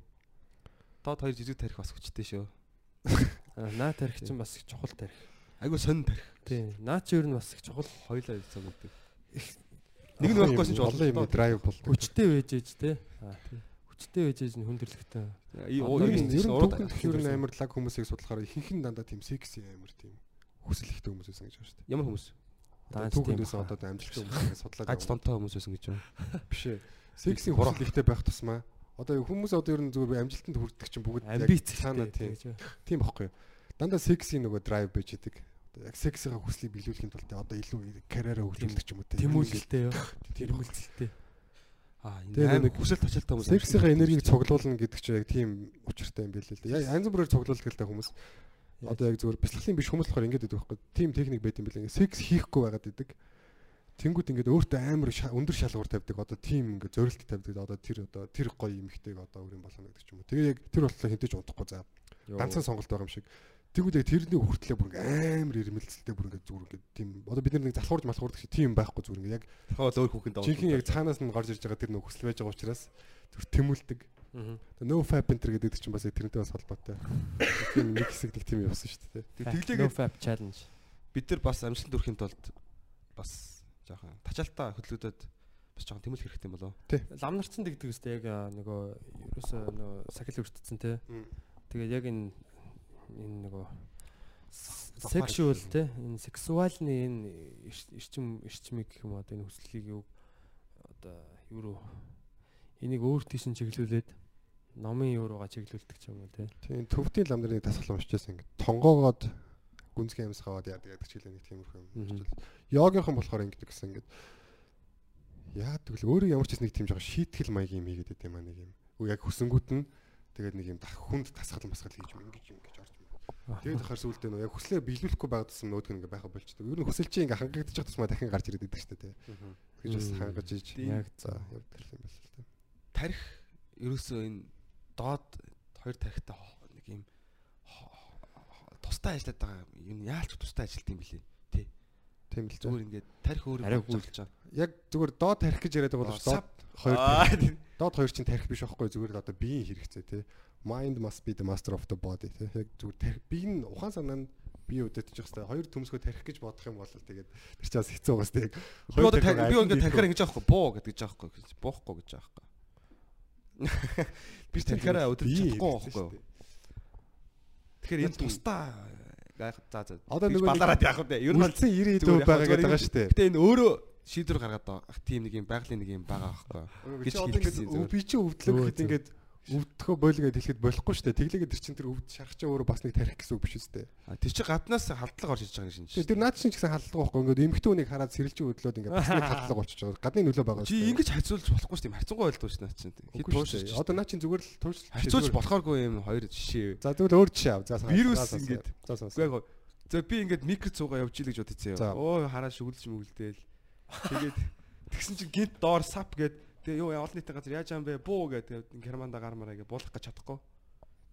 Доод хоёр жижиг тарих бас хүчтэй шүү. Аа, Наа тарих чинь бас их чухал тарих. Айгу сонин тарих. Тий. Наа чи ер нь бас их чухал Хоёлаа цаг өгдөг. Нэг нь болохгүйсэн ч олон юм драйв болдог. хүчтэй байж ээж те. Хүчтэй байж ээж нь хүндрэлтэй. Ер нь түүхэнд ер нь амар лаг хүмүүсийг судлахаар ихэнх нь дандаа тийм секси амар тийм хүсэл ихтэй хүмүүс байсан гэж байна шүү дээ. ямар хүмүүс? Түүхэндээс тийм одоо амжилттай хүмүүсийг судлаад Гаж тонтой хүмүүс байсан гэж байна. биш ээ. Сексийн хүсэл ихтэй байх тусмаа одоо хүмүүс одоо ер нь зүгээр амжилтанд хүрдэг чинь бүгд амбиц цаана тийм тийм баггүй юу. Дандаа сексийн нөгөө драйв байж идэг. Яг сексийн хүслийг биелүүлэхийн тулд одоо илүү карьераа хөгжүүлдэг ч юм уу тийм. Тэмүүлэлтэй. Тийм Тэмүүлэлтэй. Аа энэ нэг хүсэл тачаалтай хүмүүс. Сексийн энергийг цуглуулна гэдэг чинь яг тийм учиртай юм билээ л дээ. Яг янз бүрээр цуглуулдаг л та хүмүүс. Одоо яг зүгээр бяцлахын биш хүмүүс болохоор ингэж байдаг байхгүй. Тим техник байт юм билээ. Секс хийхгүй байгаад идэг. Тэнгүүд ингээд өөртөө амар өндөр шалгуур тавьдаг. Одоо тим ингээд зорилт тавьдаг. Одоо тэр одоо тэр гоё юм ихтэйг одоо өрийн болгоно гэдэг ч юм уу. Тэгээ яг тэр бодлоо хинтэж унтахгүй заа. Ганцхан сонголт байгаа юм шиг. Тэнгүүд яг тэрний хүртлээ бүр ингээд амар ирмэлцэлтэй бүр ингээд зүгээр ингээд тийм одоо бид нар нэг залхуурж малхуурдаг шиг тийм байхгүй зүгээр ингээд яг Хаваа өөр хүүхэнд даваа. жинхэнэ яг цаанаас нь гарч ирж байгаа тэр нөх хүсэл байж байгаа учраас зүр тэмүүлдэг. Аа. No fap enter гэдэг чинь бас яг тэрнтэй бас холбоотой. Тийм нэг хэсэг нэг тийм явсан шүү дээ. Тэглээгээ No fap challenge. бид нар бас амжилтанд хүрэхийн тулд бас жоохон тачаалтаа хөдөлгөдөд бас жоохон тэмүүлэх хэрэгтэй юм болоо. Лам нарцсан дэгдэг үстэй яг нөгөө ерөөсөө нөгөө сахил өртцсөн те. Тэгээд яг энэ энэ нөгөө sexual те энэ сексуальны энэ эрч- эрчим эрчмийг гэх юм одоо энэ хүслийг юу одоо юу руу энийг өөр тийш нь чиглүүлээд номын юу руугаа чиглүүлдэг ч юм уу те. Тийм төвдийн лам дээр нэг дасгал уншижсэн ингэ. Тонгоогоод гүнзгий амьсгаа аваад яадаг гэдэг чиглэл нэг тиймэрхүү юм. Йогийнхан болохоор ингэдэг гэсэн ингэ. Яадаг л өөрөө ямар ч хэс нэг тийм жоо шийтгэл маягийн юм хийгээд байт юм аа нэг юм. Үгүй яг хүсэнгүүт нь тэгээд нэг юм хүнд тасгал масгал хийж юм ингэж юм. Тэгээд ахаар сүултээ нөө яг хүслээ биелүүлэхгүй байгаа тусам нөөдг нь ингээ байха болчдөг. Ер нь хүсэл чинь ингээ хангагдчих байгаа тусмаа дахин гарч ирээд идэг шүү дээ. Тэгж бас хангаж иж Яг за явдаг юм байна л та. Тарих ерөөсөө энэ доод хоёр тарихтай нэг юм тустай ажиллаад байгаа юм яалч тустай ажилт юм билий. Тий. Тийм л Зүгээр ингээд тарих өөрөө Арай болж болж байгаа. Яг зүгээр доод тарих гэж яриад байгаа бол доод хоёр доод хоёр чинь тарих биш байхгүй зүгээр л одоо биеийн хэрэгцээ тий. Mind must be the master of the body тий. Яг зүгээр бие нь ухаан санаа нь бие үдэтчих хэвээр хоёр төмсгөө тарих гэж бодох юм бол тэгээд тэр чинь бас хэцүү байгаас тий. Би одоо би ингээд тарихаар ингэж аахгүй буу гэдэг гэж аахгүй буухгүй гэж аахгүй. Би тарихаараа өдөрч чадахгүй байхгүй юу? Тэгэхээр энэ тусдаа гайх за за. Одоо нэг балаараад яах вэ? Ер нь үлдсэн 90 зүгээр дөө яг байгаа гэдэг байгаа энэ- шүү дээ. Гэтэ энэ өөрөө шийдвэр гаргаад байгаа. Ах тийм нэг юм байгалийн нэг юм байгаа? Би гэж хэлсэн би чи өвдлөө гэхэд ингээд өвдөхөө бойлгээд хэлэхэд болохгүй шүү дээ. Тэглээгээд тэр чин тэр өвд шарах чинь өөрөө бас нэг тарих гэсэн үг биш үстэй. А тэр чи гаднаас халдлага орж иж байгаа юм шинж. Тэр наад чинь гэсэн халдлага байхгүй. Ингээд эмхтэн үнийг хараад сэрэлжин өдлөөд ингээд бас нэг халдлага болчихж байгаа. Гадны нөлөө байгаа. Чи ингэж хайцуулж болохгүй шүү дээ. Харцангуй ойлдоо шүү наа чинь. Хит туушиж. Одоо наа чинь зүгээр л туушиж. Харьцуулж болохооргүй юм хоёр жишээ. За тэгвэл өөр жишээ ав. За Вирус ингээд. За сонс. За би ингээд микро цуугаа явж ийл гэж бодчихъя. Өө хараа шүглэж мүглдээл. Тэгээд тэгсэн чинь гинт доор сап гээд тэгээ юу олон нийтийн газар яаж юм бэ? Буу гэдэг германда гармаараа гэж буулгах гэж чадахгүй.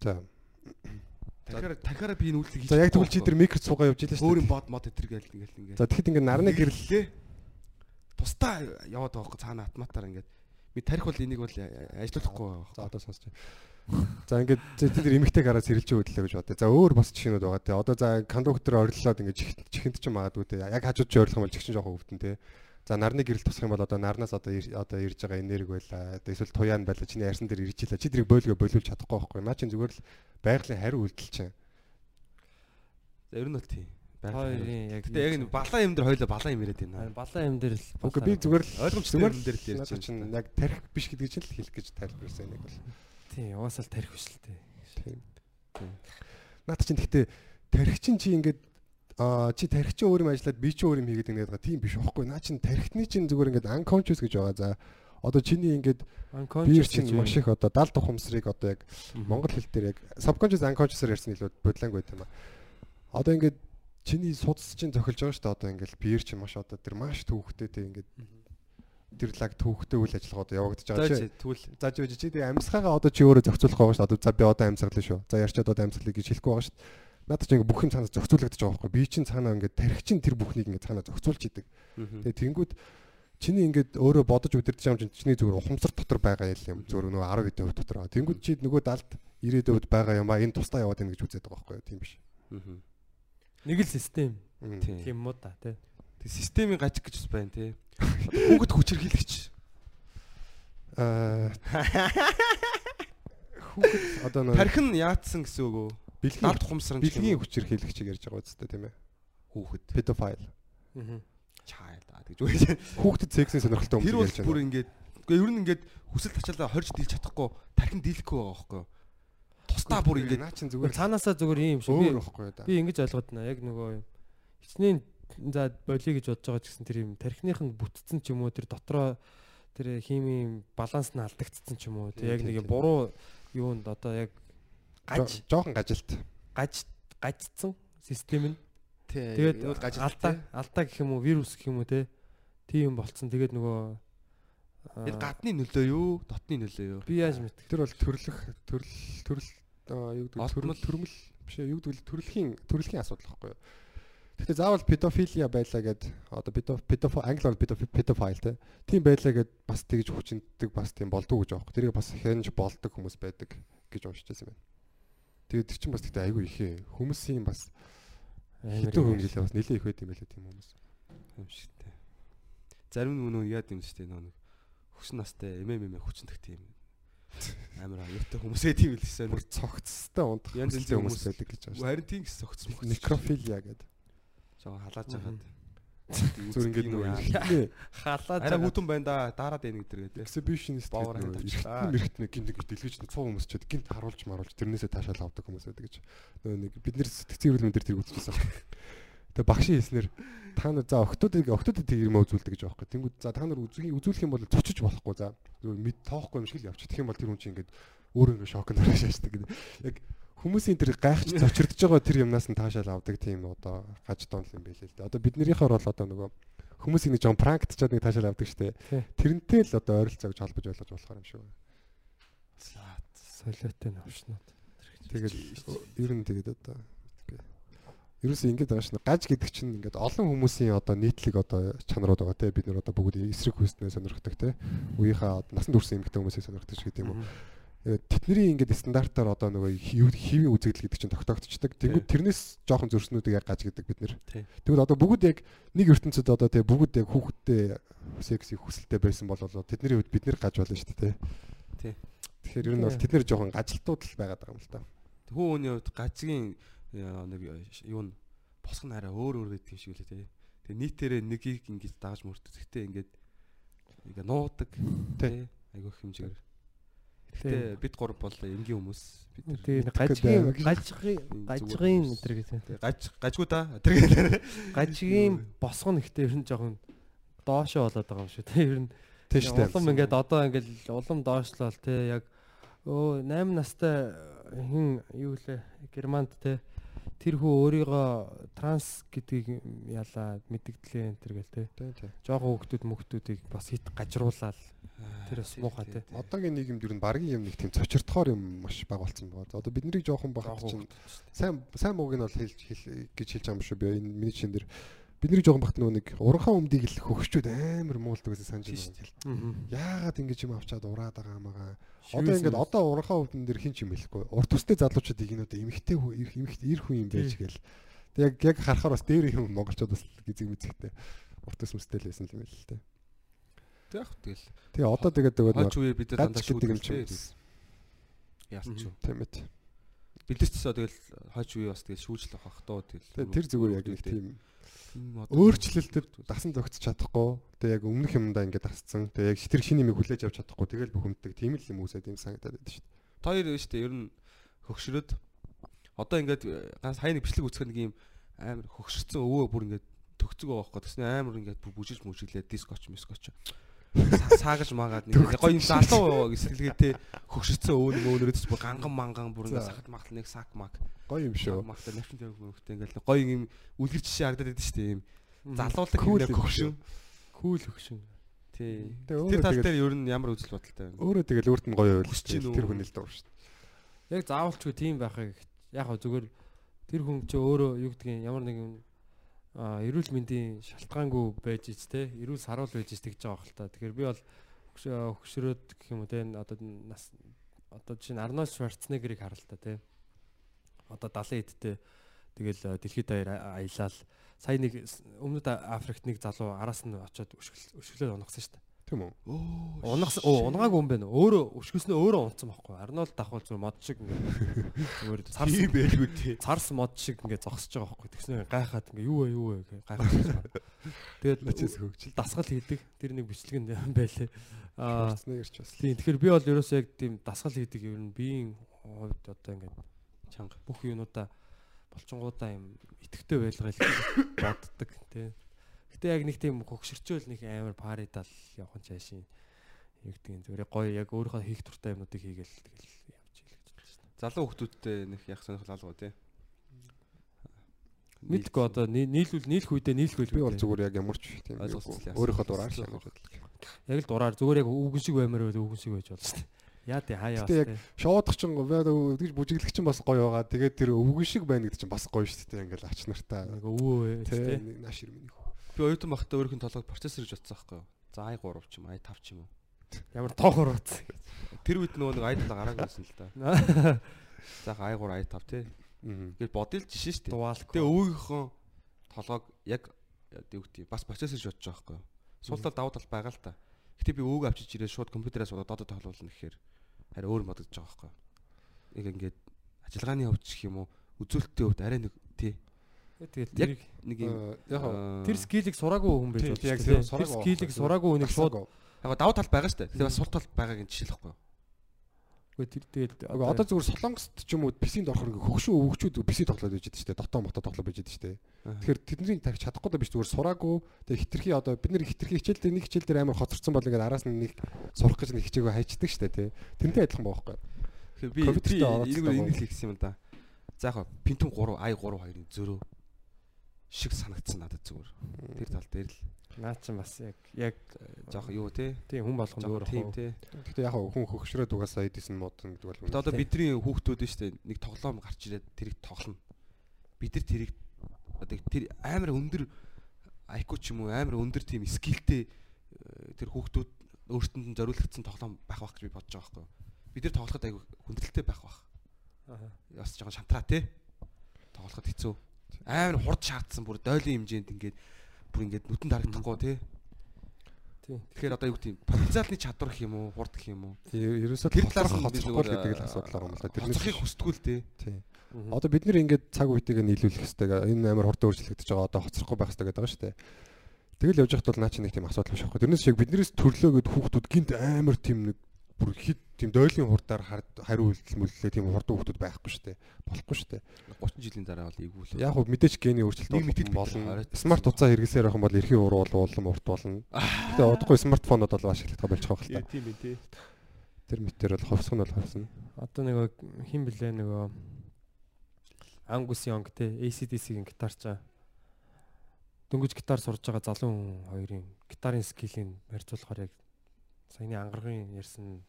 За. Дахиад дахиад би энэ үйлдэл хийж. За яг тэгвэл чи тэр микро цуугаа явж илээ шүү. Өөр бод мод өтер гээл ингээл ингээд. За тэгэхэд ингээд нарны гэрлээ. Тустаа яваад байгаа хөө цаана автоматаар ингээд би тарих бол энийг бол ажиллахгүй байгаа. За одоо сонсч. За ингээд тэр эмэгтэй гараад сэрэлж өдлөө гэж бодъё. За өөр бас жишээнүүд байгаа те. Одоо за кондуктор ориллоод ингээд чихэнд ч магадгүй те. Яг хажууд чи орилох юм бол чихчин жоохон өвдөн те. За нарны гэрэл тусах юм бол одоо нарнаас одоо одоо ирж байгаа энерги байла. Одоо эсвэл туяан байла. Чиний ярьсан дээр ирж илаа. Чи тэрийг бойлгоо болиулж чадахгүй байхгүй. Наа чин зүгээр л байгалийн хариу үйлдэл чинь. За ер нь бол тийм. Хоёрын яг Гэтэ яг энэ балан юм дээр хоёлоо балан юм яриад байна. балан юм дээр л Үгүй би зүгээр л ойлгомжтой юм дээр л ярьж байна. Чинь яг тарих биш гэдгийг чинь л хэлэх гэж тайлбарласан нэг бол. Тийм, угаасаа л тарих биш л тээ. Тийм. Наад чинь гэхдээ тарих чинь чи ингээд аа чи тарих чинь өөр юм ажиллаад би чинь өөр юм хийгээд ингээд байгаа тийм биш байхгүй. Наа чинь тарихтны чинь зүгээр ингээд unconscious гэж байгаа. За одоо чиний ингээд биер чинь маш их одоо 70 тухамсрыг одоо яг монгол хэл дээр яг subconscious unconscious-аар ярьсан илүү бодлонг байт юм аа. Одоо ингээд чиний судас чинь зохилж байгаа шүү дээ одоо ингээд биер чинь маш одоо тэр маш төвхтэй тэг ингээд тэр лаг төвхтэй үйл ажиллагаа одоо явагдаж байгаа чи. Тэгвэл За чи чи тэг амьсгаагаа одоо чи өөрөө зохицуулах байгаа шүү дээ. Одоо за би одоо амьсгалаа шүү. За ярьчаад одоо амьсгалыг гэж хэлэхгүй байгаа шүү. Надад ч ингээд бүх юм цаанаа зохицуулагдаж байгаа байхгүй. Би чинь цаанаа ингээд тарих чинь тэр бүхнийг ингээд цаанаа зохицуулж идэг. Тэгээ тэнгүүд чиний ингээд өөрөө бодож үдирдэж байгаа юм чинь чиний зүгээр ухамсар дотор байгаа юм зүгээр нөгөө 10 хэдэн хувь дотор. Тэнгүүд чи нөгөө далд 90 хувьд байгаа юм а энэ тусдаа яваад байна гэж үзээд байгаа байхгүй тийм биш. Нэг л систем. Тийм. Муу да тий. Тэг системийн гажиг гэж бас байна тий. Хүүхэд хүчрхийлэгч. Аа Хүүхэд одоо нөгөө Тарих нь яатсан гэсэн үг үү? Бэлгийн Далд ухамсар бэлгийн хүчээр хэлэгчийг ярьж байгаа үстэй тийм ээ. хүүхэд. Pedophile. Аа. Child аа гэж үгүй. Хүүхдэд сексийн сонирхолтой Тэр хүмүүс бол ярьж бүр байна. ингээд үгүй ер нь ингээд хүсэл тачаалаа хорж дийлж чадахгүй тархин дийлэхгүй байгаа байхгүй юу? Тусдаа бүр ингээд наа чин Зүгээр цаанаасаа зүгээр юм шиг би байхгүй да. би ингэж ойлгоод байна. Яг нөгөө юм. Хичнээн за болиё гэж бодож байгаа ч гэсэн тэр юм тархиных нь бүтцэн ч юм уу тэр дотроо тэр химийн баланс нь алдагдцсан ч юм уу. Тэг яг нэг юм буруу юунд одоо яг гаж жоохон гажилт. гаж гажцсан систем нь тэгээд алдаа алдаа гэх юм уу вирус гэх юм уу те тийм болцсон. Тэгээд нөгөө Тэр гадны нөлөө юу? Дотны нөлөө юу? би яаж мэд. Тэр бол төрлөх төрөл төрөл аа, юу гэдэг төрөл Олдмол. төрмөл биш юу гэдэг төрөлхийн төрөлхийн асуудал байхгүй юу. Гэхдээ заавал педофилия байлаа гэд одоо педофил англиар педофил те. Тийм байлаа гэд бас тэгж хүчиндэг бас тийм болдгоо гэж аахгүй. Тэрийг бас хянж болдог хүмүүс байдаг гэж уншиж байсан байна. Тэгээд тэр чинь бас тэгтээ айгүй их ээ. Хүмүүсийн бас хүн гэлээ бас нэлээ их байт юм байлаа тийм хүмүүс. юм шигтэй. Зарим нь нөө яад юм дээ нөө хөсөн настай эмэм эмэ хүчнэх тийм амар аюутай хүмүүс ээ тийм л гэсэн. Бүр цогцстой унд Янз янзын хүмүүс байдаг гэж байна. Харин тийм гэсэн согц мөх. Некрофилия гэдэг. Жоо халааж хагаад. Зүр ингээд нөгөө халаад Араа хүтэн байна да дараад байна гэдэр гэдэг. exhibitionist гэдэг хандаж нөгөө тавчлаа. эргэтэн мэрэгт нэг гиндэг дэлгэж нэг цуу хүмүүс ч гинт харуулж маруулж тэрнээсээ таашаал авдаг хүмүүс байдаг гэж. Нөгөө нэг бид нэр сэтгцэн эрүүл мэндээр тэр үзчихсэн. Тэгээ багшийн хэлснээр та нар за октодыг октодыг тэр юм үзүүлдэг гэж байхгүй. Тэнгүүд за та нар үзүүлэх үзүүлэх юм бол цочиж болохгүй за. Зүгээр мэд тоохгүй юм шиг л явчих. Тэгэх юм бол тэр хүн чинь ингээд өөрөө ингээд шокнд орж шаашдаг гэдэг. Яг хүмүүсийн тэр гайхаж зочирдож байгаа тэр юмнаас нь таашаал авдаг тийм одоо гаж донл юм байлээ л дээ. Одоо биднэрийнхээр бол одоо нөгөө хүмүүсийг нэг жон пранктчаад нэг таашаал авдаг штэ. Тэрнтэй л одоо ойролцоо гэж холбож ойлгож болохоор юм шиг байна. солиотой навшнууд. Тэгэл ер нь тэгээд одоо Ерөөсөө ингэж байгаа шнэ. Гаж гэдэг чинь ингээд олон хүмүүсийн одоо нийтлэг одоо чанарууд байгаа те бид нар одоо бүгд эсрэг хүйснээ сонирхдаг те. Үеийнхаа насан турш эмэгтэй хүмүүсийг сонирхдаг ч гэдэг юм уу. Тэдний ингээд стандартаар одоо нөгөө хэвийн үзэгдэл гэдэг чинь тогтоогдчихдаг. Тэгвэл тэрнээс жоохон зөрснүүдийг яг гаж гэдэг бид нэр. Тэгвэл одоо бүгд яг нэг ертөнцид одоо те бүгд яг хүүхэдтэй секси хүсэлтэй байсан бол тэдний хувьд бид нэр гаж болно шүү дээ. Тий. Тэгэхээр ер нь бол тэд нэр жоохон гажлтууд л байгаад байгаа юм л та. Хүү хүний хувьд гажгийн нэг юу н босго нараа өөр өөр гэдэг юм шиг үлээ тий. Тэгээ нийтээрээ нэгийг ингэж дагаж мөрдөг. Гэхдээ ингээд ингээ нуудаг тий. Айгуу их хэмжээгээр. Гэтэ бид гур бол энгийн хүмүүс. Бид нар Тэгээ гажгийн гэдэг гажгийн гажгийн өдр гэдэг. Тэг, гаж гажгүй та. Тэр гэлээ. Гажгийн босгоно гэхдээ ер нь жоохон доошоо болоод байгаа юм шүү. Тэ ер нь Тийш дээ. улам ингээд одоо ингээд улам доошлол те яг өө 8 настай хин юу лээ Германд те тэр хүү өөрийгөө транс гэдгийг ялаа мэдгдлээ энэ төр гэл те. Жохоо хүүхдүүд мөхтүүдийг бас хит гажруулаад тэр бас муухай те. Одоогийн нийгэмд ер нь баргийн юм нэг тийм цочирдохоор юм маш бага болсон байгаа. За одоо биднийг жоохон багт чинь сайн сайн мууг нь бол хэлж хэл гэж хэлж байгаа юм шүү би энэ миний чин дээр бидний жоохон багт нөгөө нэг уранхаа өмдийг л хөгшчүүд амар муулдаг гэсэн санаж байна. Яагаад ингэж юм авчаад ураад байгаа юмгаа. Одоо ингээд одоо уранхаа өмдөн дээр хин ч юм хэлэхгүй. Урт төстэй залуучууд игнүүд эмхтэй хүү эмхт ир хүн юм байж гээл. Тэг яг яг харахаар бас дээр юм монголчууд бас гизэг мэзэгтэй. Урт төс мэстэй л байсан юм л л тэ. Тэг яг тэгэл. Тэгээ одоо тэгээд нөгөө Хойч үе бид дандаа гац гэдэг юм шүүдэлтэй. чинь. Яасан ч юм. Тийм ээ. Бидээс ч тэгэл хойч үе бас тэгэл шүүжлэх бах тоо тэгэл. Тэр зүгээр яг нэг тийм өөрчлөлт өөрчлөлтөд дасан зогцож чадахгүй. Тэгээ яг өмнөх юмдаа ингээд дасцсан. Тэгээ яг тэр шинэ юмыг хүлээж авч чадахгүй. Тэгэл бухимддаг. Тийм л юм үсээд юм санагдаад байдаг шүү дээ. Хоёр шүү дээ. Ер нь хөгшрөөд одоо ингээд ганц хай нэг бичлэг үзэх нэг юм амар хөгшөрсөн өвөө бүр ингээд төгцөг байгаа байхгүй. Тэсний амар ингээд бүр бүжиж мүжиглээ дискоч мискоч. Саагаж магаад нэг гоё юм залуу гэсэлгээтэй хөгшөрсөн өвөө нэг өөнөрөөс бүр ганган манган бүр ингээд сахад махал нэг сак мак. Гоё юм шүү. Махта навчин тавих мөхтэй ингээд гоё юм үлгэр жишээ харагдаад байдаг шүү дээ юм. Залуулаг юм хөгшин. Кул хөгшин. Тий. Тэгээ Тэр тал дээр ер нь ямар үзэл бодолтой байна? Өөрөө тэгэл өөрт нь гоё ойлгож гин тэр хүний л дуур шүү дээ. Яг заавалчгүй тийм байхыг яг зүгээр тэр хүн чи өөрөө юу гэдгийг ямар нэгэн эрүүл мэндийн шалтгаангүй байж ич те эрүүл саруул байж ич тэгж байгаа хэл та. Тэгэхээр би бол хөгшрөөд гэх юм уу те одоо нас одоо чинь Арнольд Шварценеггерийг харал та те. Одоо 70 эдтэй тэгэл дэлхийд даяар аялал сая нэг өмнөд Африкт нэг залуу араас нь очиод өшгөл өшгөлөө унагсан шүү дээ. Тийм үү? Унагсан оо унгаагүй юм байна. Өөрөө өшгөснөө өөрөө унтсан байхгүй. Арнольд давхал зүгээр мод шиг ингээд зүгээр царс байлгүй тий. царс мод шиг ингээд зогсож байгаа байхгүй. Тэгснээр гайхаад ингээ юу вэ юу вэ гэж гайхаад байна. Тэгээд Начис хөгжил. дасгал хийдэг. Тэр нэг бичлэгэнд юм байлээ. Аа Шварцны ирч бас. тийм тэгэхээр би бол ерөөсөө яг тийм дасгал хийдэг ер нь биеийн хувьд одоо ингээд Чанга. бүх юунуудаа болчингуудаа юм итгэвтэй байлгаа л боддог тий. Гэтэ яг нэг тийм хөгшөрчөөл нэг амар паридал явах яашин юу гэдэг юм зүгээр гоё яг өөрийнхөө хийх туртай юмнуудыг хийгээл тэгэл явж ийл гэж бодож байна. Залуу хүмүүстэй нэг яг сонирхол алгаа тий. Мэдгүй одоо ний- нийлүүл нийлэх үедээ нийлэхгүй Би бол зүгээр яг ямар ч тийм өөрийнхөө дураар л Ойлголцол. яваад. Яг л дураар зүгээр яг үгэн шиг баймаар байл үгэн шиг байж болно шүү дээ. Яа тий хаяа Гэтэ яг тий. шоудах чинь тэгж бүжиглэх чинь бас гоё байгаа. Тэгээд тэр өвгөн шиг байна гэдэг чинь бас гоё шүү дээ. Ингээл ач нартай. Нэг өвөө тий. нааш ирмэний хөө. Би оюутан багтаа өөрийнх нь толгойд процессор гэж бодсон байхгүй юу? За i3 ч юм i5 ч юм уу. Ямар тоохор бац. Тэр үед нөгөө нэг i7 гараагүй байсан л да. Заах i3 i5 тий. Ингээд бодъё л жишээ шүү дээ. Дуаал. Тэгээ өвгийнхөө толгойг яг юу гэдэг бас процессор гэж бодож байгаа байхгүй юу? Суултал давуу тал байгаа л та. Гэтэ би өвөг авчиж ирээд шууд компьютерээс удаа доод тоглуулна гэхээр харин өөр модож байгаа байхгүй юу? Яг ингээд ажиллагааны хувьд ч гэх юм уу үзүүлэлтийн хувьд арай нэг тий Тэгээд яг тэр нэг юм Яг аа, тэр скилийг сураагүй хүн байж болно. яг тэр дээ. сураагүй хүнийг шууд яг давуу тал байгаа шүү дээ. Тэгээ бас сул тал байгааг нь жишээлэхгүй юу? үгүй тэр Aga одоо зүгээр солонгост ч юм уу PC-нд орохоор ингээ хөгшин өвгчүүд PC тоглоод байж дээ шүү дээ. Дотоо мото тоглоод байж дээ шүү дээ. Тэгэхээр тэдний тарих чадахгүй даа биш зүгээр сураагүй. Тэгээ хитрхи одоо бид нэр хитрхи хичээл дээр нэг хичээл дээр амар хоцорсон бол ингээ араас нь нэг сурах гэж нэг хичээгөө хайчдаг шүү дээ тий. Тэрнтэй адилхан байхгүй. Тэгэхээр би энийг л хэлсэн юм л да. За яг Pentium 3 i3 2-ын зөрөө шиг санагдсан надад зүгээр. Тэр тал дээр л наа чин бас яг яг жоох юу те. тийм хүн болгонд өөр тийм те. Гэхдээ яг хүн хөгшрөөд угаасаа эдисэн модон гэдэг бол. Одоо бидний хүүхдүүд нь штэ нэг тоглоом гарч ирээд тэрийг тоглоно. Бид нар тэрийг одоо тэр амар өндөр IQ ч юм уу амар өндөр тийм скиллтэй э, тэр хүүхдүүд өөртөнд нь зориулагдсан тоглоом байх байх гэж би бодож байгаа байхгүй. Бид нар тоглоход айгүй хүндрэлтэй байх байх. Аа. Бас жоохон шантраа те. Тоглоход хэцүү. Амар хурд шаардсан бүр дойлын хэмжээнд ингээд бүр ингээд нүдэнд харагдахгүй те. Тийм. Тэгэхээр одоо юу гэдэг юм потенциалны чадвар гэх юм уу, хурд гэх юм уу. ерөөсөө хоцрох нь хоцрохгүй гэдэг л асуудал юм л да. Тэрнээс Хоцрохыг хүсдэггүй л тий. Мгм. Одоо бид нэр ингээд цаг үетэйгээ нийлүүлэх хэрэгтэй. Энэ амар хурдан өөрчлөгдөж байгаа. Одоо хоцрохгүй байх хэрэгтэй гэдэг байгаа шүү дээ. Тэгэл явж байхад бол наа чи нэг тийм асуудал биш аахгүй. Тэрнээс шиг биднээс төрлөөгöd хүүхдүүд гинт амар тийм нэг бүр хит тийм дойлын хурдаар хариу үйлдэл мүллээ тийм хурдан хүмүүс байхгүй шүү дээ. Болохгүй шүү дээ. 30 жилийн дараа бол л. Яг хөө мэдээж гений өөрчлөлт болно. Смарт уцаа хэрэглэсээр байх юм бол эрхийн уруу бол уулам урт болно. Гэтэ одоогүй смартфонууд бол ашиглах болж байгаа хэл та. тийм ээ тий. Тэр мэтэр бол ховсох нь бол ховсно. Одоо нөгөө хин блэ нөгөө Angus Young те ACDC-ийн гитарчаа дөнгөж гитар сурж байгаа залуу хүн хоёрын гитарын скилийг барьцуулахаар яг саяны ангаргын ярьсан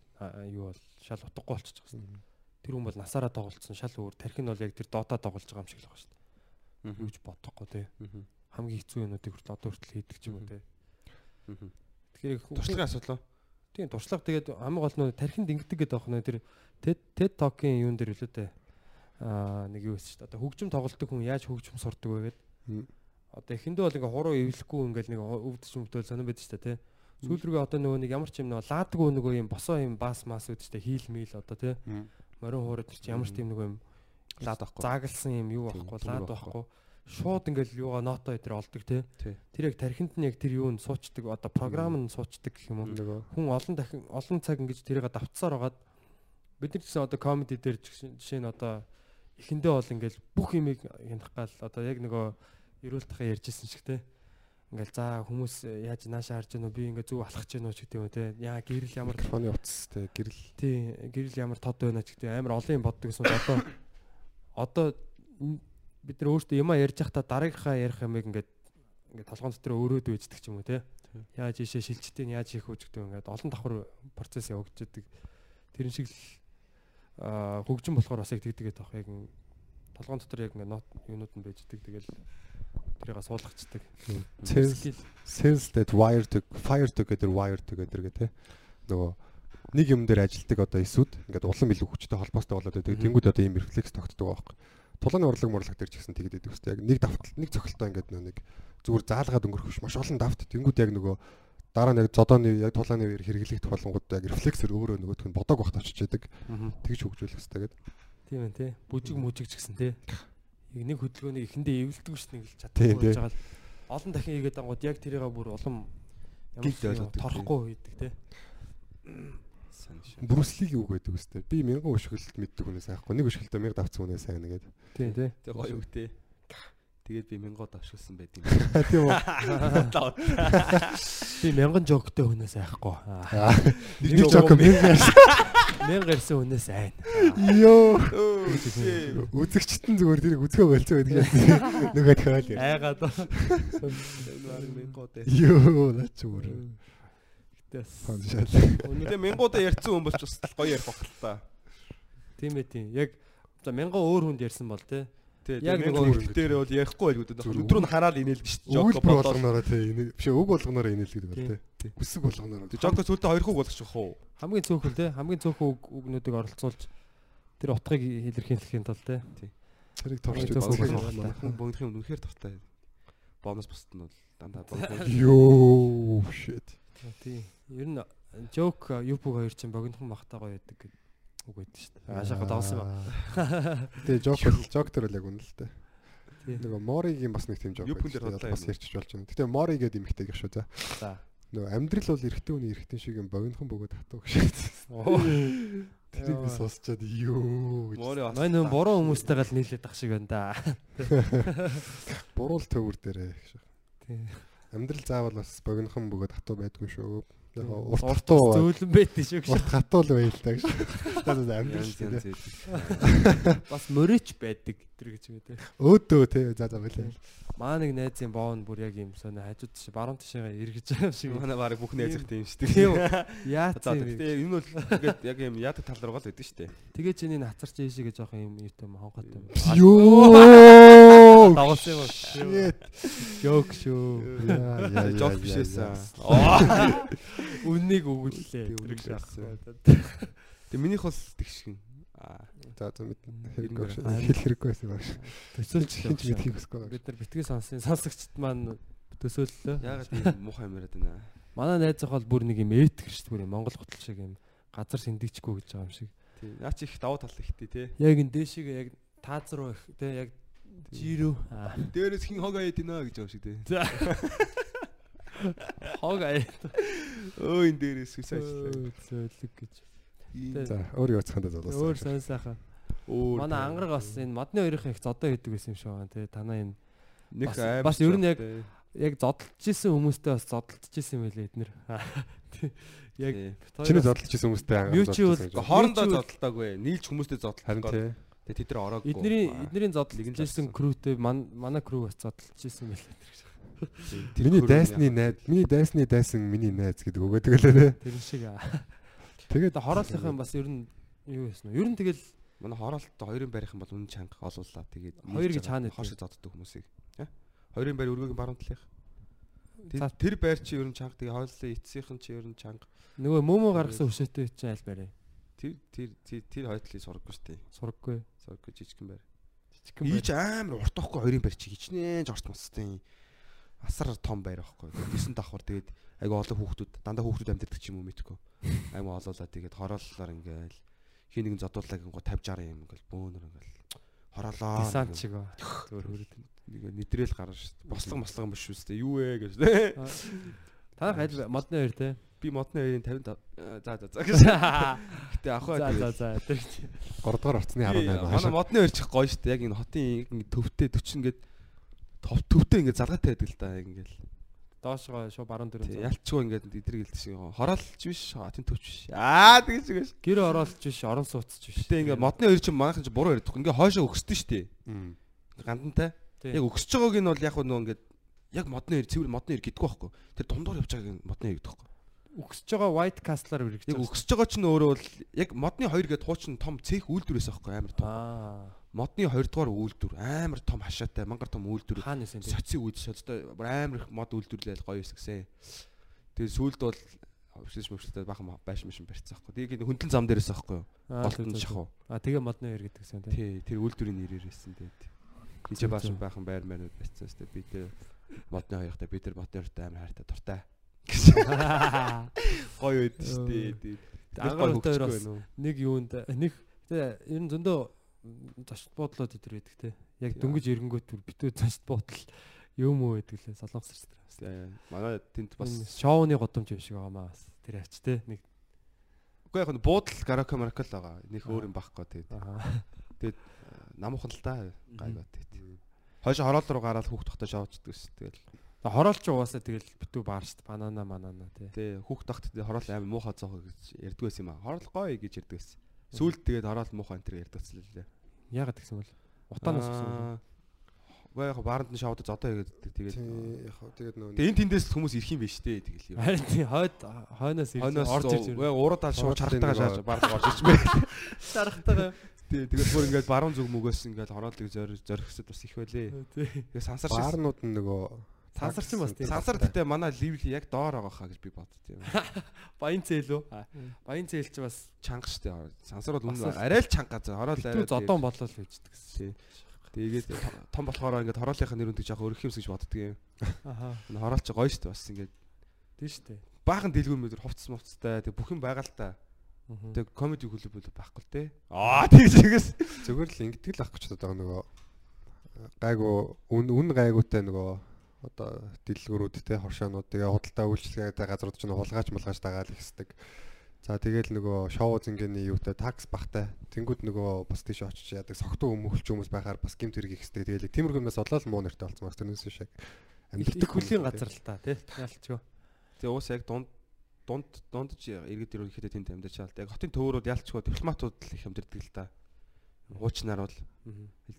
юу бол шал утгагүй юм. Тэр хүн бол насаараа тоглолцсон шал өөр тархин нь бол яг тэр дотоо тоглож байгаа юм шиг л байгаа шүү дээ. Юу ч бодохгүй те. Хамгийн хэцүү юмнуудыг хүртэл одоо хүртэл хийдэг юм те. Тэгэхээр Туршлагын асуудал уу? Тийм туршлага тэгээд хамгийн гол нь тархинд ингэдэг гэдэг байна. Тэр TED Talk-ын юун дээр үлээ дээ. Аа нэг юу байсан шүү дээ. Одоо хөгжим тоглолтог хүн яаж хөгжим сурдаг вэ гэдэг. Одоо эхэндээ бол ингээ хуруу эвлэхгүй ингээл нэг өвдөж өмтөл сонирн байдаг шүү дээ тий. Сүүл рүүгээ одоо нөгөө нэг ямар ч юм нөгөө лаадгүй нөгөө юм босоо юм бас мас үүд шүү дээ. Хийл мийл одоо тий. Морин хуурад чи ямар ч тийм нөгөө юм Лаад байхгүй. заагалсан юм юу байхгүй лаад байхгүй. Шууд ингээл юугаа ното өдр олдог тий. Тий. Тэр яг тархинд нь яг тэр юу нь суучдаг одоо програм нь суучдаг гэх юм уу Нөгөө хүн олон дахин олон цаг ингэж тэрийг давтсаар хагаад бид нар гэсэн одоо комеди дээр жишээ нь одоо эхэндээ бол ингээл бүх юмыг хянах гал одоо яг нөгөө эрүүл тахаа ярьжсэн шиг те ингээл за хүмүүс яаж нааша харж гэнэ би ингээ зүг алхаж гэнэ ч гэдэг юм те. Яа гэрэл ямар микрофоны утас те гэрэл. Тий гэрэл ямар тод байна ч гэдэг. Амар олон юм боддог гэсэн одоо одоо бид нар өөртөө юма ярьж байхдаа дараагийнхаа ярих юмыг ингээд ингээд толгоон дотор өрөөд үйждэг ч юм уу те. Яаж ийшээ шилжтийн яаж хийх үү гэдэг ингээд олон давхар процесс явагддаг тэрэн шиг л хөгжим болохоор бас яг тэгдэг байх яг ин- толгоон дотор яг ингээд нот юунууд нь байждаг тэгэл тэрийг суулгачдаг Sense that wire to fire together wire together гэх те. Нөгөө нэг юм дээр ажилтдаг одоо эсүүд ингээд улам илүү хүчтэй холбоостой болоод байдаг. Тэнгүүд одоо ийм рефлекс тогтдог байхгүй. Тулааны урлаг мурлаг дээр ч гэсэн тэгдэг гэдэг үстэй. Яг нэг давтал нэг цохилтоо ингээд нөө нэг зүгээр заалгаад өнгөрөх биш маш олон давт. Тэнгүүд яг нөгөө дараа нь яг зодооны яг тулааны үеэр хэрэглэгдэх болгонгууд яг рефлексээр өөрөө нөгөөх нь бодог багт очиж яадаг. Тэгж хөгжүүлэх хэрэгтэй гэдэг. тийм ээ те бүжиг мүжиг ч гэсэн те яг нэг хөдөлгөөнийг эхэндээ эвлдэг дээ ингээл Тийм, чадахгүй байж байгаа л олон дахин хийгээд ангууд яг тэрийг бүр улам ямар торхгүй хийдэг те. Брүслиг юу гэдэг үстэй. Би мянган өшгөлт мэддэг хүнээс айхгүй. Нэг өшгөлтөө 1000 давцсан хүнээс сайн нэгээд. тийм те Тэг гоё үг те. Тэгээд би мянгууд авшилсан байт юм. Тийм үү. би мянган жоктой хүнээс айхгүй Аа, Нэг жок мянган мянга ирсэн хүнээс айн Йоо. Үзэгчтэн зүгээр тэрийг үзгөө болцоо гэдэг юм. Нөгөө тохиол айгаад. Йоо, наач бүр. Тэс Фаншал. Тэгээ мянгуудаа ярьсан хүн болч бас гоё ярих баг л та. тийм ээ тийм яг за мянган өөр хүнд ярьсан бол те Тэгээ Яг нөгөө дээр бол ярихгүй байлгүй дээ. Өдрөө нь хараад инээлдэг шүү дээ. Бодоод. болгоноороо тий биш үг болгоноороо инээлдэг бол тий. Үсэг болгоноороо. Жокко сүлдө хоёр хүүг болгочих уу? хамгийн цөөхөн те хамгийн цөөхөн үг үгнүүдийг оролцуулж тэр утгыг илэрхийлэхийн тулд те Тэрийг юм. Хүн богдох юм үнэхээр дуртай. Бонус бусд нь бол дандаа богдох. Йоо, shit. тийм ер нь жок юпуг хоёр чинь богинохон махтаа гоё байдаг гэдэг үг байдаг шүү дээ аашаага давсан юм Тэгээ жок бол жок төр л яг үнэ л дээ. Нөгөө Моригийн бас нэг тийм жок. Байдаг шүү бас юм. ярьчих болж байна. Гэтэ Мори гэдэг эмхтэй гэх шүү за. за Нөгөө амьдрал бол эрэгтэй хүний эрэгтэй шиг юм богинохон бөгөөд хатуу гэж. Тэрийг би сонсчоод ёо гэж. Моори мань хүн буруу хүмүүстэйгээ л нийлээд ах шиг байна да Буруул төвөр дээрээ гэж. тийм Амьдрал заавал бас богинохон бөгөөд хатуу байдгүй шүү. Яг урт урт зөөлөн байдсан шүү гэж урт хатуу л байл та гэж. Амьдрал бас мөрөч байдаг тэр гэж үү те Өөдөө тий за за байлаа. маа нэг найзын боон бүр яг юм сонио хажууд тийш баруун тишээгээ эргэж байгаа юм шиг. Манай баг бүх найзах тийм шүү тийм. Дээ. яа За тэгээ энэ бол ингээд яг юм яадаг тал руугаа л байдаг шүү дээ. тэгээ чиний нацарч ийшээ жоох юм юутай юм хонгот юм. Ёо. Давсан юм Shit. жок шүү Яа, яа, Жок яа, бишээсэн. яа. үннийг өгүүллээ үннийг шиг шаасан. Тэгээ минийх бол тэгшгэн. Аа. За за мэд Хэрэг хэрэггүй байна. хэл хэрэггүй байсан юм шиг. төсөөлж Хинч мэдхийг хүсэхгүй. бид нар битгий сонсын сонсогчд маань төсөөллөө Яагаад тийм муухай юм яриад байна. манай найз ах бол бүр нэг юм этгэр шүү дээ Монгол хотл шиг юм газар сэндэгчгүй гэж байгаа юм шиг Тийм. Наа чи их давуу тал ихтэй те. яг энэ дээшигээ яг тааз руу их те яг жирүү Дээрээс хин хог аяд гинэ гэж юм шиг те. хог аяа Өө энэ дээрээс хүс ажиллаа. зөөлөг гэж За өөр юу цахандаа Өөр золоос. сонь сайхан. Өөр Манай ангараг бас энэ модны хоёрын их зодоо хийдэг байсан юм шиг байна тий. Танаа энэ нэг бас- аим бас ер нь яг яг зодтолж исэн хүмүүстэй бас зодтолж исэн байлээ эднэр. Тий. Яг Чиний зодтолж исэн хүмүүстэй ангаа. Мючи бол- Гэхдээ хоорондоо зодтолтоогүй. Нийлж хүмүүстэй харин зодтолдог. тий. Тэгээ тэд нар ороогүй. эднэрийн Лигэн исэн зарсан. крүүтэй ман- манай крүү бас зодтолж исэн байлээ. Тэр Миний хөрөг дайсны найз, миний дайсны дайсан миний найз гэдэг өгөөд тэгэлээ. Тэр шиг аа. Тэгээд Тэгээ хорооллынхан бас ер нь юу вэ? Ер нь тэгэл Манай хороолт хоёрын байрынхан бол үнэн чанга олууллаа. Тэгээд Хоёр гэж хаана хоош зодддаг хүмүүсийг. Хоёрын байр өргөгийн баруун талынх. За- Тэр- байр чи ер нь чанга. Тэгээ хооллын эцсийнхэн чи ер нь чанга. нөгөө мөмө гаргасан хөшөөтэй чинь аль барай. Тэр тэр тэр тэр хойдлыг сургаггүй шүү дээ. Сургаггүй. Сургаггүй жижигхэн байр. Жижигхэн байр. Ийж амар урт тохгүй хоёрын байр чи хичнээн жорт мостой. Асар том байр байхгүй. Тэсэн давхар тэгээд айгу олон хүүхдүүд дандаа хүүхдүүд амьдэрдэг ч юм уу мэдгүй. Аймаа олоолаа тэгээд хорооллоор ингээл хин нэгэн зодуулаг гоо 50 60 юм ингээл бөөнөр ингээл хороолоо. Десант шиг ба. зөөр хөрөд нэг нэтрэл гарна шүү дээ. Бослого мослого юм биш шүү дээ. Юу вэ гэж дээ. Та аль модны хоёр те. Би модны 2-ын 55 э, за за за гэж. Гэтэ ах За бай. за за. Тэр 3 дугаар орцны 18 Манай модны хоёр чих гоё шүү дээ. Яг энэ хотын ингэ төвтэй 40 ингээд тов төвтэй ингээд залгаатай байдаг л да ингээл. доошгоо шуу баруун дөрөв. Ялчгүй ингээд эдрэг хэлдэг шиг хороолч биш, хотын төвч биш. Аа тэгэж шиг. Гэр ороолж биш, орон сууцч биш. Гэтэ ингээд модны хоёр чинь манайхан чинь буруу ярьдаг. Ингээд хойшоо өгсдөн шүү дээ. Гандантай. Яг өгсөж байгааг нь бол яг нөгөө ингээд яг модны хоёр цэвэр модны хоёр гэдэггүй байхгүй. Тэр дундуур явж байгааг нь модны хоёр гэдэг байхгүй. Өгсөж байгаа white castle-аар үргэж Яг өгсөж байгаа чинь өөрөө бол яг модны хоёр гэдэг хуучин том цех үйлдвэрээс байхгүй амар том. Аа. Модны 2 дугаар үйлдвэр амар том хашаатай мангар том үйлдвэр тий. соци үйд шодтой амар их мод үйлдвэрлэл гоё эсгсэн. Тэгээ сүүлд бол өвсөж мөвсөд бахан байш мишин барьцсан байхгүй. Тэгээ хөндлөн зам дээрээс байхгүй юу? Голтон шахав. А тэгээ модны хоёр гэдэг гэсэн тий. Тий, тэр үйлдвэрийн нэрээрээсэн тэгээд. Хижээ бааш зүг. бахан байр мэнүүд барьцсан өстэй би тэр модны хоёртай би тэр модны хоёртай амар хайртай дуртай. Гоё байд шүү дээ. Тэгээд Ангаар хоёр бас нэг юунд нэг ер нь зөндөө зочд буудлууд өдр байдаг те. Яг дөнгөж ирэнгүүт бүр битүү зочд буудал юм уу гэдэг лээ солонгос зэрэг. манай тэнд бас шоуны годомж юм шиг байгаамаа бас тэр ач те. Нэг үгүй яг нь буудал гарака маракал байгаа. Нэг өөр юм байхгүй тэгээд аа. намуухан л да гайгаа тэгээд. Хойш хороол руу гараад хүүхд тогтоо шавчдаг ш. Тэгэл Хороолч угаасаа тэгэл битүү баар штт банана манана те. Тэ хүүхд тахт хороол амар муухай цоохоо гэж ярьдаг байсан юм аа. Хороол гоё гэж ярьдаг байсан. Сүүлд тэгээд хороол муухай энэ төр ярьдаг гэсэн лээ. Яагаад гэсэн бол утаанаас гэсэн Үгүй яг бааранд нь шавд зодоо хийгээд тэгээд Тий, яг тэгээд нөгөө тэгээд энэ тэндээс хүмүүс ирэх юм биш дээ тэгэл юм. Харин тий хойд хойноос ирж орж ирж яг ууруудаа шууд Уурдаа чарахтайгаа шааж баард орж ирж байна. шарахтайгаа. Тий тэгээд бүр ингээд баруун зүг мөгөөс ингээд хороолыг зөрих зөрөхсөд бас их байлээ. Тий. Тэгээд сансар шиг баарнууд нь нөгөө Сансар ч юм бас тийм. сансар гэдэг манай левел яг доор байгаа хаа гэж би боддtiin. Баян цээл үү? Баян цээл чи бас Чанга штэ. Сансар бол л- арай л чанга заа. Хороол битүү зодон болол үйждэг гэсэн. Тэгээд том болохоор ингээд хороолынхаа нэр үндэг жоох өрөх юмс гэж боддөг юм. Аха. Энэ хороол чи гоё штэ бас ингээд Тийм дээ. баахан дэлгүүр мэдөр хувцас мувцтай тэг бүх юм байгаа л та. Тэг комеди клуб бол байхгүй л те. Аа тэгж тэгээс. зүгээр л ингэдэг л ахгүй ч одоо нөгөө гайгу үн үн гайгуутай нөгөө одоо дэлгүүрүүд те хоршоонууд тэгээ худалдаа үйлчлэгээтэй газрууд ч нь хулгаач малгаач дагаал ихсдэг. За тэгэл нөгөө шоу зингэний юутай такс бахтай. Тэнгүүд нөгөө бас тийш очиж яадаг согтуу өмөлч хүмүүс байхаар бас гимт хэрэг ихсдэг. Тэгэл тиймэрхүүнээс олоод муу нэртэй болсон бас тэрнээс яг Их хүлийн газар л та тий. Ялчгүй. Тэгээ уус яг дунд дунд дундж иргэд ирүү ихэд тэнд амьдарч байгаа л да. Яг хотын төвөрүүд ялчгүй дипломатууд л их амьдардаг л да. Хуучнаар бол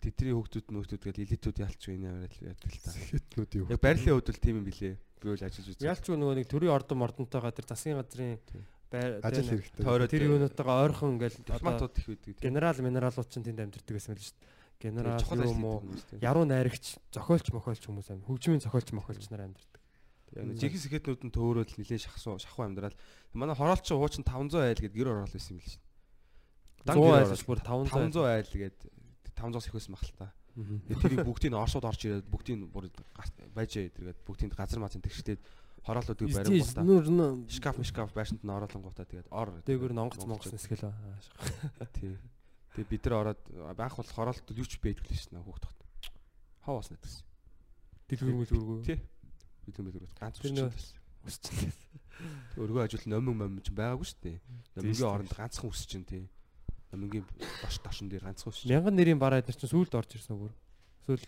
тэдний хүүхдүүд мөөхдүүд гэл элитүүд энэ яриад ярьдаг л да. хитнүүд юу. Яг байрлалын хувьд бол тийм юм билээ. Би бол ажиллаж үзсэн. Ялчгүй нөгөө нэг төрийн ордон мордонтойгоо тэр засгийн газрын ажил хэрэгтэй. Тэр юунуудтайгаа ойрхон ингээл дипломатууд их байдаг. генерал минералууд ч тэнд амьдэрдэг байсан мэл шүү дээ. Генерал юм уу? Яруу найрагч, зохиолч, мохиолч хүмүүс амин. Хөгжмийн зохиолч, мохиолч нар амьдэрдэг. Жигс ихэднүүд нь төөрөөл нилээн шахсуу шахуу амьдрал. Манай хороолч хуучин 500 айл гэд гэр орол байсан юм л шин. 100 айлч бүр 500 500 айл гэд 500-аас их байсан мах л та. Тэрийг бүгдийг нь оршууд орж ирээд бүгдийг нь бүр гарт- байж тэргээд бүгдийг газар мазын тэгштэй хороолуудыг барингуудаа Нүр шкаф шкаф байшинт нь ороолонгуудаа тэгээд ор дээгүүр нь онгоц монгоц нэсгэл. тий. Тэгээ бид нар ороод баах бол хороолт юу ч байдгүй л шин хүүхд тохт. Хаваас нэгсэн. Дэлгүүр мэлгүүргүй. Тий. Бид юм билгүүр ганц байсан. Үсчихлээ. Өргөө ажил номин момин ч байгаагүй шүү дээ. Номингийн оронд ганцхан үсч чинь тий. Номингийн дош дошин дээр ганцхан үсч. Мянган нэрийн бараа эдгээр чинь сүүлд орж ирсэн бүр. Сүүл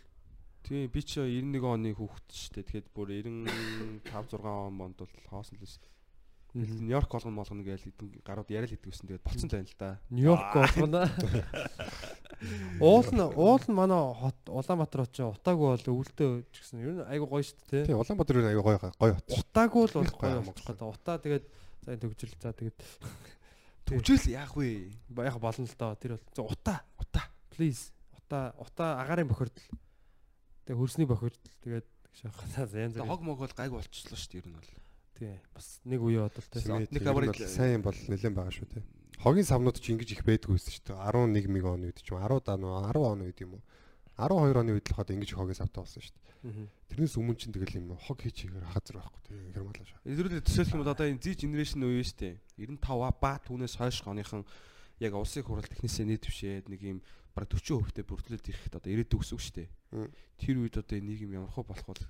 Тий би чи 91 оны хүүхэд шүү дээ. Тэгэхээр бүр 95 6 он монд бол хоосон л байсан. Нью-Йорк болгон болгоно гээл хэдэн гарууд яриад идэвсэн. Тэгээд болцсон л байна л да. Нью-Йорк болгоно. Уул нь уул нь манай хот Улаанбаатар хот чинь утаагүй бол өвөлдөө ч гэсэн ер нь айгу гоё шүү дээ. Тийм Улаанбаатар юу аяга гоё гоё хот. шүү. Утаагүй л бол гоё гээд утаа тэгээд за энэ төгжрөл за тэгээд Төвжэл яах вэ? баях болно л доо. Тэр бол за утаа. Утаа. Please. Утаа. Утаа агарын бохирдол. Тэгээд хөрсний бохирдол. Тэгээд янз Тэгээ бүр хог мог бол гайг болчихлоо шүү дээ ер нь бол. тий. Бас нэг үе бодвол тий. Нэг аварыг сайн бол нэлээд байгаа шүү те. Хогийн савнууд ч ингэж их байдгүй байсан шүү дээ. 11 мэг оны үед ч юм уу 10 даа нөө 10 оны үед юм уу. 12 оны үед л хаад ингэж хогийн савтай болсон шүү дээ. Тэрнээс өмнө чинь тэгэл юм хог хийж игээр хазар байхгүй тийм хэрмэлээ шүү. Илрүүлээ төсөөлөх юм бол одоо энэ Z generation үе шүү дээ. 95 ба түүнээс хойш оныхон яг улсын хурал технисээ нийт төвшээд нэг юм баг 40% бүртлээд ирэхэд одоо ирээдүйг үсэг шүү дээ. Тэр үед одоо энэ нийгэм ямар хөө болох бол л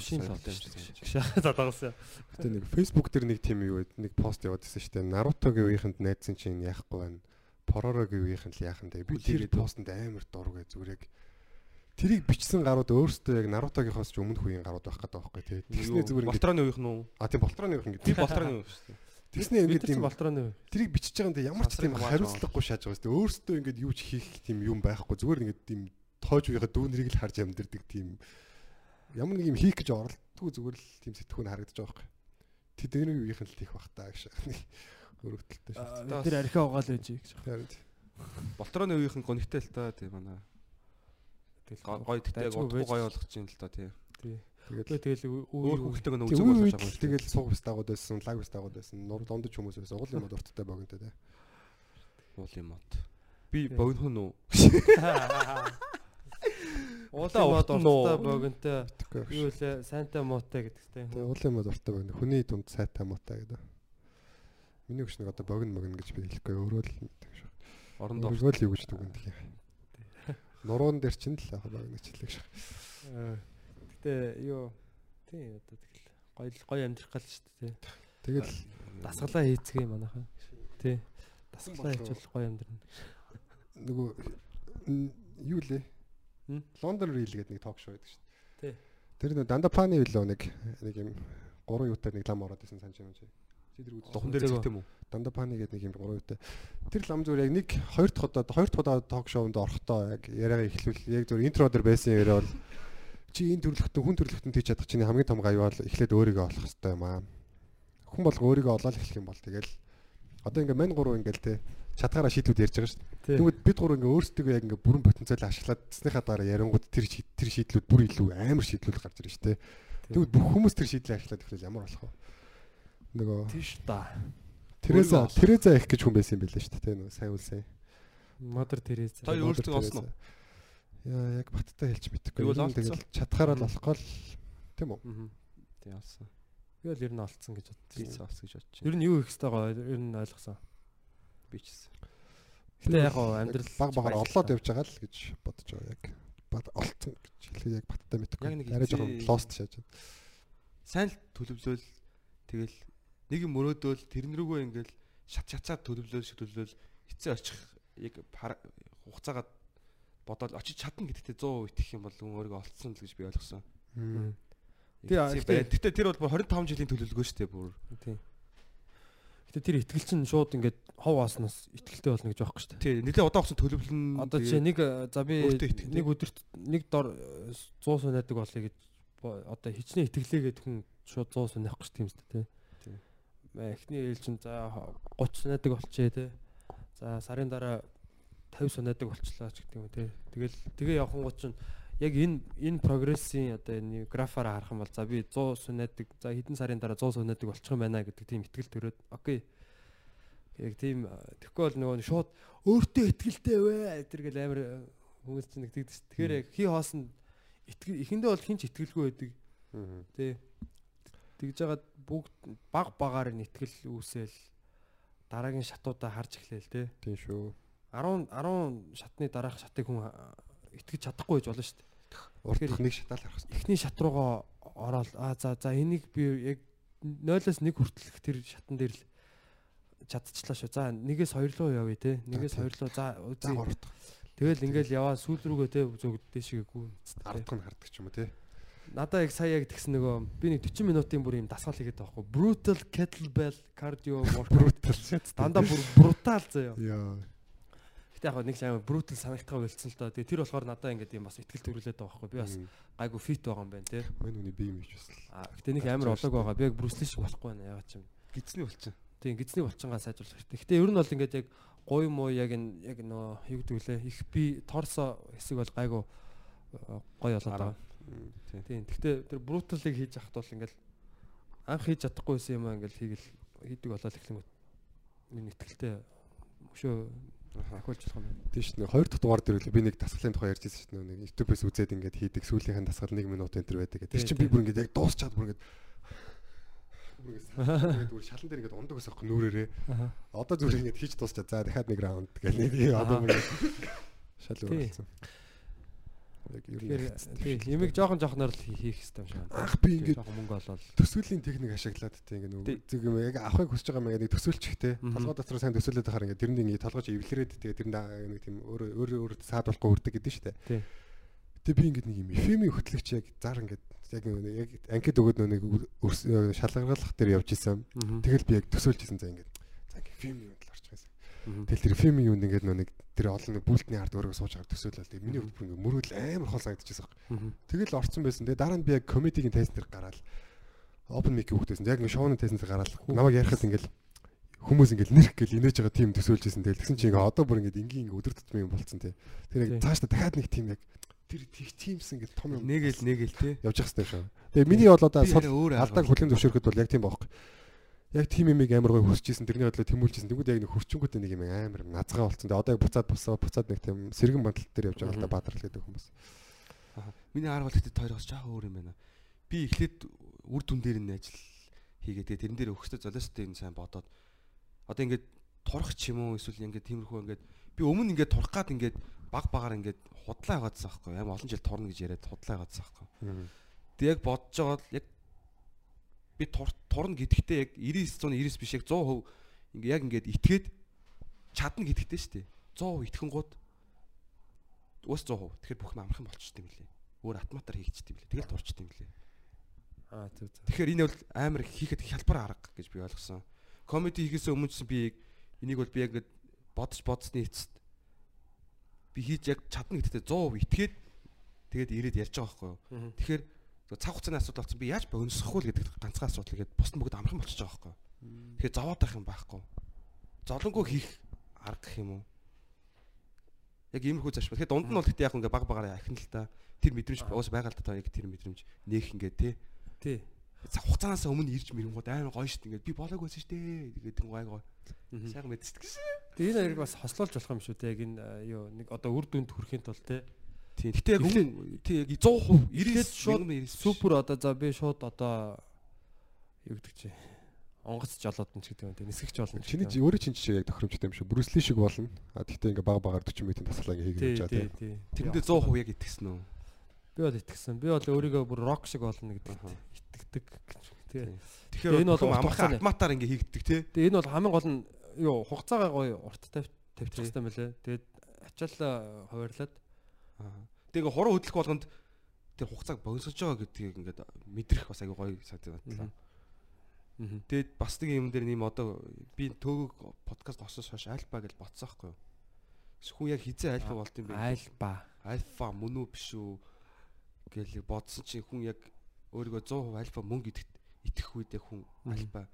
сонирхолтой болдог юм шиг дээ. Шахаа задагсан. Гэтэ нэг Facebook дээр нэг тийм юу байд нэг пост явуулсан шүү дээ. Naruto-гийн үеийнхэнд найдсан чинь яахгүй байна. Pororo-гийн үеийнхэнд л яахан дээ. Би тэр постонд амар дург зүрэг Тэрийг бичсэн гарууд өөрөөсөө яг Naruto-гийнхоос ч өмнөх үеийн гарууд байх гэдэг байхгүй тий. Тэгснээ зүгээр ингэ Болтроны үеийнх нь үү? А тийм болтроны үеийн Би ингэ. болтроны үеийнх шүү дээ. Тэгснээ ингэ Бид тийм болтроны тэрийг бичиж байгаа юм ямар ч тийм хариуцлагагүй шааж байгаа шүү дээ. Өөрөөсөө ингэ юу ч хийх тийм юм байхгүй. Зүгээр ингэ тийм тоож үеийнхээ дүүнэрийг л харж амьдэрдэг тийм ямар нэг юм хийх гэж оролддгүй зүгээр л тийм сэтгүүн харагдаж байгаа байхгүй. Тэдний үеийнх нь л тийх бах таа гэж өрөвдөлттэй шүү. тэр архиа угаал байж гэж. Харин тийм. Болтроны үеийнх нь гонигтай л та тийм манай. Го- Гоё байж- гоё болгож чинь л та тийм. Тэгээд Тэгэл Өөр нь тийм үзэг үед байгаа юм. тэгэл сууг бис дагууд байсан, лаг бис дагууд байсан, нур дондож хүмүүс байсан. Угал юм дурттай богинтой тий. уул юм от. Би богино хүн үү? Уулаа урт урт нь уу? уртаа богинтой юу лээ сайнтай муутай гэдэгтэй. Тэгээ уул юм дуртай богино. Хүний дунд сайтай муутай гэдэг. Миний өгч нэг одоо богино богино гэж би хэлэхгүй өөрөө л гэдэг шүү. Орондоо Өөрөө л юу гэж дүгэн тгий. Нуруунд дээр чинь л яг богино ч хэлэх шүү. Гэтэ юу тий одоо тэгэл гоё гоё амьдрах гал шүү дээ. Тэгэл Дасгалаа хийцгээе манайхан. Тий. Дасгалаа хийчихвэл гоё амьдрна. нөгөө юу лээ? London Reel гэдэг нэг ток шоу байдаг шүү. Тий. Тэр нэг дандапаны билүү нэг нэг юм гурван юутай нэг лам ороод исэн санаж юм чи. Духан дээр зэгтэй мүү. Дандапаны гэдэг нэг юм гурван үтэй. Тэр лам зүгээр яг нэг хоёр дахь удаа хоёр дахь удаа ток шоунд орохдоо яг яриагаа эхлүүл яг зүгээр интро дээр байсан яриа бол чи энэ төрлөختөн хүн төрлөختөнд хийж чадах чиний хамгийн том гавь бол эхлээд өөрийгөө олох хэрэгтэй юм аа. Хүн бол өөрийгөө олоод эхлэх юм бол тэгэл одоо ингээ мань гурав ингээл те чатгаараа шийдлүүд ярьж байгаа шүү дээ. Тэгвэл бид гурав ингээ өөрсдөө яг ингээ бүрэн потенциалаа ашиглаад цэснийхаа дараа ярингууд тэр тэр шийдлүүд бүр илүү амар шийдлүүд гарч ирж шүү дээ. Тэгвэл бүх хүмүүс тэр шийдлээ ашиглаад эхлэх ямар болох вэ? Нөгөө Тийш та. Тереза. Тереза их гэж хүн байсан юм байлээ шүү дээ нөгөө сайн үлсэн. Модер Тереза. Та юу- өөрсдөө олсон уу? Яа яг баттай хэлж мэдэхгүй. Тэгэл чадхаараа л болохгүй л тийм үү? Аа. Тий алсан. Би бол ер нь олцсон гэж бодсон. Пицца ус гэж бодчих. Ер нь юу их хэвээр ер нь ойлгосон. би ч гэсэн. Гэтэ яг гоо амьдрал баг багаар олоод явж байгаа л гэж бодож байгаа яг. Бат олцсон гэж хэлээ яг баттай мэдэхгүй. Яг нэг Арай жоохон лост шааж байна. Сайн л төлөвлөөл тэгэл нэг юм мөрөөдөөл тэрэн рүүгээ ингээл шат шатцаад төлөвлөөл төлөвлөөл эцээ очих яг хугацаагаа бодоод очиж чадна гэдэгтээ 100% итгэх юм бол хүн өөрийгөө олцсон л гэж би ойлгосон. Бай. Гэтэ тэр бол бүр 25 жилийн төлөвлөгөө шүү дээ бүр. Тийм. Гэтэ тэр итгэл чинь шууд ингээд хов ааснаас итгэлтэй болно гэж байхгүй шүү дээ. Тий, нэлээд удаан хугацаанд төлөвлөн. Одоо жишээ нэг за би нэг өдөрт нэг дор 100 сунаадаг болъё гэж одоо хичнээн итгэлээгээд хүн шууд 100 сунаахгүй шүү тийм үстэй тий. Тий. Мэ эхний ээлж чинь за 30 сунаадаг болчихъя тий. За сарын дараа 50 сунаадаг болчлаа ч гэдэг юм тий. Тэгэл тэгээ явхангууд чинь яг энэ энэ прогрессийн одоо энэ графаараа харах юм бол за би 100 сунаадаг за хэдэн сарын дараа 100 сунаадаг болчих юм байна гэдэг тийм итгэл төрөөд окей. Яг тийм тэгэхгүй бол нөгөө шууд өөртөө итгэлтэй вэ тэр гэл амар э, хүмүүс чинь нэг тэгдэж. Тэгэхээр яг хий хооснд итгэл эхэндээ бол хинч итгэлгүй байдаг тий. Тэгж жагаад бүгд баг багаар нь итгэл үүсэл дараагийн шатуудаа харж эхлээл тий. Тийм шүү. 10 10 шатны дараах шатыг хүн итгэж чадахгүй гэж болно шүү дээ. Урд нэг шатаал харах хэрэгтэй. эхний шат руугаа ороод аа за за энийг би яг 0-оос 1 хүртэлх тэр шатан дээр л чадчихлаа шүү. За нэгээс хоёр руу явъя те. Нэгээс хоёр руу за үзье. Тэгэл ингээл яваа сүүл рүүгээ те зөв дэшигээ гүн. Ард дахь нь хардаг ч юм уу тий. Надаа яг сая яг тэгсэн нөгөө би нэг 40 минутын бүр юм дасгал хийгээд байгаа хгүй. Brutal kettlebell cardio workout. Brutal шат. Дандаа бүр брутал заяа. Яа. Гэтэ яг нэг амар brutal санагдтайгаа болцсон л доо. Тэгээ тэр болохоор надаа ингээд юм бас ихтгэл төрүүлээд байгаа хгүй. Би бас гайгүй fit байгаа юм байна те. Мань үний бие юм биш бас. А гэтэ нэг амар олог байгаа. Би яг Bruce Lee шиг болохгүй байна ягаад ч юм. Гидсний болчихсон. Тийм гизний булчингаа сайжруулах хэрэгтэй. Гэтэ ер нь бол ингээд яг гой муу яг энэ яг нөө юу гэдэг вүлээ их би торсо хэсэг бол гайгүй э, гой болоод байгаа. Тийм. Гэтэ тэр бруталыг хийж яхад бол ингээд анх хийж чадахгүйсэн юм аа ингээд хийгээл хийдэг болоод эхлэнгүүт миний ихтгэлтэй өшөө ахиулж болох юм. Тийм шүү дээ. Хоёр дахь дугаар дээр би нэг дасгалын тухай ярьж байсан шүү дээ. Нэг YouTube-ээс үзээд ингээд хийдэг сүүлийнх нь дасгал 1 минут энэ төр байдаг. Тэр чинь би бүр ингээд яг дуусчаад бүр ингээд бүр ингээд бүр шалан дээр ингээд ундаг гэсэн юм нүрээрээ. Одоо зүгээр ингээд хийж дуусчаа. За дахиад нэг раунд гэх нэг одоо бүр шал Тийм. өөрчлөсөн. Яг ер нь тийм ямиг жоохон жоохноор л хийх хэрэгтэй юм шиг байна. Ах, би ингээд- жоохон мөнгө олоод төсвөлийн техник ашиглаад тийм ингээд нөгөө зүг юм яг авахыг хүсэж байгаа юм төсөөлчихтэй. Мгм. Толгой дотроо сайн төсөөлөд байхаар ингээд тэрэнд ингээд толгойч эвлэрээд тэгээ тэрэнд нэг тийм өөр өөр өөр саадуулахгүй үрдэг гэдэг шүү дээ. Тий. Тэгээ би ингээд нэг юм эфемийн хөтлөгч яг зар ингээд яг яг анкет өгөөд нэг шалгаруулах дээр явж исэн. Тэгэл би яг төсөөлж исэн за ингээд за ингээд эфемийн үйл орчих байсан. Мгм. Тэгэл тэр эфемийн юунд ингээд нөө нэг тэр олон нэг бүлтний ард өргө сууж байгаа төсөөлөл. Тэгээ миний бүр ингээд мөрөөл амар хол санагдчихсан. Мгм. Тэгэл орцсон байсан. Тэгээ дараа нь би яг комедигийн тест дээр гараад open mic өгдөөсөн. Яг нэг шоуны тест дээр гараад намайг ярихад ингээл хүмүүс ингээл нэрх гэл инээж байгаа тим төсөөлжсэн. Тэгэл тэгсэн чинь ингээ одоо бүр ингээд ингийн ингээ өдөр тутмын юм болцсон тий. Тэр яг цааш та дахиад нэг тим яг тэр тех тимс ингээд том юм Нэгэл нэгэл тий. явж явах хэрэгтэй шүү. Тэгээ миний бол одоо алдааг хүлэн зөвшөөрөхөд бол яг тийм баахгүй. Яг тим имийг амар гой хүсчихсэн. Тэрний бодлоо тэмүүлжсэн. Тэнгүүд яг нэг хурчингүүтэй нэг юм амар назгаа болцсон. Одоо яг буцаад босоо буцаад нэг тийм сэргэн бандал дээр явж байгаа л да баадрал гэдэг хүмүүс. Аха. Миний арга бол ихтэй тойрогоос жоохон өөр юм байна. Би эхлээд үр дүн дээр нь ажил хийгээ тэгээ тэрэн дээр өгөхтэй золиостой энэ сайн бодоод одоо ингээд турах ч юм уу эсвэл ингээд тиймэрхүү ингээд би өмнө ингээд турах гад ингээд баг багаар ингээд худлаа байгаадсан байхгүй амар олон жил турна гэж яриад худлаа байгаадсан байхгүй. Тэг яг бодож байгаа л яг би тур- турна гэдэгтээ яг 99 199 биш яг 100% ингээ яг ингээд итгээд чадна гэдэгтэй шүү дээ. 100% итгэн гууд уус 100%. Тэгэхээр бүх юм амархан болчихсон юм лээ. Өөр автоматар хийгчтэй юм лээ. Тэгэл турчтой юм лээ. Аа зөв зөв. Тэгэхээр энэ бол амар хийхэд хялбар арга гэж би ойлгосон. Комеди хийхээс өмнө ч би энийг бол би яг ингээд бодож бодсны эцэст би хийж яг чадна гэдэгтээ 100% итгээд тэгээд ирээд ярьж байгаа байхгүй юу. Тэгэхээр цаг хугацааны асуудал болсон би яаж богиносохгүй л гэдэг ганцхан асуудал гэдэг бус нь бүгд амархан болчихж байгаа байхгүй. Тэгэхээр зовоод байх юм байхгүй. Золонгоо хийх арга гэх юм уу? Яг иймэрхүү зашмаа. Тэгэхээр дунд нь бол гэтээ яг ингээ баг багаараа ахин л та тэр мэдрэмж уус байгаа л та яг тэр мэдрэмж нээх ингээ тий. Тий. Цаг хугацаанаас өмнө ирж мэрэнгууд амар гоё дээ. Ингээ би болоог байсан дээ. Тэгээд гой гой. Сайхан мэддэг гэсэн. Тэгээ энэ хоёрыг бас хослуулж болох юм шүү те. Яг энэ э, юу нэг одоо үр дүнд хүрэхин тулд те. Тийм. Гэтээ яг хүн тий яг 100% Эхлээд 90 шууд Супер одоо за би шууд одоо юу гэдэг чи онгоц жолоод нь ч гэдэг юм те. Нисгэж болно. Чиний чи- өөрөө чинь чи яг тохиромжтой юм шүү. Брюс Ли шиг болно. А тэгтээ ингээ баг багаар 40 минутын тасгалаа ингээ тий хийгээд явж тий байгаа тий. тэрэндээ 100% яг итгэсэн үү? Би бол итгэсэн. Би бол өөрийгөө бүр рок шиг болно гэдэг Аха. итгэдэг. Тий. Тэгэхээр Энэ бол амархан автоматар ингээ хийгддэг тий. Тэгээ энэ бол хамгийн гол нь юу хугацаагаа гоё урт тавь тавьчих хэрэгтэй мөлий. Тэгээд ачаалаа хуваарлаад Аа. Тэгээ хуруу хөдлөх болгонд тэр хугацааг богиносож байгаа гэдгийг ингээд мэдрэх бас аягүй гоё санагдаад. Мгм. Тэгээд бас нэг юм дээр нэм одоо би төөгөг подкаст осоос хойш альфа гэж ботсон байхгүй юу? Хүн яг хизээ альфа болд юм бэ? альба. Альфа мөн үү биш үү гэл бодсон чинь хүн яг өөрийгөө 100% альфа мөн гэдэгт итгэх үед яг хүн альфа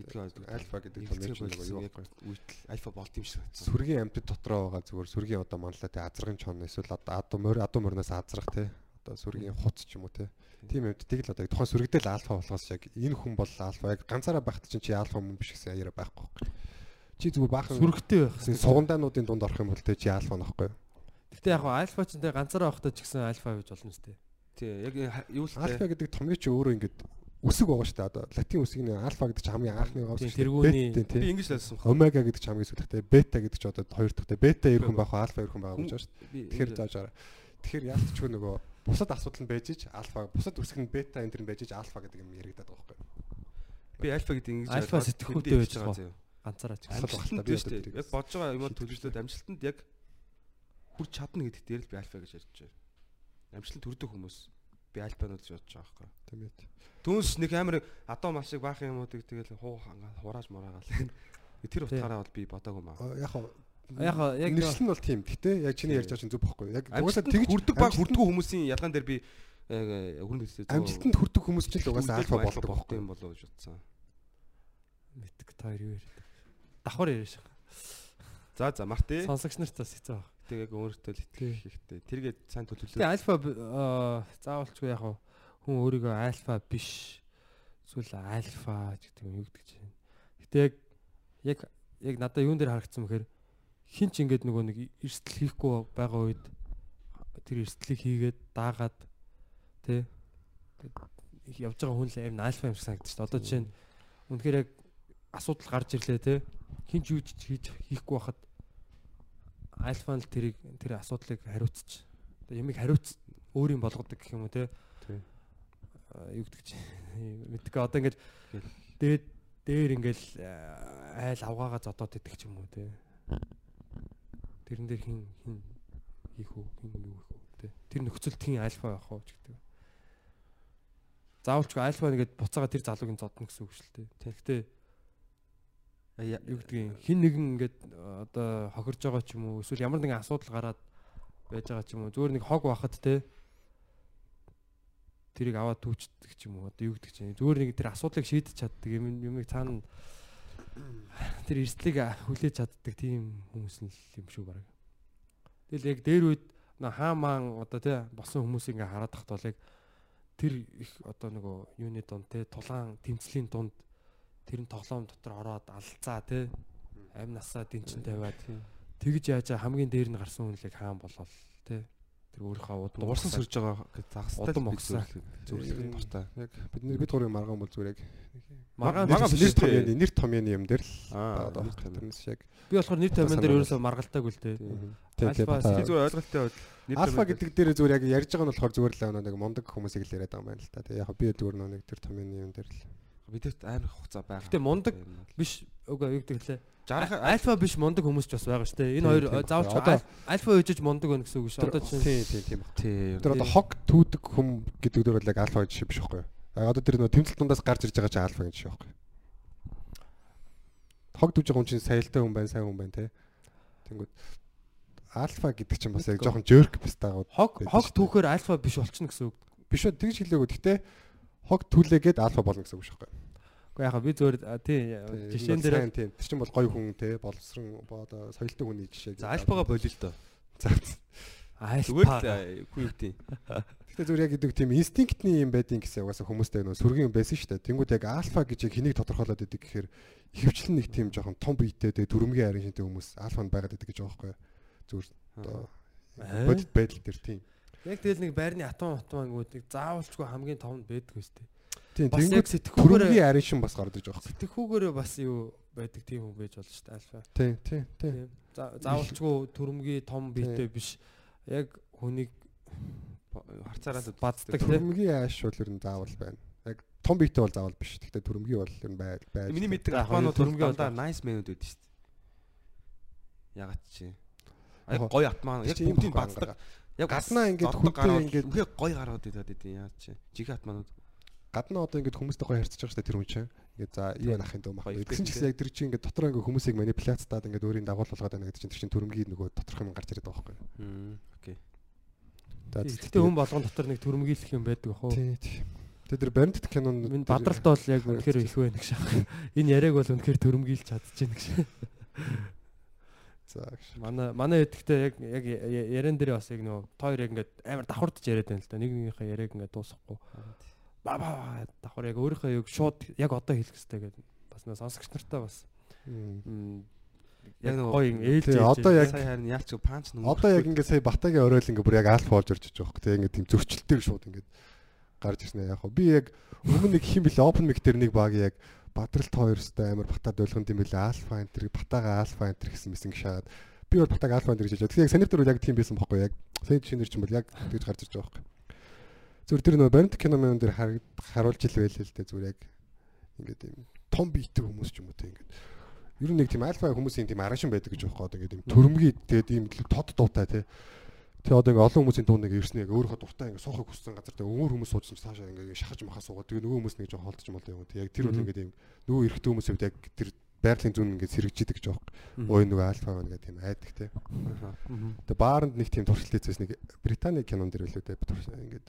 ойлгох. Альфа гэдэг нэг болсон юу үйтэл альфа болд юм шиг санагдсан. Сүргийн амьтад дотроо байгаа зүгээр. Сүргийн одоо манлаа те азрагын чон эсвэл одоо адуу морь адуу морноос азрах те. Одоо сүргийн хуц ч юм уу те. Тийм амьтдыг л одоо тухайн сүрэгдэл альфа болохоос яг энэ хүн бол альфа. Яг ганцаараа байхад чинь чи альфа мөн биш гэсэн яриа байхгүй. Байхгүй чи зүгээр баахан Сүрэгтэй байх. сугандаануудын дунд орох юм бол те чи альфа нөхгүй. Гэтэ яг альфа ч энэ ганцаараа байхдаа ч гэсэн альфа гэж болно шүү дээ. Тий, яг юу л альфа гэдэг томьёоч өөрөө ингээд үсэг байгаа шүү дээ одоо латин үсгийн альфа гэдэг чи хамгийн анхны байгаа Тийм, шүү тэргүүний- дээ би ингэж л ойлгосон. омега гэдэг чи хамгийн сүүлдэх те бета гэдэг чи одоо хоёр дахь те бета эр хүн байх альфа эр хүн байгаа гэж байна шүү дээ Тэгэхээр зааж байгаа. Тэгэхээр яалтчгүй нөгөө бусад асуудал нь байж ич альфа бусад үсэг нь бета энэ төр нь байж ич альфа гэдэг юм яригадаад байгаа байхгүй. Би альфа гэдэг ингэж Альфа тэндээ байж байгаа. заяа. ганцаараа ч. Асуудал Амжилтанд багтаа, би дээ Яг бодож байгаа юм төлөвлөлтөд амжилтанд яг хүрч чадна гэдэгт дээр л би альфа гэж ярьж байна. Амжилтанд хүрдэг хүмүүс би альфанууд гэж бодож байгаа байхгүй. Тийм ээ. Түүнс нэг амар адуу маш их баахан юмуудыг тэгэл хуу хангаа хурааж мураагаал. Тэр утгаараа бол би бодоогүй маа. Яг хаа Яг яг Нэршил нь бол тийм. Гэтэ яг чиний ярьж байгаа чинь зөв бохгүй. Яг угаасаа тэгж хүрдэг баг амжилтанд- хүрдэггүй хүмүүсийн ялгаан дээр би хүрэн дэстэй амжилтанд хүрдэг хүмүүс ч л угаасаа альфа болдог бохгүй. юм болов уу гэж бодсон. мэддэг та хоёр юу яриад. Давхар яриаш. За за марти. Сонсогч нарт бас хэцүү баг. Тэг яг өөртөө л итгэх хэрэгтэй. Тэргээд сайн төлөвлөлөө. Тэгээ альфа аа, заавалчгүй яг хав хүн өөрийгөө альфа биш эсвэл альфа гэдэг юм юу гэдэг чинь. Гэтэ яг яг яг надад юун дээр харагдсан бэхээр хин ч ингээд нөгөө нэг эрсдэл хийхгүй байгаа үед тэр эрсдлийг хийгээд даагаад тэ явж байгаа хүн л аим альфа юм шиг санагдаж дээ. Одоо жишээ нь үнэхээр яг асуудал гарч ирлээ тэ хин ч юу ч хийж хийхгүй байхад альфа нь тэрийг тэр асуудлыг хариуцчих. Одоо ямиг хариуц өөрийн болгодог гэх юм уу. Тий. Юу гэдэг чи мэдгүй одоо ингээд дээд дээр ингээл аа, айл авгаагаа зодоод идэх ч юм уу те. Тэрэн дээр хин хин хийх үү хин юу хийх үү те. Тэр нөхцөл тхийн альфа байх уу ч гэдэг. Заавалчгүй альфа нэгэд буцаага тэр залуугийн зодно гэсэн үг шүү дээ. Тэгэхдээ юу гэдгийг хин нэгэн ингээд э, одоо хохирж байгаа ч юм уу эсвэл ямар нэгэн асуудал гараад байж байгаа ч юм уу зүгээр нэг хог бахад те тэрийг аваад түүчдэг ч юм уу? Одоо юу гэдэг чинь? Зүгээр нэг тэр асуудлыг шийдэж чаддаг юм юмыг цаана тэр эрсдлийг хүлээж чаддаг тийм хүмүүс юм шүү баг. Тэгэл яг дээр үед хаамаан одоо те босон хүмүүсийг ингээ хараад тахт бол яг тэр их одоо нөгөө юуны дунд те тулаан тэмцлийн дунд тэр нь тоглоом дотор ороод алцаа те амь насаа дэнчин тавиад тэгж яаж хамгийн дээр нь гарсан хүн л яг хаан болол те тэр өөрийнхөө удаа Уурсан сөрж байгаа гэж загстай Удам огсаа. зөвлөх нь дуртай. Яг бид нэр бид гурийн маргаан бол зүгээр яг Маргаан нэр маргаан биш нэр томьёоны юм дээр л Аа, одоо тэрнээс яг би болохоор нэр томьёон дээр ерөөсөө тийм тийм Альфа, зүгээр ойлголттой нэр Альфа гэдэг дээр зүгээр яг ярьж байгаа нь болохоор зүгээр л нэг мундаг хүмүүсийг л яриад байгаа юм байна л та. Тэгээ яг би зүгээр нэг тэр томьёоны юм дээр л. Бидэт амар хугацаа байгаа. Гэтэ мундаг биш үгүй юу гэдэг лээ Жарах альфа биш мундаг хүмүүс ч бас байгаа шүү дээ энэ хоёр Одоо- альфа үежж мундаг байна гэсэн үг шүү одоо чинь тийм тийм тийм. тий. Тэр одоо хог түүдэг хүм гэдэг дээр яг альфа гэж биш байхгүй юу? Одоо тэр нөө тэмцэл дундаас гарч ирж байгаа чинь альфа гэж шүү байхгүй юу? Хог дүүж байгаа хүн чинь саялтай хүн байна, сайн хүн байна те. Тэнгүүд альфа гэдэг чинь бас яг жоохон жөрк бас таагаад хог хог дээ. түүхээр альфа биш болчихно гэсэн үг биш үү тэгж хэлээгүү. Гэхдээ хог түлээгээд альфа болно гэсэн үг шүү юу? Уу яхаа би зөвөр тий жишээн дээр тийм. Тэр чинь бол гоё хүн те, боловсрон одоо соёлтой хүний жишээ. За альфага болё л доо. За. Зүгээр альфа л хүү юу гэдэг. Гэхдээ зүгээр яг гэдэг тийм инстинктний юм байдин гэсэн угаасаа хүмүүстэй нөө сүргийн юм байсан шүү дээ. Тэнгүүд яг альфа гэж яг хэнийг тодорхойлоод идэг гэхээр ихэвчлэн нэг тийм жоохон том биетэй тэгээ дүрмгийн харин шинтэй хүмүүс альфанд байгаад идэг гэж байгаа байхгүй юу? Зүгээр одоо бодит байдал төр тийм. яг тэгэл нэг байрны атом атом ангуудыг заавалчгүй хамгийн томд байдаг үстэй Тийм бас яг тэнгүүд сэтгхүүгээр дүрмгийн харин шин бас гардаг юу? сэтгхүүгээр бас юу байдаг тийм хүн байж болно шүү дээ альфа Тийм тийм тийм. Тийм. За- заавалчгүй төрөмгийн том биетэй биш яг хүнийг Харцаараас баддаг тийм Дүрмгийн ааш бол ер нь заавал байна. Яг том биетэй бол заавал биш. Гэхдээ дүрмгийн бол ер нь байл байж. Миний мэддэг төрөмгийн дандаа бол- nice байдаг шүү дээ. Ягаад чи? Яг Яг гоё атмаа. Яг тийм бүгдийг бацдаг. Яг Гаднаа ингээд гараад ингээд- үнхээр гоё гараад идээд байдیں۔ Яа чи? Жигэ атмаанууд. Гаднаа одоо ингээд хүмүүстэй гоё харьцаж байгаа шүү дээ тэр хүн чинь. Ингээд за юу нах юм дөө мах. Тэгсэн ч гэсэн яг тэр чинь ингээд дотор ингээд хүмүүсийг манипуляцтаад ингээд өөрийн дагуул болгоод байна гэдэг чинь тэр чинь төрөмгийн нөгөө доторх юм гарч ирээд байгаа байхгүй юу? Хм. Окей. Гэтэ хүн болгон дотор нэг төрөмгийлэх юм байдаг хөө Тий. тий. Тэгээ тэр Бандит кинон Минь бадралтай бол яг үнэхээр их байна гэж байна. Энэ яриаг бол үнэхээр төрөмгийлж чадчихна гэж. За гэж. Манай манай хэдэгтээ яг яг яриан дээр бас яг нөгөө тоо хоёр яг ингээд амар давхардж яриад байна л да. Нэг нэгнийхээ яриаг ингээд дуусгахгүй. Ба ба давхар яг өөрийнхөө яг шууд яг одоо хэлэх хэрэгтэй гэдэг бас нөгөө сонсогч нартай бас Яг гоё юм ээлж одоо яг- Сая харин яач панч нүм. Одоо яг ингээд сая Батагийн оройл ингээд бүр яг альфа болж орж иж байгаа хөөх. Тэгээ ингээд тийм зөрчилтэй шууд ингээд гарч ирсэн яг хаа. Би яг өмнө нэг хим бил open mic дээр нэг баг яг Бадралт хоёрстой амар батад ойлгонд юм бэлээ альфа энтер батага альфа энтер гэсэн мэсэн гшаад би бол батаг альфа энтер гэж хэлж. Тэгээ яг санийхтэр бол яг тийм байсан бохгүй яг Fade шинээр ч юм бол яг тэгж гарч ирж байгаа байхгүй. Зүгээр тэр нөгөө баримт кино мэн дээр харуулж ил байлээ л дээ зүгээр яг. Ингээд юм том биетэй хүмүүс ч юм уу те ингээд. Ер нь нэг тийм альфа хүмүүсийн тийм арашин байдаг гэж байгаа одоо ингээд юм төрөмгий тэгээд ийм тод дуутай те. Тэгээ одоо ингээ олон хүмүүсийн ингээ ирсэн яг өөрийнхөө дуртай ингээ суухыг хүссэн газар тэгээ өөр хүмүүс суудсан ч цаашаа ингээ шахаж махаа суугаад тэгээ нөгөө хүмүүс нэг жоо холдож юм бол яг тэр бол ингээ тийм нөгөө эрэгтэй хувьд яг тэр байгалийн зүүн ингээ гэж байгаа. Ой нөгөө альфа ингээ тийм айдаг те. Тэгээ бааранд нэг тийм туршилт хийсэн нэг Британий кинон дэр үлээ те. Ингээд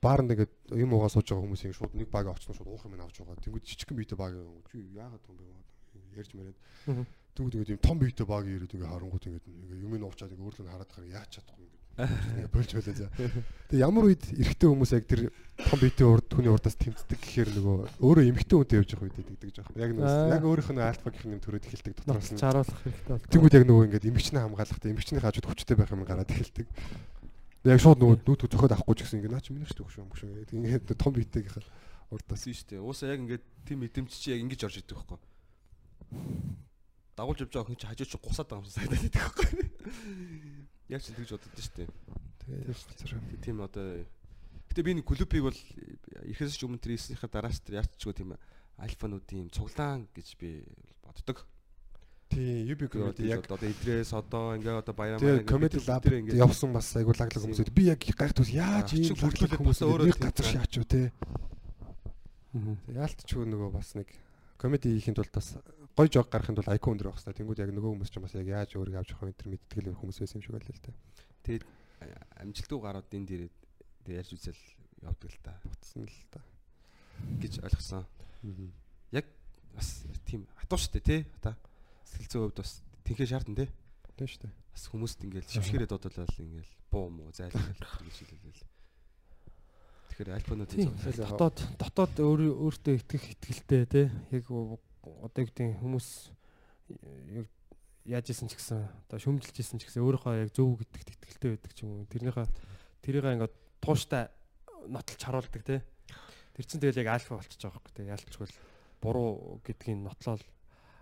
бааранд ингээд юм уугаа сууж байгаа хүмүүсийн шууд нэг баг очсон шууд уух юм авч байгаа. Тэнгүүд жижигхэн биетэй баг яагаад юм бэ? Ярьж мэрээд Тэгвэл тэгээд юм том биетэй баг ирээд ингээ харангуут ингээ ингээ юм ин уучаад ингээ өөрлөө хараад байгаа яач чадахгүй ингээ болж байлаа за. Тэгээ ямар үед эрэгтэй хүмүүс яг тэр том биетэй урд хүний урдаас тэмцдэг гэхээр нөгөө өөрөө эмэгтэй хүнтэй явж явах үед гэдэг жоох. Яг нөгөө яг өөрийнх нь альфа гэх юм төрөд эхэлдэг дотроос нь. Чаруулах хэрэгтэй. Тэгвэл яг нөгөө ингээ эмэгчнээ хамгаалахтай эмэгчний хажууд хүчтэй байх юм гараад эхэлдэг. Яг шууд нөгөө нүүт зөхөд авахгүй ч гэсэн ингээ наа чи миний шүү дээ хөшөө хөшөө. Ингээ том биетэйгийнхаа урдаас нь шүү дээ. Уусаа яг ингээ тийм мэдрэмж чи яг ингэж орж идэг байхгүй дагуулж явж байгаа хүн чи хажууд чи гусаад байгаа юм шиг санагдаад байдаг байхгүй. Яг ч тэгж бодод шүү дээ. Тэгээд тийм одоо Гэтэ би нэг клубыг бол ихэс ч өмнө тэр ийснийхээ дараас тэр яачгүй тийм альфануудын цуглаан гэж би боддог. Тийм, UB comedy яг одоо идрээс одоо ингээ одоо баяраа маань comedy lab ингээ явсан бас айгуу лаглаг хүмүүсүүд би яг гайхтус яаж ийм бүрдлэг хүмүүс өөрөө газар шаач юу те. Яалтчгүй нөгөө бас нэг комеди хийхэд бол бас гоё жог гарахын тулд IQ өндөр байх хэрэгтэй. Тэнгүүд яг нөгөө хүмүүс ч бас яг яаж өөрийгөө авч явах энэ мэдтгэл хүмүүс байсан юм шиг байлаа л дээ. Тэгээд амжилтгүй гарууд энэ дээр тэгээд ярьж үзэл явдаг л та. Утсан л та гэж ойлгосон. Яг бас тийм хатуу штэ тий. Одоо сэтгэл зүйн хувьд бас тэнхээ шаардна тий. Тийм штэ. Бас хүмүүст ингээл шившгэрээ дуудуулаад ингээл буу муу зайлгал гэж хэлээл. Тэгэхээр альпануудын дотоод дотоод өөртөө итгэх итгэлтэй тий. Яг одоо юу гэдэг хүмүүс яг яаж исэн ч гэсэн одоо шөмжилж исэн ч гэсэн өөрийнхөө яг зөв гэдэгт итгэлтэй байдаг ч юм уу. Тэрнийхээ тэрийг ингээд тууштай нотолж харуулдаг тий. Тэр чинь тэгэл яг альфа болчихж байгаа байхгүй тий. Ялчгүй буруу гэдгийг нотлол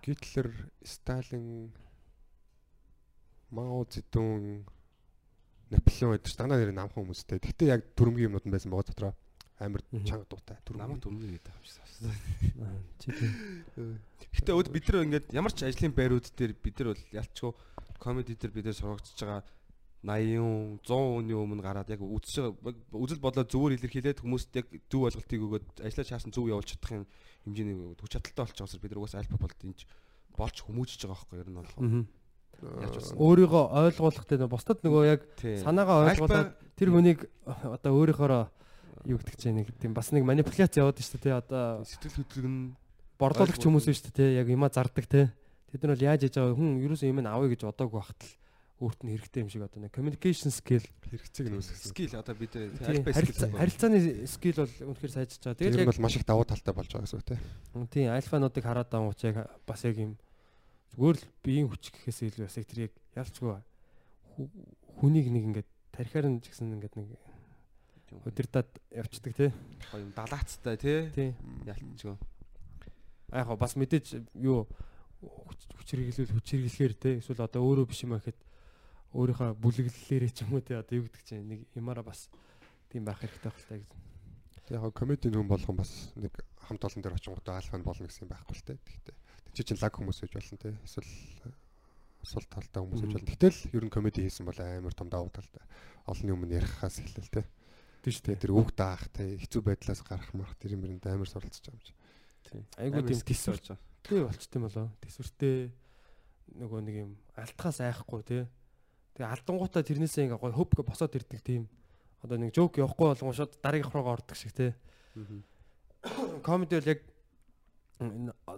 Гитлер, Сталин, Мао Цзэдун Наполеон гэдэг дандаа нэр намхан хүмүүстэй. Гэхдээ яг төрөмгийн юмнууд нь байсан байгаа дотроо амар чанга дуутай. Намайг төрөмгийн гэдэг юм шиг. Гэхдээ өд бид нар ингээд ямар ч ажлын байрууд дээр бид нар бол ялчгүй комеди дээр бид нар сургагдж байгаа 80 100 оны өмнө гараад яг үзэж үзэл бодлоо зөвөр илэрхийлээд хүмүүст яг зөв ойлголтыг өгөөд ажиллаж чаасан зөв явуулж чадах юм хэмжээний хүч чадалтай болчих учраас бид нар угаасаа альфа болд энэ болж хүмүүжиж байгаа байхгүй ер нь бол. Өөрийгөө ойлгуулах гэдэг бусдад нөгөө яг санаагаа ойлгуулад тэр хүнийг одоо өөрийнхоороо юу гэдэг чинь нэг тийм бас нэг манипуляц яваад шүү дээ одоо сэтгэл хөдлөг нь борлуулагч хүмүүс шүү дээ яг юма зардаг те тэд нар бол яаж яж байгаа хүн ерөөсөө юм авъя гэж бодоогүй хахтал өөрт нь хэрэгтэй юм шиг одоо нэг communication skill хэрэгцээг нь үүсгэсэн. Skill одоо бид харилцааны skill бол үнэхээр сайжиж байгаа. Тэгээд яг бол маш их давуу талтай болж байгаа гэсэн үг тийм. Тийм, альфануудыг хараад байгаа учраас яг бас яг юм Зүгээр л биеийн хүч гэхээс илүү бас яг тэр яг ялцгүй хүнийг нэг ингээд тарихаар нь ч гэсэн ингээд нэг өдөртад явцдаг тий. Гоё юм далаацтай тий. Ялцгүй. А яг бас мэдээж юу хүч хэрэглүүл хүч хэрэглэхээр тий. Эсвэл одоо өөрөө биш юм ахэд өөрийнхөө бүлэглэлээрээ ч юм уу тий одоо юу гэдэг чинь нэг ямаараа бас тийм байх хэрэгтэй байх л та гэж. Яг комедийн хүн болгон бас нэг хамт олон дээр очингуудаа альфа нь болно гэсэн юм байхгүй л тий. Тэгтээ чи чинь лаг хүмүүс гэж болно те эсвэл сул талтай хүмүүс гэж болно. Гэтэл ер нь комеди хийсэн бол амар том давуу талтай. Олонний өмнө ярихаас эхлэл те. Тийм шүү дээ. Тэр үг даах те хэцүү байдлаас гарах марх тэр юм амар суралцж байгаа юм чи. Тийм. Айгуу тийм төсвөр болж байгаа. Тий болчт юм болоо. Төсвөртэй нөгөө нэг юм алтхаас айхгүй те. Тэгээ алдангуудаа тэрнээсээ ингээ гой хөв босоод ирдэг тийм. Одоо нэг жоок явахгүй болгон шууд дараагийнх руугаа ордог шиг те. Комеди бол яг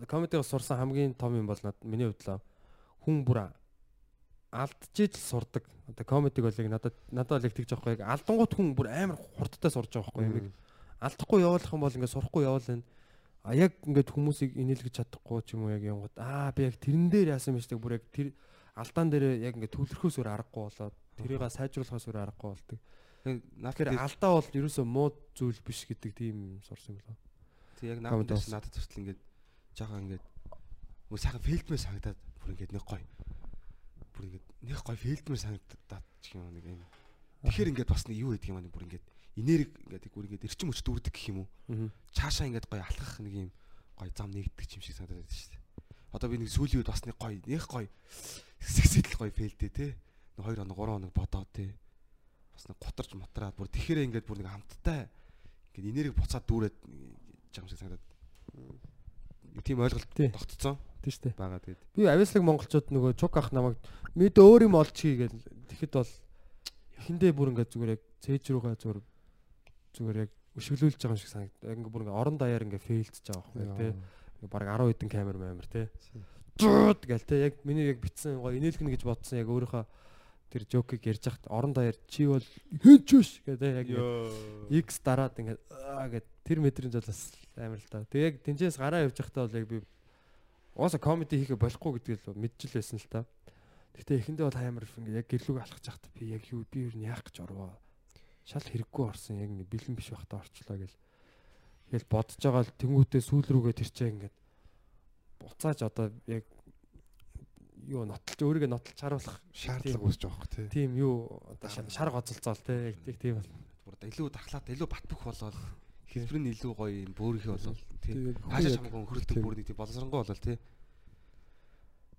комедиг сурсан хамгийн том юм бол над миний хувьд л хүн бүр алдчихж л сурдаг. Одоо комедиг бол яг надад надад л их тэгж байгаа яг алдангууд хүн бүр амар хурдтай сурж байгаа байхгүй юм. Алдахгүй явуулах юм бол ингээд сурахгүй явуул энэ. А яг ингээд хүмүүсийг инээлгэж чадахгүй ч юм уу яг юмгууд аа би яг тэрэн дээр яасан юм шиг бүр яг тэр алдаан дээр яг ингээд төвлөрөхөөс өөр аргагүй болоод тэрийг сайжруулахаас өөр аргагүй болдог. Тэгэхээр алдаа бол ерөөсөө муу зүйл биш гэдэг тийм сурсан юм болоо. Тэг яг надад надад хүртэл ингээд жоохон ингээд мөн сайхан филмээ санагдаад бүр ингээд нэг гоё бүр ингээд нэг гой фейлдмэр санагдаад ч юм нэг юм. Тэгэхээр ингээд бас нэг юу гэдэг юм аа бүр ингээд энерги ингээд бүр ингээд эрчим хүч дүүрдэг гэх юм уу. Чаашаа ингээд гой алхах нэг юм гой зам нэгддэг юм шиг санагдаад байна шүү дээ. Одоо би нэг сүүлийн үед бас нэг гой нэг гой сэксэдл гой фейлдээ те. Нэг 2 хоног 3 хоног бодоод те. Бас нэг гутарч матраад бүр тэгэхээр ингээд бүр нэг хамттай ингээд энерги буцаад дүүрээд жам шиг санагдаад. Тийм ойлголт тогтцсон Тийм шүү дээ. байгаа тэгээд. Би авиаслаг монголчууд нөгөө чук ах намайг мэд өөр юм олж хий гэж тэгэхэд бол эхэндээ бүр ингээд зүгээр яг цээж рүүгээ зүгээр зүгээр яг өшөглүүлж байгаа юм шиг санагдав. Ингээ бүр ингээ орон даяар ингээ фейлдж байгаа байхгүй тий. Ингээ баг 10 хэдэн камер маамер тий. Зууд гэл тий яг миний яг битсэн гоё инээлгэнэ гэж бодсон яг өөрийнхөө тэр жокийг ярьж хахад орон даяар чи бол хэнч биш гэдэг яг X дараад ингээ аа гэд тэр метрийн зал бас амар л та. Тэг яг тэнцээс гараа явж байхдаа бол яг би ууса комеди хийхэ болохгүй гэдгийг л мэдчихл байсан л та. Гэхдээ эхэндээ бол амар ингээ яг гэрлүүг алхаж байхдаа би яг юу би юу яах гэж орвоо. Шал хэрэггүй орсон яг бэлэн биш байхдаа орчлоо гэл. Тэгэл бодож байгаа л тэнгуүтээ сүүл рүүгээ тэрчээ ингээд буцааж одоо яг юу нотлж өөрийгөө нотлж харуулах Шаардлага тийм- үүсэж байгаа тий. тийм юу одоо шар- гоцолцоол те яг тийм бол. бүр илүү дахлаад илүү батбөх болоод хэлбэр нь илүү гоё юм бөөрийнхээ болоод тий. Тэгээд Хаашаа чамгаа хөрөлдөг тийм. бүр нэг тий боловсронгуй болол тийм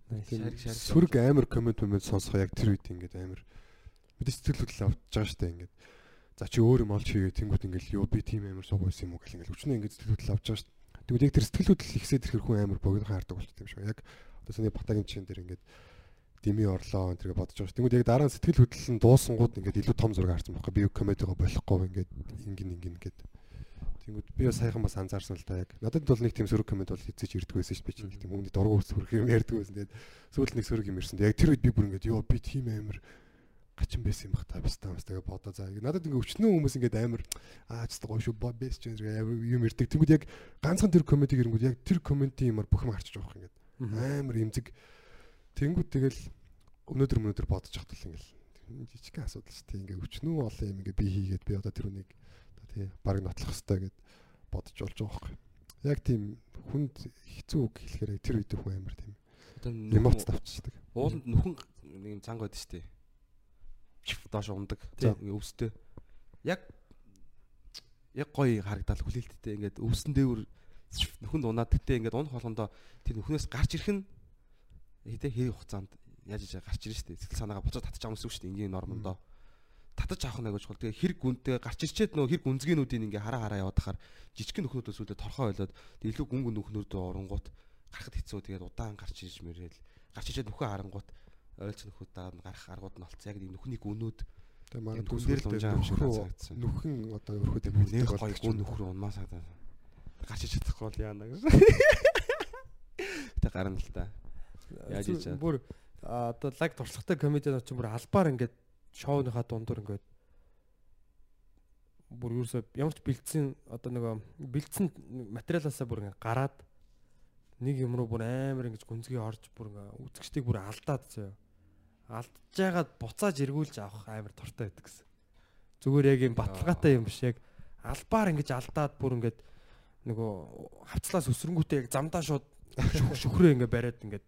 шарик, Сүрэг амар коммент коммент сонсох яг тэр үед ингээд амар бид сэтгэл хөдлөл авч байгаа штэ ингээд. За чи өөр юм олж хийгээ тэнгууд ингээд юу би тийм амар сууг байсан юм уу гэл ингээд өчнөө ингээд сэтгэл хөдлөл авч байгаа штэ. Тэгвэл яг тэр сэтгэл хөдлөл ихсээд тэр хүн амар богино хаардаг болчихсон юм шиг. Яг одоо саний батагийн жишээн дээр ингээд дими орлоо энэ тэргээ бодож байгаа штэ. Тэнгууд яг дараа нь сэтгэл хөдлөл нь дуусангууд ингээд илүү том зураг харсан байхгүй. Би комедиго болохгүй ингээд ингэн ингэн ингээд Тэнгүүд би бас сайхан бас анзаарсан л да яг. Надад бол нэг тийм сөрөг комент бол ч ирдэг байсан ш би чинь тийм хүмүүний дургуй сөрөг юм ярьдаг байсан. Тэгээд сүүлд нэг сөрөг юм ирсэн. Яг тэр үед би бүр ингээд ёо би тийм амар гачин байсан юм бах та бас та бас тэгээ бодоо за. Надад ингээд өчнөө хүмүүс ингээд амар аа ч гоё шүү бо бэс ч юм ирдэг. Тэнгүүд яг ганцхан тэр комментиг ирэнгүүд яг тэр комментийн юмар бүх юм харчиж байгаа юм ингээд. Амар имзэг. Тэнгүүд тэгэл өнөөдөр өнөөдөр бодож хахтал ингээд жижигхэн асуудал шүү дээ. Ингээд өчнөө олон юм ингээд би хийгээд би одоо тэр үнийг тий баг нотлох хэвээр гэд бодож болж байгаа байхгүй. Яг тийм хүнд хэцүү үг хэлэхээр тэр үед хүн амар тийм Одоо эмоц нөхөн тавчдаг. ууланд нөхөн нэг юм цанг байдаг штэ. Доош ундаг. Өвстэй. Яг яг гоё харагдал хүлээлттэй ингээд өвсөн дээвэр нөхөнд унаад гэтээ ингээд унах болгондоо тэр нөхнөөс гарч ирэх нь хэдэ хэрэг хугацаанд яаж иж гарч ирнэ штэ. Сэтгэл санаагаа буцаад татчих юм шүү штэ. Энгийн нормондоо татаж авах нэг чухал. Тэгээ хэрэг гүнтэй гарч ирчээд нөгөө хэрэг гүнзгийнүүдийн ингээ хараа хараа яваад хахаар жижиг нөхнүүдөөс үүдээ торхоо ойлоод илүү гүн гүн нөхнүүдөө оронгууд гарахад хэцүү тэгээд удаан гарч иж мэрэл гарч ичээд нөхөө харангууд ойлц нөхөд даа гарах аргууд нь олцсон. Яг нэг нөхний гүнүүд Тэгээ магадгүй дээр л юм шиг санагдсан. нөхөн одоо өрхөдөө нэг гоё гүн нөхөр унмаа санагдаа. Гарч ич чадахгүй бол яана гэж. Тэ гарна л та. Яаж хийж чад? бүр одоо лаг туршлагатай комедианууд ч бүр албаар ингээд шоуныхаа дундуур ингээд бүр юусоо ямар ч бэлдсэн одоо нөгөө бэлдсэн материалаасаа бүр ингээд гараад нэг юм руу бүр амар ингэж гүнзгий орж бүр үзэгчдийг бүр алдаад зөө. Алдж жагаад буцааж эргүүлж авах амар дуртай байдаг гэсэн. Зүгээр яг юм баталгаатай юм биш яг албаар ингэж алдаад бүр ингээд нөгөө хавцлаас өсрөнгүүтээ яг замдаа шууд шүх- шүхрээ ингээд бариад ингээд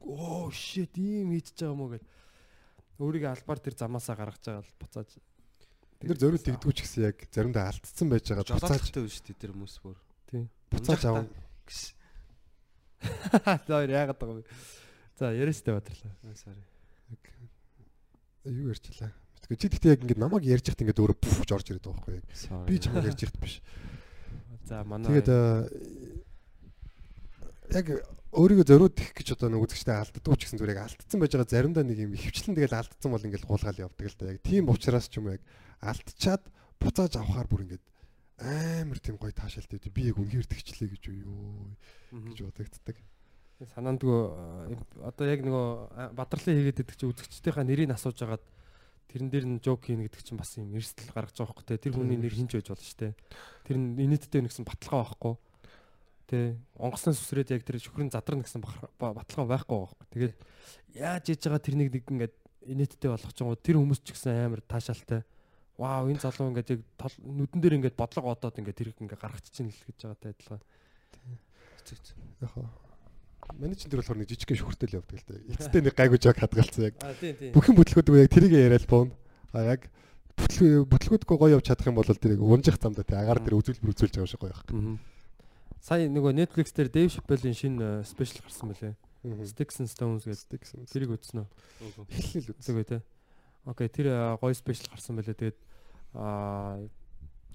оо shit ийм хийчихэж байгаа юм уу гэд өөрийгөө албаар тэр замаасаа гаргаж байгаа л буцааж Тэр зориулт тэгдгүү ч гэсэн яг заримдаа алдцсан байж байгаа буцааж Жолоочтой биш үү тэр хүмүүс бүр. тийм буцааж авах Гш. за яагаад байгаа вэ за яриастай батрлаа Аа, sorry. Юу ярьчлаа. Мэдгүй чи гэхдээ яг ингээд намайг ярьж ихт ингээд өөрөө пүфж орж ирээд байгаа байхгүй. Би чамайг ярьж ихт биш. за манай Тэгээд э, яг өөрийгөө зориуд их гэж одоо нэг үзэгчтэй алддаггүй ч гэсэн зүгээр яг алдсан байж байгаа заримдаа нэг юм хөвчлэн тэгэл алдсан бол ингээл гуулгаал явдаг л да. Яг тийм учраас ч юм яг алдчаад буцааж авахаар бүр ингээд амар тийм гоё таашаалтай. Би яг үнээр тэгчлээ гэж юу гэж бодогддаг. Санаандгүй одоо яг нөгөө бадрлын хийгээд байдаг чи үзэгчдийнхаа нэрийг асууж агаад тэрэн дээр нь жок хийн гэдэг чинь бас юм эрсдэл гаргаж байгаа те тэр хүний нэр хинж байж болно шүү те тэр нь инээдтэй нэгсэн баталгаа байхгүй. Те онгоцноос үсрээд яг тэр шүхрэн задрна гэсэн баталгаа байхгүй байхгүй тэгээд яаж хийж байгаа тэрнийг нэг ингээд инээдтэй юм уу тэр хүмүүс ч гэсэн амар таашаалтай. Вау энэ залуу ингээд яг нүдэн дээр ингээд бодлого одоод ингээд тэр ингээд гаргачих чинь л гэж байгаатай адилхан. Яг чинь тэр болохоор нэг жижигхэн шүхртэл явдаг л дээ. Эцэстээ нэг гайгүй жог хадгалсан яг. А тийм тийм. Бүхэн бүтлгүүд яг тэрийг яриад бууна. А яг бүтлгүү бүтлгүүдгүй гоё явж чадах юм бол тэрийг унжих замдаа тий агаар дээр үзүүлбэр үзүүлж байгаа шиг гоё байх. Сая нөгөө Netflix дээр Dave Chappelle-ийн шинэ спешиал гарсан мөлий. Sticks and Stones гэдэг. Тэрийг үзсэн үү? Эхлэл үзсэн. Үзэгүй те. Окей, тэр а, гоё спешиал гарсан байлээ. Тэгээд аа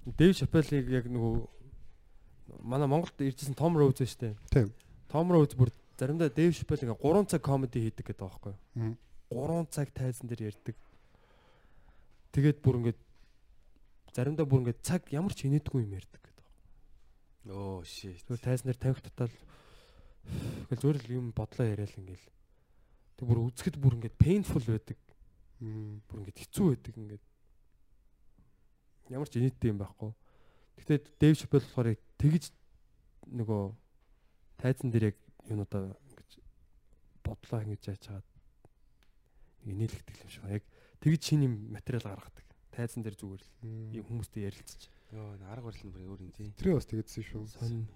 Дэв Шапелыг яг нөгөө манай Монголд иржсэн Том Роуз шүү дээ. Тийм. Том Роуз бүр заримдаа Дэв Шапел ингээ 3 цаг комеди хийдэг гэдэг байхгүй юу? 3 цаг тайзан дээр ярьдаг. Тэгээд бүр ингээ заримдаа бүр ингээ цаг ямар ч инээдгүй юм ярьдаг гэдэг. Оо shit. Зүгээр тайзан дээр тавих татал ингээл зүгээр л юм бодлоо яриад ингээл. Тэг бүр үзэхэд бүр ингээ painful байдаг. Бүр ингээд хэцүү байдаг ингээд ямар ч инээдтэй юм байхгүй. Гэхдээ Дэв Шапел болохоор яг тэгж нөгөө тайзан дээр яг юунуудаа ингэж бодлоо ингэж яаж чагаад инээлгдэг юм шиг байна. Яг тэгж шинэ юм материал гаргадаг. Тайзан дээр зүгээр л хүмүүстэй ярилцаж. Йоо, арга барил нь бүр өөр юм тий. Тэр бас тэгдсэн шүү. Сонь.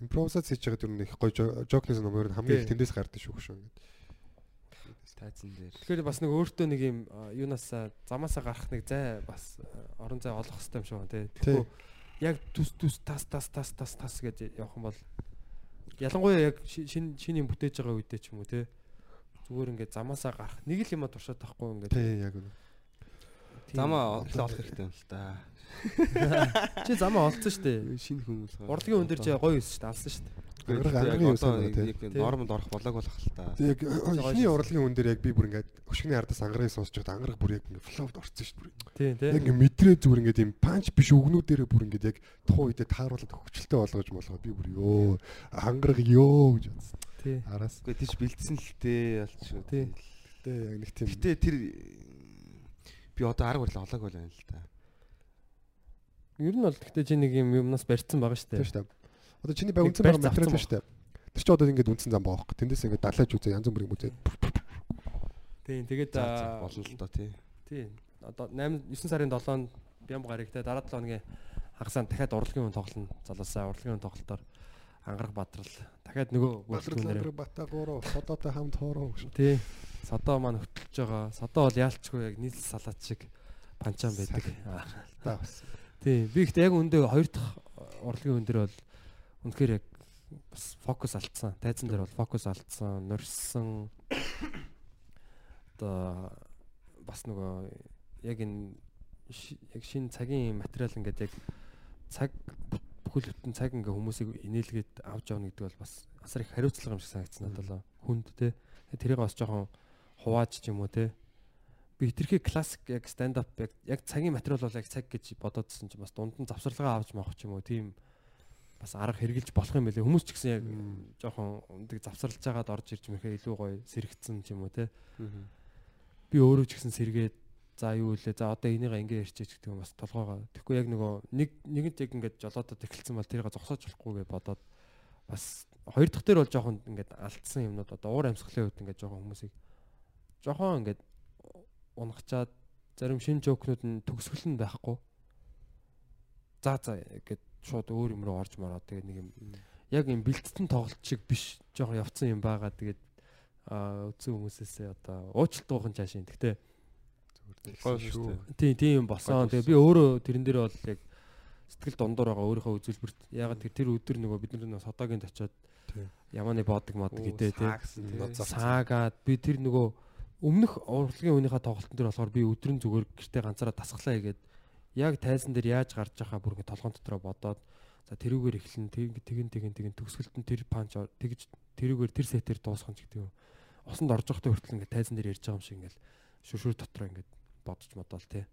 Импровизац хийж байгаа дүр нь их гоё жокнес номер нь хамгийн их тэндээс гардаг шүү шүү ингээд. Тайзан дээр. Тэгэхээр бас нэг өөртөө нэг юм юунаас замаасаа гарах нэг зай бас орон зай олох хэрэгтэй юм шиг байна. Тий. Тэгэхгүй яг түс түс тас тас тас тас тас гэж явах юм бол ялангуяа яг ши- шин шин юм бүтээж байгаа үедээ ч юм уу тий. Зүгээр ингээд замаасаа гарах нэг л юм а туршаад тахгүй ингээд Тий яг үнэ. Замаа олох хэрэгтэй юм л та. чи замаа олцсон шүү дээ. Шинэ хүмүүс. Урлагийн өндөр чи гоё юусэн шүү дээ алсан шүү дээ. Ангараг ангараг юу санаа тий. Яг нормонд орох болоог болох л та. Яг эхний урлагийн хүн дээр яг би бүр ингээд өшгний ардаас ангарыг сонсож байгаад ангараг бүр яг ингээд фловд орсон шүү дээ. Тийм тий. Яг мэдрээ зүгээр ингээд юм панч биш өгнүүдээрээ бүр ингээд яг тухайн үедээ тааруулаад хөвчлөлтэй болгож болгоо би бүр ёо ангараг ёо гэж бодсон. Тий. Араас Гэхдээ тийч бэлдсэн л дээ алчгүй. Тий. тэ яг нэг тийм Гэтэ тэр би одоо арга барил олоог байна л та. Ер нь бол гэхдээ чи нэг юм юмнаас барьсан байгаа шүү тийм дээ. шүү дээ. Одоо чиний бай үнсэн барьц байгаа материал шүү дээ. Тэр чи одоо ингээд үнсэн зам байгаа хөх. Тэндээс ингээд далайж үзээ янз бүрийн үзээ. Тийм тэгээд болно л доо тий. Тийм. Одоо 8 9 сарын 7-нд Бямб гараг те дараа 7 хоногийн хагасаа дахиад урлагийн хүн тоглоно. Залуусаа урлагийн хүн тоглолтоор ангарах бадрал дахиад нөгөө Батрал бүрэлдэхүүнээр батагууро содотой хамт хоороо гэж. тий содоо маань хөтлөж байгаа. Содоо бол яалчгүй яг нийл салаад шиг панчаан байдаг. Тийм. Би ихтэй яг өндөө хоёр дахь урлагийн хүн дээр бол үнэхээр яг бас фокус алдсан. Тайзан дээр бол фокус алдсан, нөрсөн. Одоо бас нөгөө яг энэ яг шинэ цагийн материал ингээд яг цаг бү- бүхэл бүтэн цаг ингээ хүмүүсийг инээлгээд авч явна гэдэг бол бас асар их хариуцлага юм шиг санагдсан надад л хүнд те. Тэрийг бас жоохон хувааж ч юм уу те. Би хитрхи классик яг stand up яг яг цагийн материал бол яг цаг гэж бодоодсэн чинь бас дунд нь завсарлагаа авч маах ч юм уу тийм бас арга хэрглэж болох юм байлээ. Хүмүүс ч гэсэн яг жоохон өндөг завсарлаж байгаад орж ирж мэхээ илүү гоё сэрэгцэн ч юм уу те. Би өөрөө ч гэсэн сэргээд за юу вэ? За одоо энийг ингээ ярьчих гэдэг юм бас толгоогоо. Тэгэхгүй яг нөгөө нэг нэгэнт яг ингээд жолоодод эхэлсэн бол тэрийг зогсоож болохгүй гэж бодоод бас хоёр дахь дээр бол жоохон ингээд алдсан юмнууд одоо уур амьсгалын үед ингээд жоохон хүмүүсийг жоохон ингээд унгачаад зарим шин жокнууд нь төгсгөл нь байхгүй. За за гэд шууд өөр юм руу орж мараад тэгээд нэг юм яг юм бэлтгэн тоглолт шиг биш. Жоохон явцсан юм байгаа. Тэгээд а үзсэн хүмүүсээс одоо уучлалт гоохон чаашийн. Шүү. тийм тийм юм болсон. Тэгээ би өөрөө тэрэн дээр бол яг сэтгэл дундуур байгаа. Өөрийнхөө үзүүлбэрт. Ягаад тэр тэр өдөр нөгөө бид нар содогийн очиод ямааны боодог мод гэдэг завцсан. саагаад би тэр нөгөө өмнөх урлагийн үнийхээ тоглолтын дээр болохоор би өдрөн зүгээр гэртээ ганцаараа тасглаа хийгээд яг тайзан дээр яаж гарч байхаа бүр ингэ толгоон дотроо бодоод за тэрүүгээр эхлэн тэг тэгэн тэгэн тэгэн төгсгөлт нь тэр панч тэгж тэрүүгээр тэр сетээр дуусгах ч гэдэг юм. Усанд орж явахдаа хүртэл ингэ тайзан дээр ярьж байгаа юм шиг ингээл шүршүр дотроо ингэ бодож модол тий.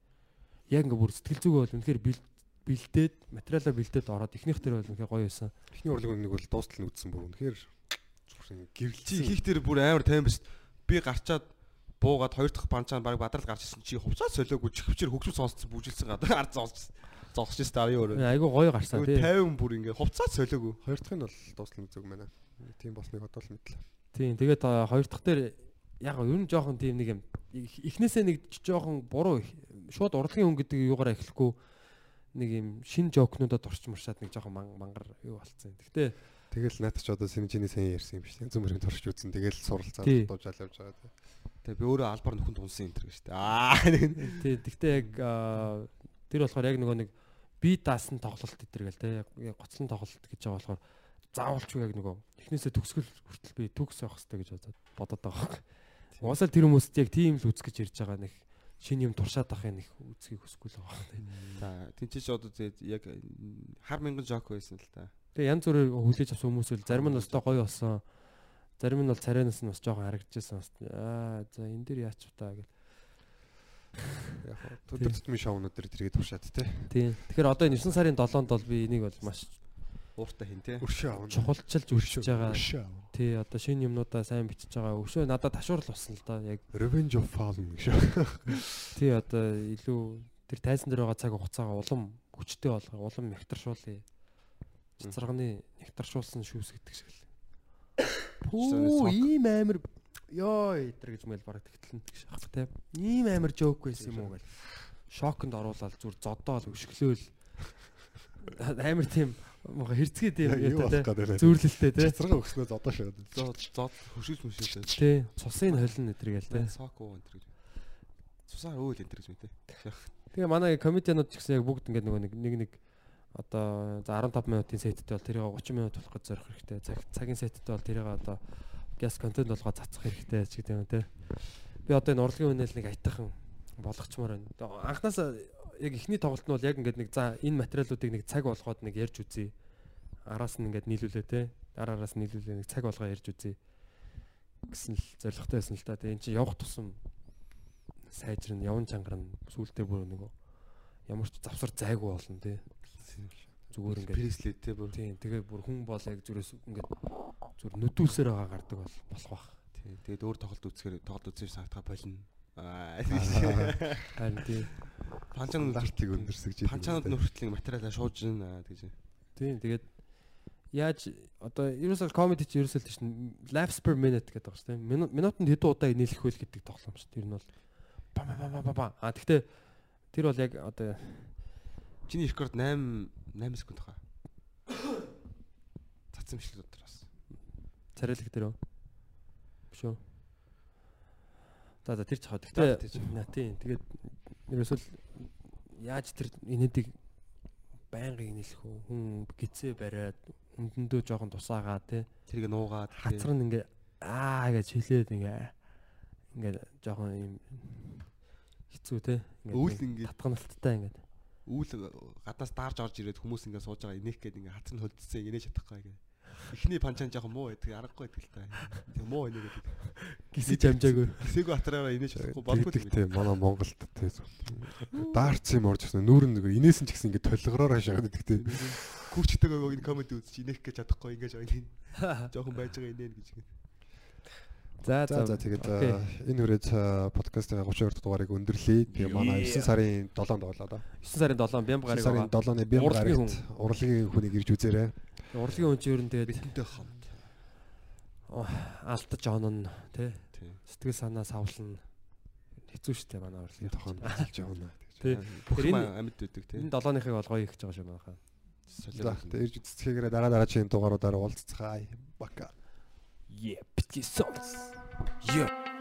Яг ингэ бүр сэтгэл зүгөө бол үнэхээр бэлдээд материалаа бэлдээд ороод эхнийх дээр бол үнэхээр гоё байсан. Эхний урлагийн нэг бол дуустал нь үдсэн бүр үнэхээр зүрхэн Чи гэрэлцсэн. хийх дээр бүр амар тайван биш. Би гарчаад буугаад хоёр дахь панчаан баг бадрал гарч ирсэн чи хувцас солиогүй чихвчээр хөгжим сонсцсон бүжилсэн гадаа ард зогсож зогсож шээ ставын өөрөө. Айгу гоё гарсан тий. 50 бүр ингээ хувцас солиогүй. Хоёр дахь нь бол дуустал нь үзэг мэнэ. Тийм болсныг одоо л мэдлээ. Тийм тэгээд хоёр дахь дээр яг ер нь жоохон тийм нэг юм эхнээсээ нэг жоохон буруу шууд урлагийн хүн гэдэг юугаараа эхлэхгүй нэг юм шин жокнуудад орчморшаад нэг жоохон ман- мангар юу болцсон. Гэхдээ Тэгэл наадах ч одоо синжиний сайн ярьсан юм биш. Бүрийн турш үзэн тэгэл суралцаад Тий. дуужаал явж байгаа тийм. Тэгээ би өөрөө албаар нөхөнд унсан энэ төр гэж штэ. Аа Тий, тэгтээ яг тэр болохоор яг нөгөө нэг би даасан тоглолт гэтэр гэл те гоцлон тоглолт гэж байгаа болохоор заавалч яг нөгөө эхнээсээ төгсгөл хүртэл би төгс явах хэрэгтэй гэж бодоод байгаа. Уусаал тэр хүмүүст яг тийм л үзэх гэж ярьж байгаа нэг шинэ юм туршаад авахын нэг үзхийг хүсэхгүй л байгаа. те. За тэнцээч одоо яг хар мянган жок байсан л та. Тэгээ янз бүрээр хүлээж авсан хүмүүс л зарим нь өстой гоё болсон. Зарим нь бол царайнаас нь бас жоохон харагдчихсан. Аа за энэ дэр яач вэ та гэл. Яг хоо өдөр тутмын шоунууд дээр тэргээ туршаад тий. Тийм. Тэгэхээр одоо энэ 9 сарын 7-нд бол би энийг бол маш Ууртай хин тий. Өршөө авна. чухалчилж үржиж байгаа. Тий, одоо шинэ юмнуудаа сайн бичиж байгаа. Өшөө надад ташуурал болсон л да. Яг Revenge of Fallen гэж. тий одоо илүү тэр тайзан дээр байгаа цаг хугацаагаа улам хүчтэй болгоо, улам мягтаршуулъя. Цэцэрганы нягтаршуулсан шүүс гэдэг шиг л. Пүү ийм амир ёо итэр гэж мэл бараг тэгтлэн гэж ах тий. Ийм амир жоок байсан юм уу гэл. Шоконд оруулаад зүр зодоол өшгөлөөл амир тийм мага хэрцгээ тийм Юу яатай болох гэдэг вэ? зөөрлөлтэй тий. Цэцэрэг өгснөө зодоо шууд. Зод зод хөшөөж мөшөөж. Тий, цусын холин өдр гээл тий. Соко энэ гэж. Цусаар өөл энэ гэж мэт. Тэгээ манай комедианууд ч гэсэн яг бүгд ингээд нөгөө нэг нэг нэг одоо за 15 минутын сеттэй бол тэрийг 30 минут болох гэж зорих хэрэгтэй. Цаг цагийн сеттэй бол тэрийг одоо газ контент болгоо цацах хэрэгтэй ч гэдэг юм те. Би одоо энэ урлагийн үнэл нэг айтайхан болгочмоор байна. Анхнаасаа яг ихний тоглолт нь бол яг ингээд нэг за энэ материалуудыг нэг цаг болгоод нэг ярьж үзье. Араас нь ингээд нийлүүлээ те. Дараараас нийлүүлээ нэг цаг болгоо ярьж үзье гэсэн л зоригтой байсан л та. Тэгээ эн чинь явах тусам сайжрын явн чангар нь сүултээ бүр нөгөө ямар ч завсар зайгүй болно тий. Зүгээр ингээд Преслей тий бүр. тий тэгээ бүр хүн бол яг зүрээс ингээд зүр нүдүүлсээр байгаа гардаг бол болох бах. Тий. Тэгээд өөр тоглолт үзэхээр тоглолт үзэж саатгаа болно. Аа. Харин тий. Панчаанууд Стандартыг өндөрсөж панчаанууд нүртлийн материалаа шууж гин гэж. Тий тэгээд яаж одоо ерөөсөө комеди чи ерөөсөө л тийш laughs per minute гэдэг дээ. Минут минутанд хэдэн удаа нийлэх вэ гэдэг тоглоом шүү дээ. Тэр нь бол ба ба ба ба ба. А тэгтээ тэр бол яг одоо Чиний рекорд 8 8 секунд хаа. Цацсан биш л дотор бас. царайлаг дээр үү? Биш үү? За за тэр ч хаа. Тэгтээ на тийм. Тэгээд ерөөсөө л яаж тэр инээдийг байнгын нийлэх үү? Хүн гизээ бариад өндөндөө жоохон тусаагаа тий. Тэрийг нуугаад. Хацар нь ингээ аа гэж хэлээд ингээ ингээ жоохон юм хэцүү тий. Өвөл ингээ татганалттай ингээ. Үүл гадаас даарж орж ирээд хүмүүс ингээ сууж байгаа инех гээд ингээ хацар нь хөлдсөн инээж чадахгүй ингээ. Эхний панчаан жоохон муу байдаг аргагүй байдаг л та. Тэг муу инээ гэдэг. Гисэж амжаагүй. Гисээгөө хатраараа инээж чадахгүй болгүй Тэгдэг тийм манай Монголд тийм даарц юм орж ирсэн нүүр нэг инээсэн ч гэсэн ингэ толгороор хашаад идэх тийм Күрчтэйгээ энэ комеди үзчих инех гэж чадахгүй ингээ жоо жоохон байж байгаа инээ гэж. За За за тэгээд э, энэ хүрээд э, подкастын 32 дахь дугаарыг өндөрлөе. Тэгээ манай 9 сарын 7-нд тоглоо да. 9 сарын 7 бям 9 гарыг сарын байгаа. 7-ны бям Урлагийн гарагт урлагийн хүнийг ирж үзээрэй. Урлагийн хүн чинь ер нь тэгээд Битэнтэй хамт. алдаж онно тий. Сэтгэл санаа савлна. Хэцүү шттэ манай урлагийн Тохон хэлж явна. Тий. Тэр юм энэ- амьд байдаг тий. Энэ 7-ныхыг бол гоё их гэж байгаа шүү манайхаа. За Солиод. тэгээ ирж үзцгээгээр дараа дараагийн дугааруудаар уулзцгаая. Бака. Yeah, битгий сонс. Yeah.